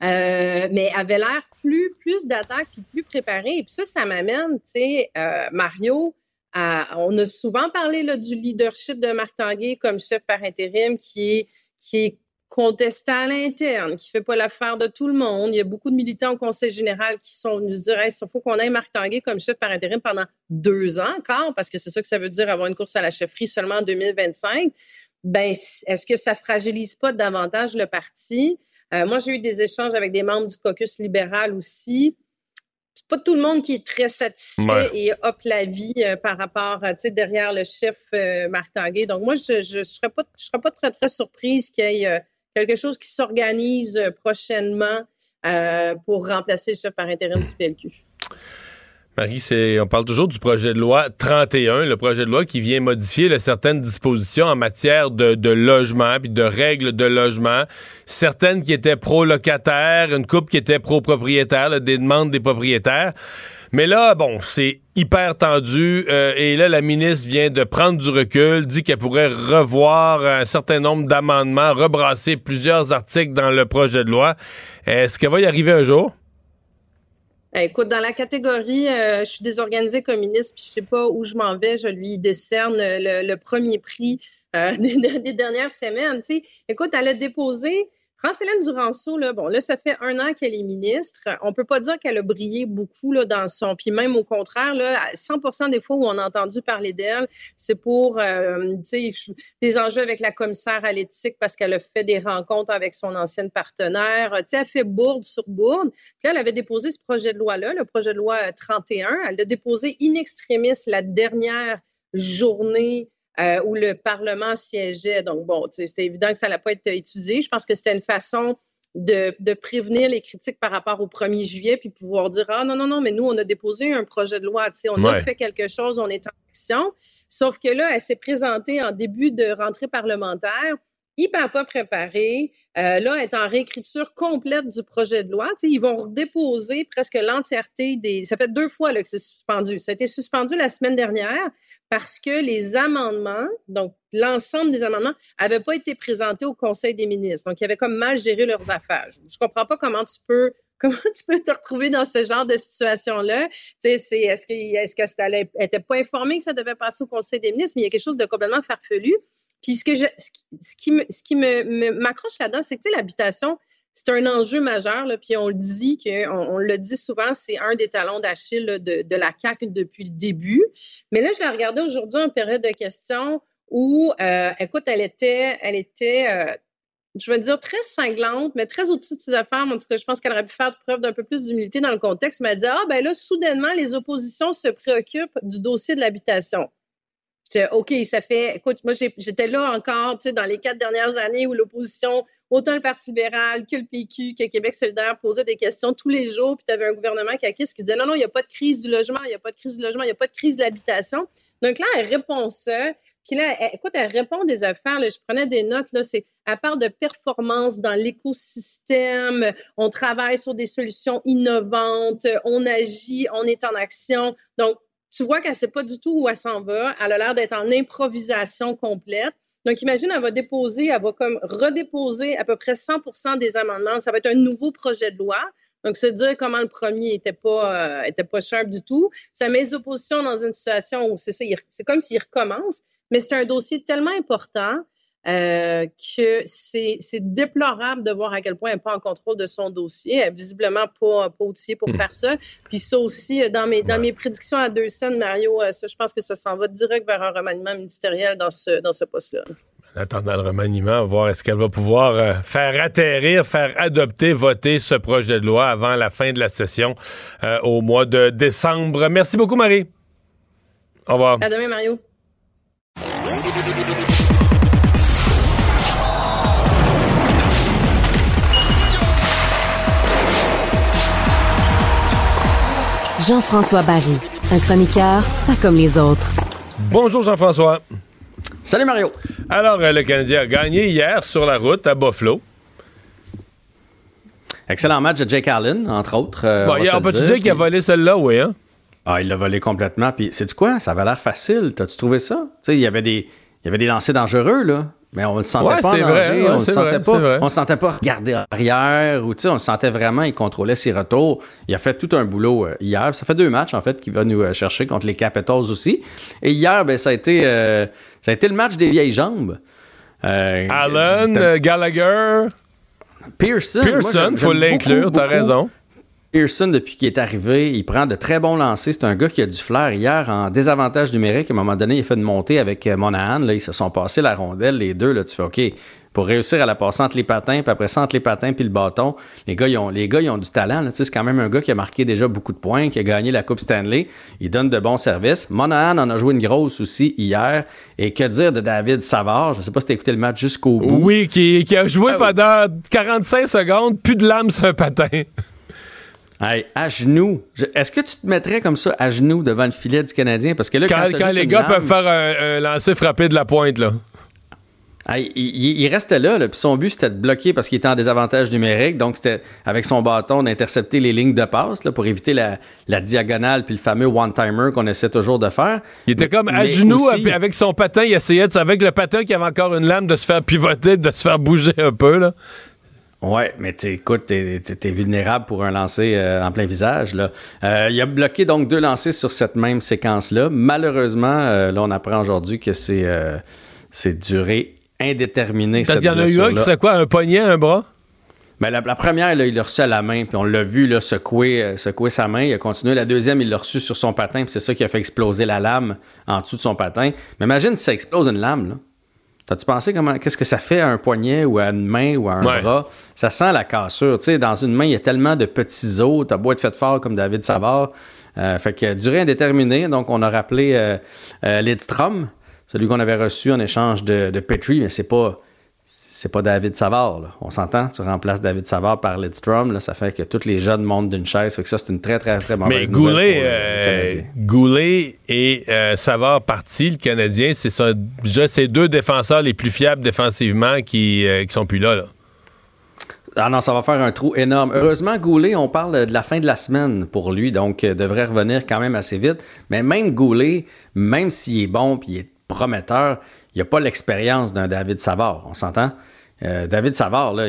euh, mais avaient l'air plus, plus d'attaques puis plus préparés. Et puis ça, ça m'amène, tu sais, euh, Mario, on a souvent parlé là, du leadership de Marc Tanguay comme chef par intérim qui est, qui est contesté à l'interne, qui fait pas l'affaire de tout le monde. Il y a beaucoup de militants au Conseil général qui sont venus se dire il faut qu'on ait Marc Tanguay comme chef par intérim pendant deux ans encore, parce que c'est ça que ça veut dire avoir une course à la chefferie seulement en 2025. Ben, est-ce que ça fragilise pas davantage le parti? Euh, moi, j'ai eu des échanges avec des membres du caucus libéral aussi pas tout le monde qui est très satisfait et hop la vie euh, par rapport, tu sais, derrière le chef euh, Martinguay. Donc moi, je ne serais, pas, je serais pas très, très surprise qu'il y ait euh, quelque chose qui s'organise prochainement pour remplacer le chef par intérim du PLQ.
Marie, on parle toujours du projet de loi 31, le projet de loi qui vient modifier certaines dispositions en matière de, logement puis de règles de logement. Certaines qui étaient pro-locataires, une coupe qui était pro-propriétaire, des demandes des propriétaires. Mais là, bon, c'est hyper tendu euh, et là, la ministre vient de prendre du recul, dit qu'elle pourrait revoir un certain nombre d'amendements, rebrasser plusieurs articles dans le projet de loi. Est-ce qu'elle va y arriver un jour?
Eh, écoute, dans la catégorie euh, je suis désorganisée communiste, puis je sais pas où je m'en vais, je lui décerne le, premier prix euh, des, dernières semaines. Écoute, elle a déposé France-Hélène Duranceau, là, bon, là, ça fait un an qu'elle est ministre. On peut pas dire qu'elle a brillé beaucoup là, dans son... Puis même au contraire, là, 100 des fois où on a entendu parler d'elle, c'est pour euh, des enjeux avec la commissaire à l'éthique parce qu'elle a fait des rencontres avec son ancienne partenaire. sais, elle fait bourde sur bourde. Puis là, elle avait déposé ce projet de loi-là, le projet de loi 31. Elle l'a déposé in extremis la dernière journée euh, où le Parlement siégeait. Donc, bon, c'était évident que ça n'allait pas être étudié. Je pense que c'était une façon de, prévenir les critiques par rapport au 1er juillet, puis pouvoir dire Ah non, non, non, mais nous, on a déposé un projet de loi, on a fait quelque chose, on est en action. Sauf que là, elle s'est présentée en début de rentrée parlementaire hyper pas préparée. Euh, là, elle est en réécriture complète du projet de loi. ils vont redéposer presque l'entièreté des. Ça fait deux fois là, que c'est suspendu. Ça a été suspendu la semaine dernière parce que les amendements, donc l'ensemble des amendements, n'avaient pas été présentés au Conseil des ministres. Donc, ils avaient comme mal géré leurs affaires. Je ne comprends pas comment tu peux comment tu peux te retrouver dans ce genre de situation-là? Tu sais, est-ce que, est-ce que n'était pas informé que ça devait passer au Conseil des ministres, mais il y a quelque chose de complètement farfelu. Puis ce que je, ce qui, ce qui m'accroche là-dedans, c'est que, l'habitation, c'est un enjeu majeur, là, puis on le dit, que, on, le dit souvent, c'est un des talons d'Achille de, la CAQ depuis le début. Mais là, je l'ai regardé aujourd'hui en période de questions où, euh, écoute, elle était, elle était euh, je veux dire, très cinglante, mais très au-dessus de ses affaires. En tout cas, je pense qu'elle aurait pu faire preuve d'un peu plus d'humilité dans le contexte. Mais elle dit, ah, ben là, soudainement, les oppositions se préoccupent du dossier de l'habitation. OK, ça fait, écoute, moi, j'étais là encore, tu sais, dans les quatre dernières années où l'opposition, autant le Parti libéral que le PQ, que Québec solidaire posait des questions tous les jours, puis tu avais un gouvernement qui, qui disait, non, non, il n'y a pas de crise du logement, il n'y a pas de crise du logement, il n'y a pas de crise de l'habitation. Donc là, elle répond ça. Puis là, écoute, elle répond des affaires. Je prenais des notes. Là, c'est à part de performance dans l'écosystème. On travaille sur des solutions innovantes. On agit, on est en action. Donc, tu vois qu'elle ne sait pas du tout où elle s'en va. Elle a l'air d'être en improvisation complète. Donc, imagine, elle va déposer, elle va comme redéposer à peu près 100 des amendements. Ça va être un nouveau projet de loi. Donc, c'est dire comment le premier était pas, euh, était pas sharp du tout. Ça met les oppositions dans une situation où c'est ça, c'est comme s'il recommence, mais c'est un dossier tellement important euh, que c'est déplorable de voir à quel point elle n'est pas en contrôle de son dossier. Elle n'est visiblement pas, pas outillée pour hmm. faire ça. Puis ça aussi, euh, dans mes, dans mes prédictions à deux scènes, Mario, euh, ça, je pense que ça s'en va direct vers un remaniement ministériel dans ce, dans ce poste-là.
En attendant le remaniement, voir est-ce qu'elle va pouvoir faire atterrir, faire adopter, voter ce projet de loi avant la fin de la session au mois de décembre. Merci beaucoup, Marie. Au revoir.
À demain, Mario.
Jean-François Barry, un chroniqueur pas comme les autres.
Bonjour Jean-François.
Salut Mario.
Alors, euh, le Canadien a gagné hier sur la route à Buffalo.
Excellent match de Jake Allen, entre autres.
Euh, bon, on, peut-tu dire qu'il a volé celle-là, oui, hein?
Ah, il l'a volé complètement. Puis, c'est quoi? Ça avait l'air facile. T'as-tu trouvé ça? Tu sais, il y avait des. Il y avait des lancers dangereux, là. Mais on ne se sentait pas en danger, on ne sentait pas, on sentait pas regarder arrière ou on le sentait vraiment, il contrôlait ses retours. Il a fait tout un boulot euh, hier. Ça fait deux matchs en fait qu'il va nous euh, chercher contre les Capitals aussi. Et hier, ben, ça a été euh, ça a été le match des vieilles jambes.
Allen, Gallagher,
Pearson.
Pearson, faut l'inclure, t'as raison.
Pearson, depuis qu'il est arrivé, il prend de très bons lancers. C'est un gars qui a du flair. Hier, en désavantage numérique, à un moment donné, il a fait une montée avec euh, Monahan. Là, ils se sont passés la rondelle, les deux. Là, tu fais OK. Pour réussir à la passer entre les patins, puis après ça, entre les patins puis le bâton, les gars, ils ont, les gars, ils ont du talent. C'est quand même un gars qui a marqué déjà beaucoup de points, qui a gagné la Coupe Stanley. Il donne de bons services. Monahan en a joué une grosse aussi hier. Et que dire de David Savard? Je ne sais pas si tu as écouté le match jusqu'au bout.
Oui, qui, qui a joué ah pendant 45 secondes, plus de lame sur un patin.
Hey, à genoux. Est-ce que tu te mettrais comme ça à genoux devant le filet du Canadien? Parce que là,
quand, quand, les gars peuvent faire un, lancer frappé de la pointe, là.
il, il, restait là, là puis son but c'était de bloquer parce qu'il était en désavantage numérique, donc c'était avec son bâton d'intercepter les lignes de passe là, pour éviter la, diagonale puis le fameux one-timer qu'on essaie toujours de faire.
Il était comme à genoux avec son patin, il essayait de, avec le patin qui avait encore une lame de se faire pivoter, de se faire bouger un peu là.
Ouais, mais écoute, t'es es, vulnérable pour un lancer euh, en plein visage. Là. Euh, il a bloqué donc deux lancers sur cette même séquence-là. Malheureusement, euh, là, on apprend aujourd'hui que c'est c'est duré indéterminé.
Il y en a eu un qui serait quoi, un poignet, un bras?
Mais ben, la, première, là, il l'a reçu à la main, puis on l'a vu là, secouer, secouer sa main. Il a continué. La deuxième, il l'a reçu sur son patin, puis c'est ça qui a fait exploser la lame en dessous de son patin. Mais imagine si ça explose une lame. Là. T'as-tu pensé comment qu'est-ce que ça fait à un poignet ou à une main ou à un bras? Ça sent la cassure. Tu sais, dans une main, il y a tellement de petits os. T'as beau être fait fort comme David Savard. Euh, fait que durée indéterminée. Donc, on a rappelé euh, euh Lidstrom, celui qu'on avait reçu en échange de, de Petrie, mais c'est pas c'est pas David Savard. On s'entend? Tu remplaces David Savard par Lidstrom. Là, ça fait que tous les jeunes montent d'une chaise. Fait que ça, c'est une très, très, très mauvaise Mais
Goulet, euh, Goulet et euh, Savard partis, le Canadien, c'est ça, déjà ces deux défenseurs les plus fiables défensivement qui, euh, qui sont plus là, là.
Ah non, ça va faire un trou énorme. Heureusement, Goulet, on parle de la fin de la semaine pour lui, donc devrait revenir quand même assez vite. Mais même Goulet, même s'il est bon puis il est prometteur, il n'y a pas l'expérience d'un David Savard, on s'entend? Euh, David Savard, là,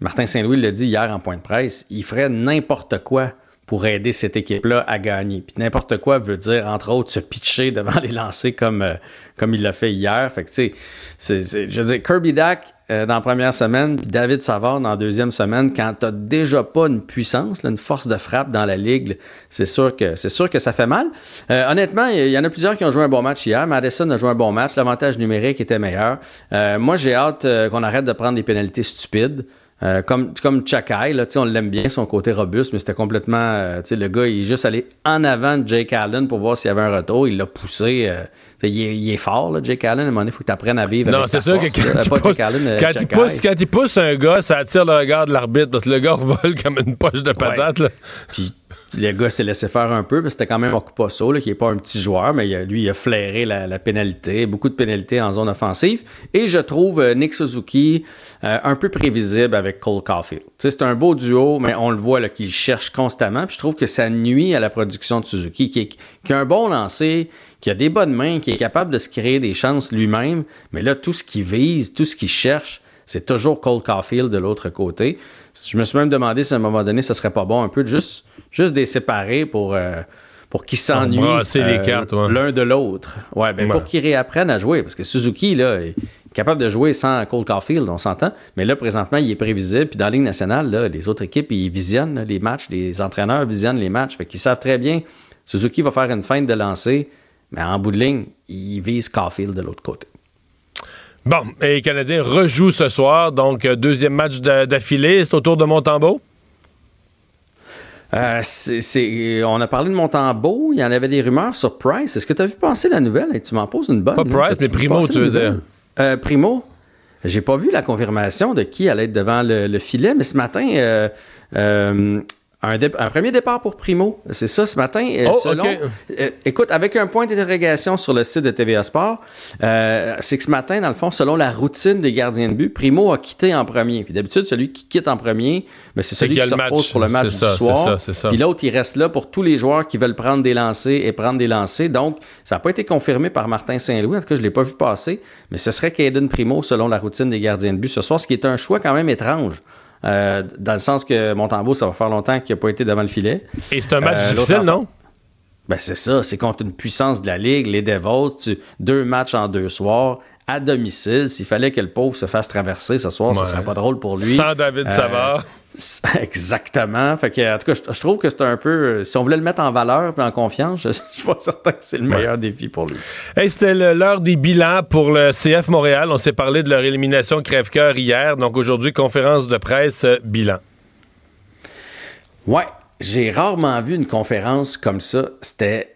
Martin Saint-Louis l'a dit hier en point de presse, il ferait n'importe quoi pour aider cette équipe-là à gagner. Puis n'importe quoi veut dire, entre autres, se pitcher devant les lancers comme, euh, comme il l'a fait hier. Fait que, tu sais, je veux dire, Kirby Dack euh, dans la première semaine, puis David Savard dans la deuxième semaine, quand tu déjà pas une puissance, une force de frappe dans la ligue, c'est sûr que ça fait mal. Euh, honnêtement, il y, en a plusieurs qui ont joué un bon match hier. Madison a joué un bon match. L'avantage numérique était meilleur. moi, j'ai hâte qu'on arrête de prendre des pénalités stupides. Euh, comme, comme Chakai, on l'aime bien, son côté robuste, mais c'était complètement. Euh, le gars, il est juste allé en avant de Jake Allen pour voir s'il y avait un retour. Il l'a poussé. Il est, il est fort, là, Jake Allen. À un moment donné, il faut que tu apprennes à vivre
Non, c'est sûr que quand,
Pas
pousse,
Allen,
quand, il pousse,
Guy.
quand il pousse un gars, ça attire le regard de l'arbitre parce que le gars vole comme une poche de patate. là.
Puis le gars s'est laissé faire un peu, parce que c'était quand même Okupaso, là, qui n'est pas un petit joueur, mais il a- lui, il a flairé la, la pénalité, beaucoup de pénalités en zone offensive. Et je trouve euh, Nick Suzuki euh, un peu prévisible avec Cole Caulfield. Tu C'est un beau duo, mais on le voit qu'il cherche constamment. Puis je trouve que ça nuit à la production de Suzuki, qui, qui a un bon lancer, qui a des bonnes mains, qui est capable de se créer des chances lui-même. Mais là, tout ce qu'il vise, tout ce qu'il cherche, c'est toujours Cole Caulfield de l'autre côté. Je me suis même demandé si à un moment donné, ce serait pas bon un peu de juste, juste les séparer pour, euh, pour qu'ils s'ennuient
ouais.
l'un de l'autre. Ouais, ben
Ouais.
pour qu'ils réapprennent à jouer. Parce que Suzuki, là, est capable de jouer sans Cole Caulfield, on s'entend. Mais là, présentement, il est prévisible. Puis dans la Ligue nationale, là, les autres équipes, ils visionnent là, les matchs, les entraîneurs visionnent les matchs. Fait qu'ils savent très bien, Suzuki va faire une feinte de lancer, mais en bout de ligne, il vise Caulfield de l'autre côté.
Bon, et les Canadiens rejouent ce soir, donc euh, deuxième match d'a- d'affilée. C'est au tour de Montembeau?
Euh, on a parlé de Montembeau, il y en avait des rumeurs sur Price. Est-ce que tu as vu passer la nouvelle? Hey, tu m'en poses une bonne.
Pas. Price, mais Primo, tu veux dire?
Euh, Primo? J'ai pas vu la confirmation de qui allait être devant le, le filet, mais ce matin, euh, un, premier départ pour Primo. C'est ça, ce matin. euh,
Oh,
selon- euh, écoute, avec un point d'interrogation sur le site de TVA Sport, euh, c'est que ce matin, dans le fond, selon la routine des gardiens de but, Primo a quitté en premier. Puis d'habitude, celui qui quitte en premier, ben, c'est celui qui se
le
repose
match.
pour le match du
ça, c'est
soir.
ça, c'est ça.
Puis l'autre, il reste là pour tous les joueurs qui veulent prendre des lancers et prendre des lancers. Donc, ça n'a pas été confirmé par Martin Saint-Louis. En tout cas, je ne l'ai pas vu passer. Mais ce serait Caden Primo selon la routine des gardiens de but ce soir, ce qui est un choix quand même étrange. Euh, dans le sens que Montembeau, ça va faire longtemps qu'il n'a pas été devant le filet.
Et c'est un match
Euh,
difficile, non?
Ben c'est ça, c'est contre une puissance de la Ligue, les Devils, tu- deux matchs en deux soirs, à domicile. S'il fallait que le pauvre se fasse traverser ce soir,
Ouais.
ça serait pas drôle pour lui.
Sans David
Euh,
Savard.
Exactement. Fait que, en tout cas, je, je trouve que c'est un peu. euh, Si on voulait le mettre en valeur et en confiance, je, je suis pas certain que c'est le meilleur défi pour lui.
Hey, c'était l'heure des bilans pour le CF Montréal. On s'est parlé de leur élimination crève-cœur hier. Donc aujourd'hui, conférence de presse euh, bilan.
Ouais, j'ai rarement vu une conférence comme ça. C'était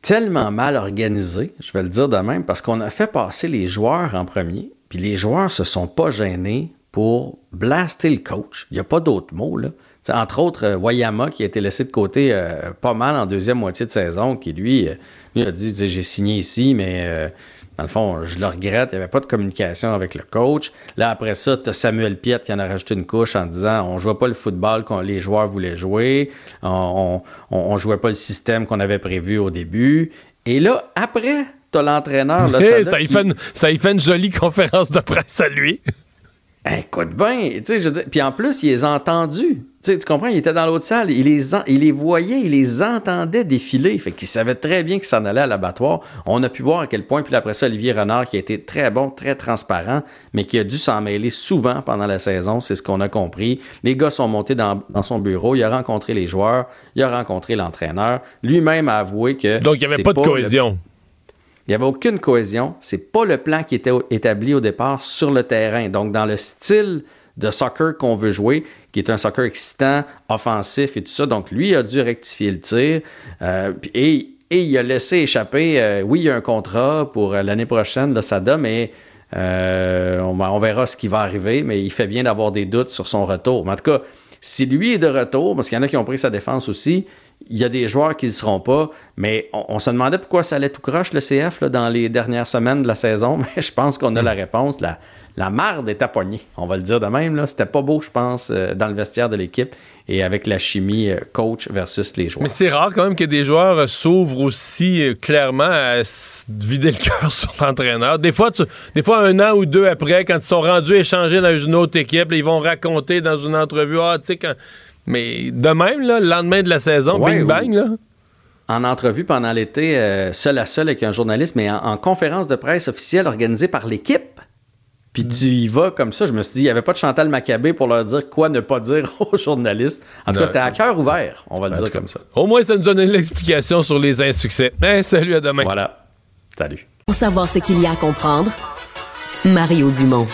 tellement mal organisé, je vais le dire de même, parce qu'on a fait passer les joueurs en premier, puis les joueurs se sont pas gênés pour blaster le coach. Il n'y a pas d'autres mots, là. Entre autres, euh, Wayama, qui a été laissé de côté euh, pas mal en deuxième moitié de saison, qui lui, euh, lui a dit t'sais, J'ai signé ici, mais euh, dans le fond, je le regrette. Il n'y avait pas de communication avec le coach. Là, après ça, tu as Samuel Piet qui en a rajouté une couche en disant On ne jouait pas le football que les joueurs voulaient jouer, on ne jouait pas le système qu'on avait prévu au début. Et là, après, tu as l'entraîneur.
Hey, ça, y fait une, ça y fait une jolie conférence de presse à lui.
Écoute bien, tu sais, je veux dire, puis en plus, il les a entendus. Tu sais, tu comprends, il était dans l'autre salle, il les, en- il les voyait, il les entendait défiler. Fait qu'il savait très bien qu'il s'en allait à l'abattoir. On a pu voir à quel point, puis après ça, Olivier Renard, qui a été très bon, très transparent, mais qui a dû s'en mêler souvent pendant la saison, c'est ce qu'on a compris. Les gars sont montés dans, dans son bureau, il a rencontré les joueurs, il a rencontré l'entraîneur. Lui-même a avoué que.
Donc, il n'y avait pas de
le-
cohésion.
Il n'y avait aucune cohésion. C'est pas le plan qui était établi au départ sur le terrain. Donc, dans le style de soccer qu'on veut jouer, qui est un soccer excitant, offensif et tout ça. Donc, lui a dû rectifier le tir. Euh, et, il a laissé échapper, euh, oui, il y a un contrat pour euh, l'année prochaine, là, Sada, mais on, on verra ce qui va arriver. Mais il fait bien d'avoir des doutes sur son retour. Mais en tout cas, si lui est de retour, parce qu'il y en a qui ont pris sa défense aussi, il y a des joueurs qui ne seront pas, mais on, se demandait pourquoi ça allait tout croche le CF dans les dernières semaines de la saison, mais je pense qu'on a la réponse. La, la marde est à poignée, on va le dire de même. C'était pas beau, je pense, euh, dans le vestiaire de l'équipe et avec la chimie euh, coach versus les joueurs.
Mais c'est rare quand même que des joueurs euh, s'ouvrent aussi clairement à vider le cœur sur l'entraîneur. Des fois, des fois, un an ou deux après, quand ils sont rendus échangés dans une autre équipe, ils vont raconter dans une entrevue, ah, tu sais, quand... Mais de même, là, le lendemain de la saison,
Ouais,
bing bang, là.
En entrevue pendant l'été, euh, seul à seul avec un journaliste, mais en, en conférence de presse officielle organisée par l'équipe. Puis tu y vas comme ça. Je me suis dit, il n'y avait pas de Chantal Maccabé pour leur dire quoi ne pas dire aux journalistes. En tout
Non.
cas, c'était à cœur ouvert, on va le dire comme ça.
Au moins, ça nous donne l'explication sur les insuccès. Hey, salut, à demain.
Voilà. Salut.
Pour savoir ce qu'il y a à comprendre, Mario Dumont.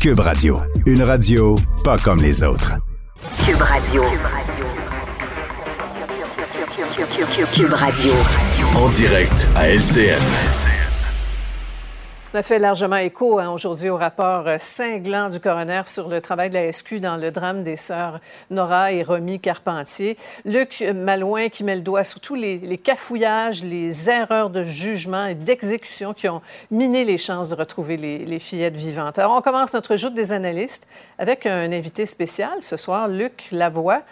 Cube Radio. Une radio pas comme les autres.
Cube Radio.
Cube Radio.
En direct à LCN.
On a fait largement écho hein, aujourd'hui au rapport euh, cinglant du coroner sur le travail de la SQ dans le drame des sœurs Nora et Romy Carpentier. Luc Malouin qui met le doigt sur tous les, cafouillages, les erreurs de jugement et d'exécution qui ont miné les chances de retrouver les, les fillettes vivantes. Alors, on commence notre joute des analystes avec un invité spécial ce soir, Luc Lavoie.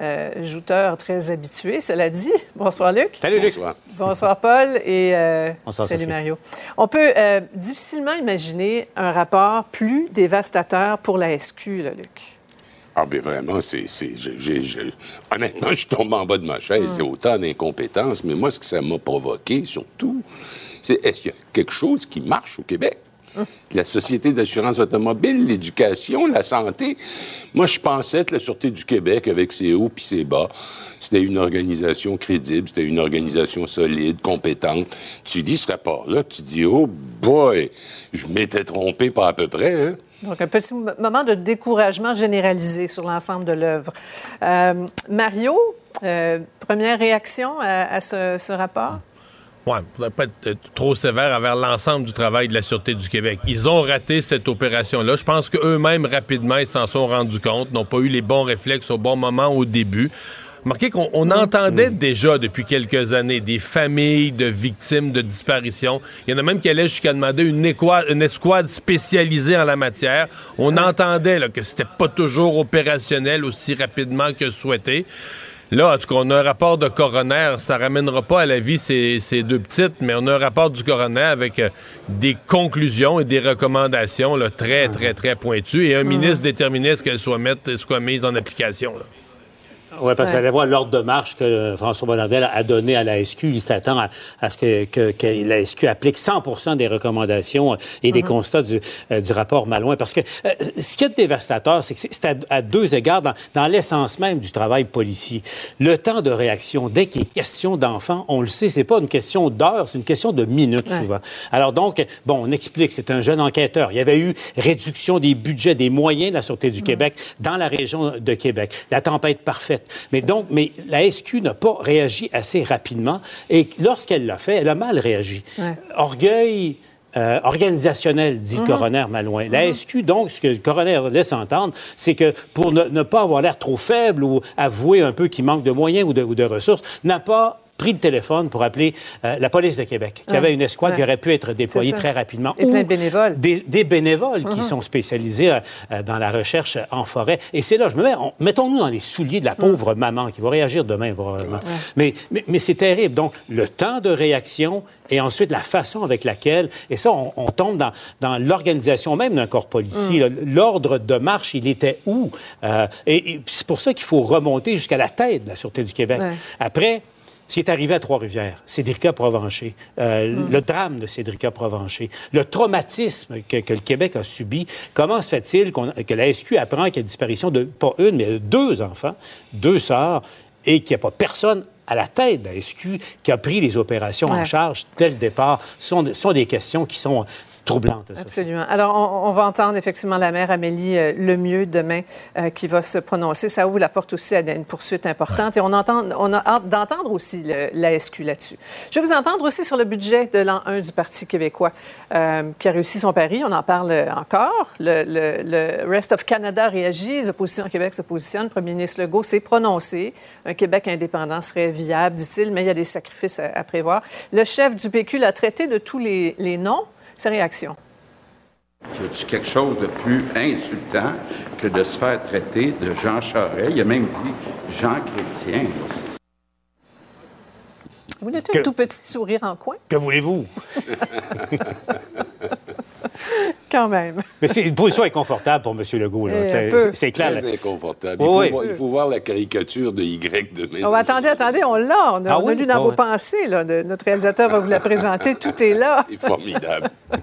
Euh, jouteur très habitué, cela dit. Bonsoir, Luc.
Salut, Luc.
Bonsoir, Bonsoir Paul. Et euh,
Bonsoir,
salut,
Sophie.
Mario. On peut euh, difficilement imaginer un rapport plus dévastateur pour la SQ, là, Luc.
Ah, bien vraiment, c'est. Honnêtement, je tombe en bas de ma chaise. C'est autant d'incompétence. Mais moi, ce que ça m'a provoqué, surtout, c'est est-ce qu'il y a quelque chose qui marche au Québec? La Société d'assurance automobile, l'éducation, la santé. Moi, je pensais que la Sûreté du Québec, avec ses hauts puis ses bas, c'était une organisation crédible, c'était une organisation solide, compétente. Tu lis ce rapport-là, tu dis, oh boy, je m'étais trompé pas à peu près, hein?
Donc, un petit mo- moment de découragement généralisé sur l'ensemble de l'œuvre. Euh, Mario, euh, première réaction à, ce rapport?
Ouais, faudrait pas être trop sévère envers l'ensemble du travail de la Sûreté du Québec. Ils ont raté cette opération-là. Je pense qu'eux-mêmes, rapidement, ils s'en sont rendus compte, n'ont pas eu les bons réflexes au bon moment au début. Remarquez qu'on on entendait déjà depuis quelques années des familles de victimes de disparition. Il y en a même qui allaient jusqu'à demander une, escouade spécialisée en la matière. On entendait là, que c'était pas toujours opérationnel aussi rapidement que souhaité. Là, en tout cas, on a un rapport de coroner. Ça ramènera pas à la vie ces, ces deux petites, mais on a un rapport du coroner avec euh, des conclusions et des recommandations là, très, très, très pointues et un ministre déterminé à ce qu'elles soient, mettre- soient mises en application. là.
Oui, parce
Ouais.
qu'elle allait voir l'ordre de marche que François Bonnardel a donné à la SQ. Il s'attend à, à ce que, que- que la SQ applique 100 des recommandations euh, et des constats du, euh, du rapport Malouin. Parce que euh, ce qui est dévastateur, c'est que c'est- à, à deux égards dans, dans l'essence même du travail policier. Le temps de réaction, dès qu'il est question d'enfants, on le sait, c'est pas une question d'heures, c'est une question de minutes
Ouais.
souvent. Alors donc, bon, on explique, c'est un jeune enquêteur. Il y avait eu réduction des budgets, des moyens de la Sûreté du Québec dans la région de Québec. La tempête parfaite. Mais donc, mais la SQ n'a pas réagi assez rapidement. Et lorsqu'elle l'a fait, elle a mal réagi.
Ouais.
Orgueil. euh, organisationnel, dit le coroner Malouin. La SQ, donc, ce que le coroner laisse entendre, c'est que pour ne, ne pas avoir l'air trop faible ou avouer un peu qu'il manque de moyens ou de, ou de ressources, n'a pas pris le téléphone pour appeler euh, la police de Québec, qui
Ouais.
avait une escouade qui aurait pu être déployée très rapidement.
Et
Ou
plein de bénévoles.
Des, des bénévoles qui
Mhm.
sont spécialisés euh, euh, dans la recherche en forêt. Et c'est là, je me mets, on- mettons-nous dans les souliers de la pauvre maman qui va réagir demain probablement. Mais, mais, mais c'est terrible. Donc, le temps de réaction et ensuite la façon avec laquelle, et ça, on, on tombe dans, dans l'organisation même d'un corps policier. là. L'ordre de marche, il était où? Euh, et et c'est pour ça qu'il faut remonter jusqu'à la tête de la Sûreté du Québec. Après, ce qui est arrivé à Trois-Rivières, Cédrica Provencher, euh, le drame de Cédrica Provencher, le traumatisme que, que le Québec a subi, comment se fait-il que la SQ apprend qu'il y a disparition de, pas une, mais de deux enfants, deux sœurs, et qu'il n'y a pas personne à la tête de la SQ qui a pris les opérations en charge dès le départ, Ce sont, sont des questions qui sont ça.
Absolument. Alors, on, on va entendre effectivement la mère Amélie euh, Lemieux demain euh, qui va se prononcer. Ça ouvre la porte aussi à une poursuite importante. Et on, entend, on a hâte d'entendre aussi le- la SQ là-dessus. Je vais vous entendre aussi sur le budget de l'an 1 du Parti québécois euh, qui a réussi son pari. On en parle encore. Le, le- le Rest of Canada réagit. Les oppositions au Québec se positionnent. Le premier ministre Legault s'est prononcé. Un Québec indépendant serait viable, dit-il, mais il y a des sacrifices à, à prévoir. Le chef du PQ l'a traité de tous les, les noms. Ses réactions.
Y a-t-il quelque chose de plus insultant que de se faire traiter de Jean Charest? Il a même dit Jean Chrétien.
Vous notez
Que-
un tout petit sourire en coin,
Que voulez-vous?
quand même.
Mais c'est une position inconfortable pour M. Legault.
Eh,
C'est- clair. là.
inconfortable.
Oui,
il, faut
oui.
voir, il faut voir la caricature de Y demain.
On va attendez, attendez, on l'a. On a,
Ah
on a
oui?
lu dans
Ah
vos pensées. Là, de- notre réalisateur va vous la présenter. Tout est là.
C'est formidable.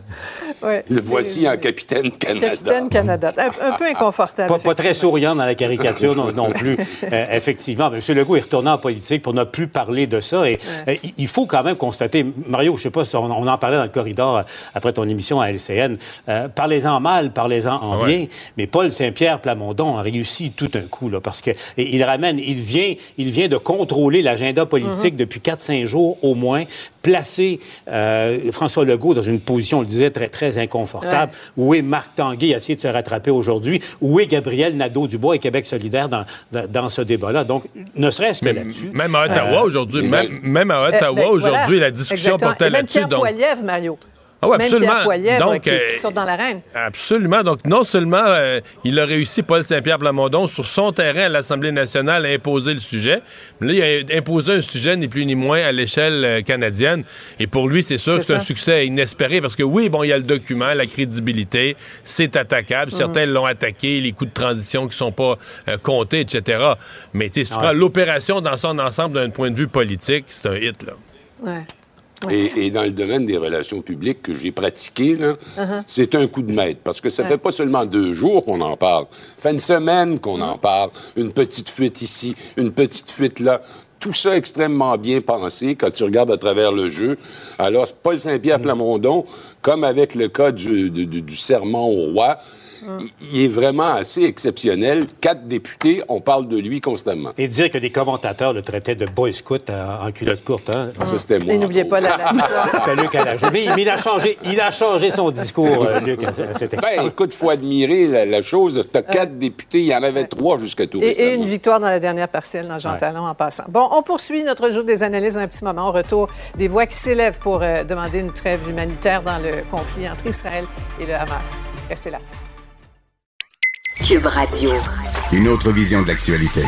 Ouais.
Le voici en capitaine Canada.
Capitaine Canada. Un, un peu inconfortable.
Pas, pas très souriant dans la caricature non, non plus. Euh, effectivement, M. Legault est retourné en politique pour ne plus parler de ça. Et euh, il- faut quand même constater, Mario, je sais pas si on, on en parlait dans le corridor après ton émission à LCN, euh, parlez-en mal, parlez-en en
Ouais.
bien. Mais Paul Saint-Pierre Plamondon a réussi tout un coup là, parce que il ramène, il vient, il vient de contrôler l'agenda politique depuis 4-5 jours au moins, placer euh, François Legault dans une position, on le disait, très très inconfortable. Où est Marc Tanguay a essayé de se rattraper aujourd'hui? Où est Gabriel Nadeau-Dubois et Québec solidaire dans, dans, dans ce débat-là? Donc, ne serait-ce que là-dessus.
Même à Ottawa
euh,
aujourd'hui, même, même à
Euh,
Ottawa
ben,
aujourd'hui,
voilà.
la discussion
Exactement.
portait
Et même
là-dessus.
Pierre
donc-
Poilievre, Mario.
Ah ouais,
Même
absolument. Donc,
qui,
euh,
qui sort dans l'arène.
Absolument. Donc, non seulement euh, il a réussi, Paul Saint-Pierre Plamondon, sur son terrain à l'Assemblée nationale à imposer le sujet, mais là, il a imposé un sujet ni plus ni moins à l'échelle euh, canadienne. Et pour lui, c'est sûr que c'est un succès inespéré parce que oui, bon, il y a le document, la crédibilité, c'est attaquable.
Mhm.
Certains l'ont attaqué, les coups de transition qui sont pas euh, comptés, etc. Mais tu sais, si tu
Ouais.
prends l'opération dans son ensemble d'un point de vue politique, c'est un hit, là.
Ouais.
Et, et dans le domaine des relations publiques que j'ai pratiqué, là,
Uh-huh.
c'est un coup de maître. Parce que ça
Ouais.
fait pas seulement deux jours qu'on en parle. Ça fait une semaine qu'on en parle. Une petite fuite ici, une petite fuite là. Tout ça extrêmement bien pensé quand tu regardes à travers le jeu. Alors, c'est Paul Saint-Pierre Plamondon, comme avec le cas du- du serment au roi, il- il est vraiment assez exceptionnel. Quatre députés, on parle de lui constamment.
Et dire que des commentateurs le traitaient de boy scout euh, en culotte courte. Hein?
Ça, c'était moi.
Et n'oubliez pas la,
Luc à la mais, mais il a changé, il a changé son discours, euh, Luc, à, à cet.
Ben, écoute, faut admirer la, la chose. Tu as quatre députés, il y en avait trois jusqu'à tout
Et, et une victoire dans la dernière partielle dans Jean
Ouais.
Talon en passant. Bon, on poursuit notre jour des analyses un petit moment. Au retour, des voix qui s'élèvent pour euh, demander une trêve humanitaire dans le conflit entre Israël et le Hamas. Restez là.
Cube Radio.
Une autre vision de l'actualité.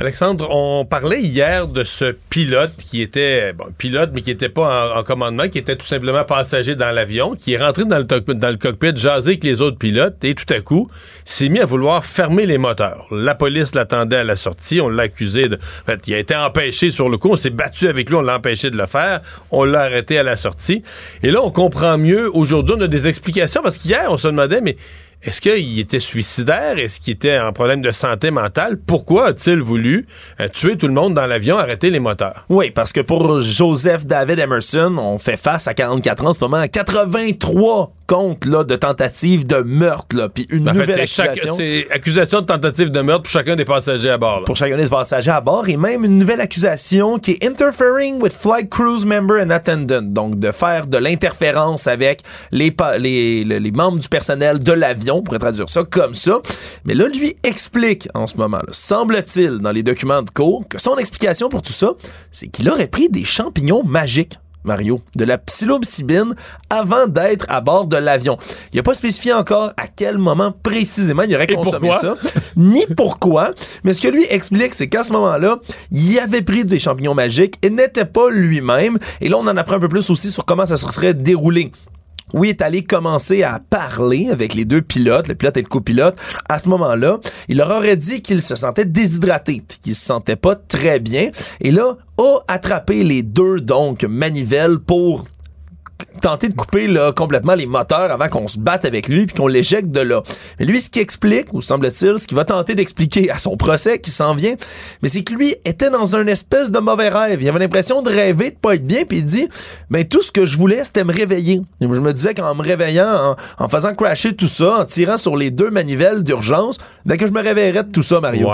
Alexandre, on parlait hier de ce pilote qui était, bon, pilote, mais qui n'était pas en, en commandement, qui était tout simplement passager dans l'avion, qui est rentré dans le, to- dans le cockpit, jasé avec les autres pilotes, et tout à coup, s'est mis à vouloir fermer les moteurs. La police l'attendait à la sortie, on l'a accusé de... En fait, il a été empêché sur le coup, on s'est battu avec lui, on l'a empêché de le faire, on l'a arrêté à la sortie. Et là, on comprend mieux, aujourd'hui, on a des explications, parce qu'hier, on se demandait, mais... Est-ce qu'il était suicidaire? Est-ce qu'il était en problème de santé mentale? Pourquoi a-t-il voulu euh, tuer tout le monde dans l'avion, arrêter les moteurs?
Oui, parce que pour Joseph David Emerson, on fait face à 44 ans en ce moment à 83 comptes là, de tentatives de meurtre, là, puis une
En fait,
nouvelle accusation.
c'est accusation de tentative de meurtre pour chacun des passagers à bord. là.
pour chacun des passagers à bord et même une nouvelle accusation qui est interfering with flight crews member and attendant donc de faire de l'interférence avec les, membres du personnel de l'avion on pourrait traduire ça comme ça mais là lui explique en ce moment semble-t-il dans les documents de cours que son explication pour tout ça c'est qu'il aurait pris des champignons magiques Mario, de la psilocybine avant d'être à bord de l'avion. Il n'a pas spécifié encore à quel moment précisément il aurait
Et
consommé ça, ni pourquoi, mais ce que lui explique, c'est qu'à ce moment-là, il avait pris des champignons magiques et n'était pas lui-même. Et là, on en apprend un peu plus aussi sur comment ça se serait déroulé. Oui, est allé commencer à parler avec les deux pilotes, le pilote et le copilote. À ce moment-là, il leur aurait dit qu'il se sentait déshydraté, puis qu'il se sentait pas très bien. Et là, a attrapé les deux, donc, manivelles pour tenter de couper là, complètement les moteurs avant qu'on se batte avec lui puis qu'on l'éjecte de là. Mais lui, ce qui explique, ou semble-t-il, ce qu'il va tenter d'expliquer à son procès qui s'en vient, mais c'est que lui était dans un espèce de mauvais rêve. Il avait l'impression de rêver, de pas être bien, puis il dit, ben tout ce que je voulais, c'était me réveiller. Et je me disais qu'en me réveillant, en, faisant crasher tout ça, en tirant sur les deux manivelles d'urgence, ben que je me réveillerais de tout ça, Mario.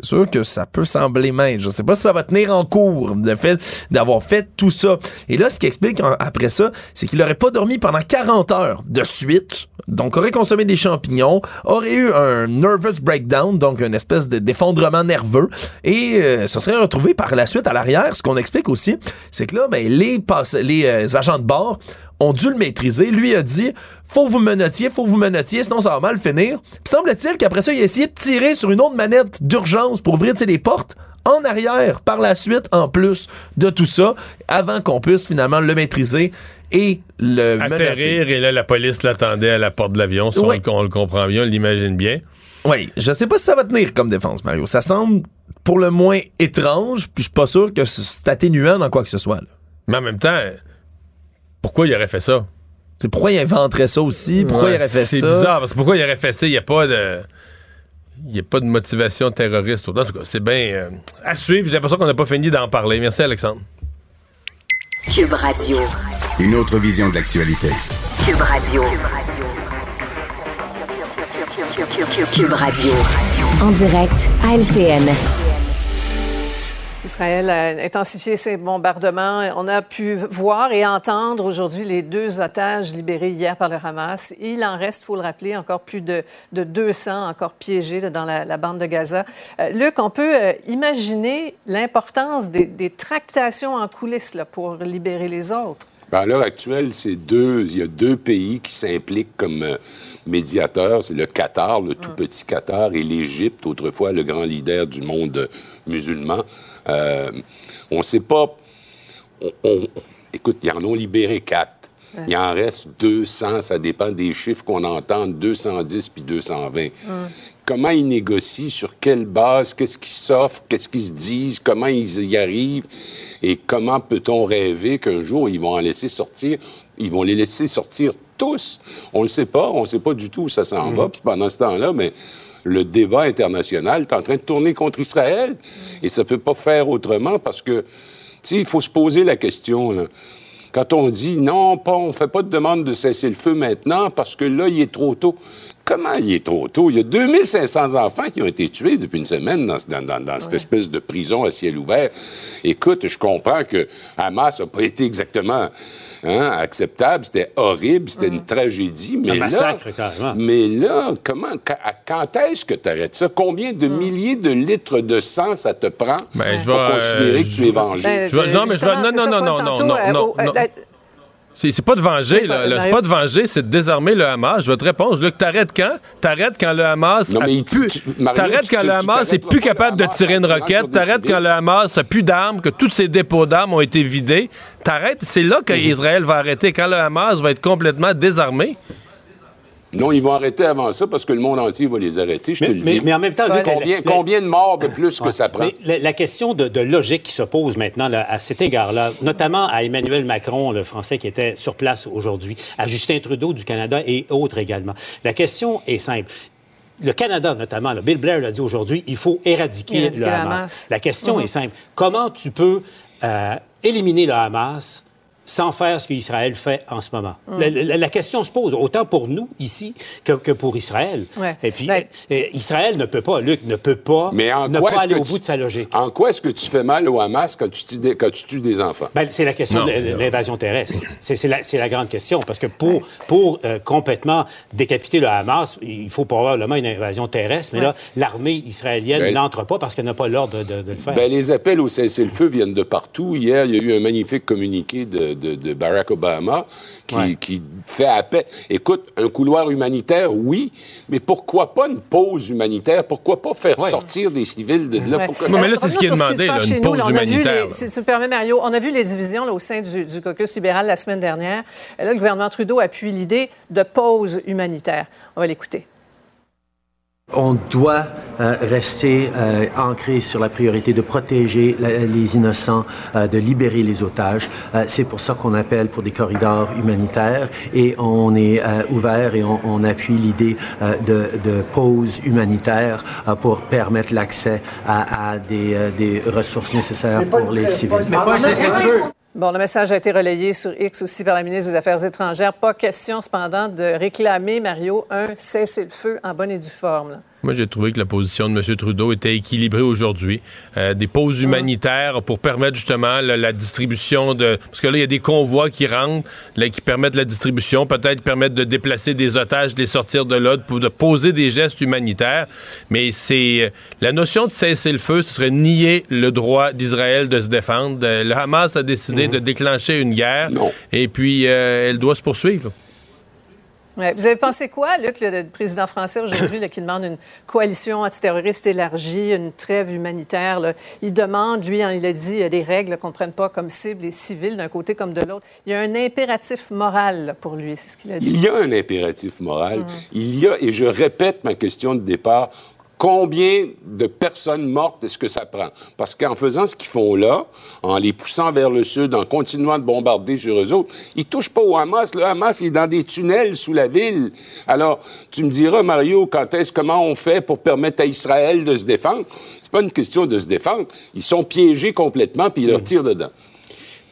C'est sûr que ça peut sembler mince. Je sais pas si ça va tenir en cours, le fait d'avoir fait tout ça. Et là, ce qui explique après ça, c'est qu'il aurait pas dormi pendant 40 heures de suite, donc aurait consommé des champignons, aurait eu un nervous breakdown, donc une espèce de- d'effondrement nerveux, et euh, se serait retrouvé par la suite à l'arrière. Ce qu'on explique aussi, c'est que là, ben, les, les euh, agents de bord ont dû le maîtriser. Lui a dit faut que vous menotiez, faut que vous menotiez, sinon ça va mal finir. Puis semble-t-il qu'après ça, il a essayé de tirer sur une autre manette d'urgence pour ouvrir les portes en arrière par la suite, en plus de tout ça, avant qu'on puisse finalement le maîtriser et le menotter.
Atterrir, et là, la police l'attendait à la porte de l'avion. On
Oui.
le- on, le comprend bien, on l'imagine bien.
Oui, je sais pas si ça va tenir comme défense, Mario. Ça semble pour le moins étrange, puis je suis pas sûr que c'est atténuant dans quoi que ce soit. là.
Mais en même temps, pourquoi il aurait fait ça?
C'est pourquoi il inventerait ça aussi? Pourquoi
Ouais,
il aurait fait ça?
C'est bizarre, parce que pourquoi il aurait fait ça? Il n'y a pas de. Il n'y a pas de motivation terroriste. En tout cas, c'est bien euh, à suivre. J'ai l'impression qu'on n'a pas fini d'en parler. Merci, Alexandre.
Cube Radio.
Une autre vision de l'actualité.
Cube Radio. Cube Radio. En direct à LCN.
Israël a intensifié ses bombardements. On a pu voir et entendre aujourd'hui les deux otages libérés hier par le Hamas. Il en reste, il faut le rappeler, encore plus de, de 200 encore piégés là, dans la, la, bande de Gaza. Euh, Luc, on peut euh, imaginer l'importance des, des, tractations en coulisses là, pour libérer les autres.
Ben à l'heure actuelle, c'est deux, il y a deux pays qui s'impliquent comme euh, médiateurs. C'est le Qatar, le tout petit Qatar, et l'Égypte, autrefois le grand leader du monde musulman. Euh, on ne sait pas. On, on, écoute, ils en ont libéré quatre. Ouais. Il en reste 200, ça dépend des chiffres qu'on entend, 210 puis 220. Hum. Comment ils négocient, sur quelle base, qu'est-ce qu'ils s'offrent, qu'est-ce qu'ils se disent, comment ils y arrivent, et comment peut-on rêver qu'un jour ils vont en laisser sortir, ils vont les laisser sortir tous? On ne le sait pas, on ne sait pas du tout où ça s'en va. Puis pendant ce temps-là, mais le débat international est en train de tourner contre Israël. Et ça ne peut pas faire autrement parce que, tu sais, il faut se poser la question, là. Quand on dit non, pas, on ne fait pas de demande de cesser le feu maintenant parce que là, il est trop tôt. Comment il est trop tôt? Il y a 2500 enfants qui ont été tués depuis une semaine dans, dans, dans, dans cette espèce de prison à ciel ouvert. Écoute, je comprends que Hamas n'a pas été exactement hein, acceptable. C'était horrible, c'était mmh. une tragédie. Mais
Un massacre,
là,
carrément.
Mais là, comment, quand est-ce que tu arrêtes ça? Combien de mmh. milliers de litres de sang ça te prend
ben,
pour
vais,
considérer
euh,
que tu es vengé?
Ben,
je vais, non, mais je vais, non, non, non, non, non, non,
euh,
non, non. C'est pas de venger, là. là c'est pas de venger, c'est de désarmer le Hamas. Je vais te répondre. Luc, t'arrêtes quand? T'arrêtes quand le Hamas
non, mais
plus... T'arrêtes quand le Hamas est plus capable de tirer une roquette. T'arrêtes quand le Hamas a plus d'armes, que tous ses dépôts d'armes ont été vidés. T'arrêtes. C'est là qu'Israël va arrêter. Quand le Hamas va être complètement désarmé.
Non, ils vont arrêter avant ça parce que le monde entier va les arrêter, je
mais,
te le
mais,
dis.
Mais en même temps,
Luc, combien, la, combien, de morts de plus que ça prend?
La, la, question de, de, logique qui se pose maintenant là, à cet égard-là, notamment à Emmanuel Macron, le Français qui était sur place aujourd'hui, à Justin Trudeau du Canada et autres également. La question est simple le Canada, notamment, là, Bill Blair l'a dit aujourd'hui, il faut éradiquer, éradiquer le Hamas. La question
Mm-hmm.
mmh. est simple. Comment tu peux euh, éliminer le Hamas sans faire ce qu'Israël fait en ce moment.
Mm.
La, la, la, question se pose, autant pour nous, ici, que, que pour Israël.
Ouais.
Et puis, ben, Israël ne peut pas, Luc, ne peut pas
Mais en
ne
quoi
pas aller au
tu,
bout de sa logique.
En quoi est-ce que tu fais mal au Hamas quand tu, tues des, quand tu tues des enfants?
Ben, c'est la question non, de l'invasion terrestre. C'est la, la, grande question. Parce que pour, pour euh, complètement décapiter le Hamas, il faut probablement une invasion terrestre. Mais ouais. là, l'armée israélienne ben, n'entre pas parce qu'elle n'a pas l'ordre de, de, le faire.
Ben, les appels au cessez-le-feu viennent de partout. Hier, il y a eu un magnifique communiqué de, de, de Barack Obama qui, ouais. qui, fait appel. Écoute, un couloir humanitaire, oui, mais pourquoi pas une pause humanitaire? Pourquoi pas faire ouais. sortir des civils de là?
Ouais.
Pourquoi...
Non, mais là, c'est ce qui est demandé, là, une pause
nous,
humanitaire.
Les, si tu me permets, Mario, on a vu les divisions là, au sein du, du, caucus libéral la semaine dernière. Là, le gouvernement Trudeau appuie l'idée de pause humanitaire. On va l'écouter.
On doit euh, rester euh, ancré sur la priorité de protéger la, les innocents, euh, de libérer les otages. c'est pour ça qu'on appelle pour des corridors humanitaires et on est ouvert et on, on appuie l'idée de, de, pause humanitaire pour permettre l'accès à, à des, des, ressources nécessaires pour les civils.
Bon, le message a été relayé sur X aussi par la ministre des Affaires étrangères. Pas question, cependant, de réclamer, Mario, un cessez-le-feu en bonne et due forme.
Moi, j'ai trouvé que la position de M. Trudeau était équilibrée aujourd'hui. Euh, des pauses humanitaires pour permettre justement la, la, distribution de... Parce que là, il y a des convois qui rentrent, là, qui permettent la distribution, peut-être permettre de déplacer des otages, de les sortir de là, pour de poser des gestes humanitaires. Mais c'est... La notion de cesser le feu, ce serait nier le droit d'Israël de se défendre. Le Hamas a décidé mmh. de déclencher une guerre.
Non.
Et puis, euh, elle doit se poursuivre.
Ouais. Vous avez pensé quoi, Luc, le, le président français aujourd'hui, qui demande une coalition antiterroriste élargie, une trêve humanitaire? Là? Il demande, lui, hein, il a dit, il y a des règles qu'on ne prenne pas comme cible les civils d'un côté comme de l'autre. Il y a un impératif moral là, pour lui, c'est ce qu'il a dit.
Il y a un impératif moral. Mmh. Il y a, et je répète ma question de départ, Combien de personnes mortes est-ce que ça prend? Parce qu'en faisant ce qu'ils font là, en les poussant vers le sud, en continuant de bombarder sur eux autres, ils touchent pas au Hamas. Le Hamas est dans des tunnels sous la ville. Alors, tu me diras, Mario, quand est-ce, comment on fait pour permettre à Israël de se défendre? C'est pas une question de se défendre. Ils sont piégés complètement, puis ils leur tirent dedans.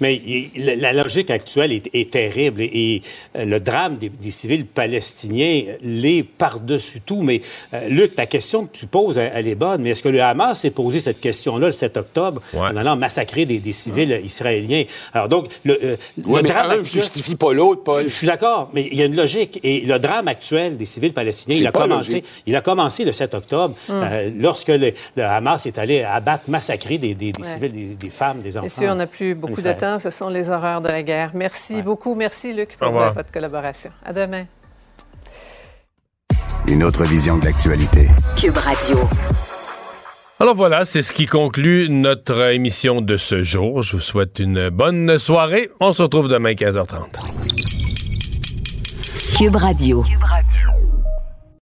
Mais la logique actuelle est, terrible et, euh, le drame des, civils palestiniens l'est par-dessus tout. Mais euh, Luc, ta question que tu poses, elle, est bonne. Mais est-ce que le Hamas s'est posé cette question-là le 7 octobre en allant massacrer des, civils israéliens? Alors donc, le, euh,
drame justifie pas l'autre, Paul.
Je suis d'accord, mais il y a une logique. Et le drame actuel des civils palestiniens, il a, commencé, il a commencé le 7 octobre hum. lorsque le, Hamas est allé abattre, massacrer des, civils, des, femmes, des enfants.
Messieurs, on n'a plus beaucoup de temps ce sont les horreurs de la guerre. Merci beaucoup. Merci, Luc, pour votre collaboration. À demain.
Une autre vision de l'actualité.
Cube Radio.
Alors voilà, c'est ce qui conclut notre émission de ce jour. Je vous souhaite une bonne soirée. On se retrouve demain 15h30.
Cube Radio. Cube Radio.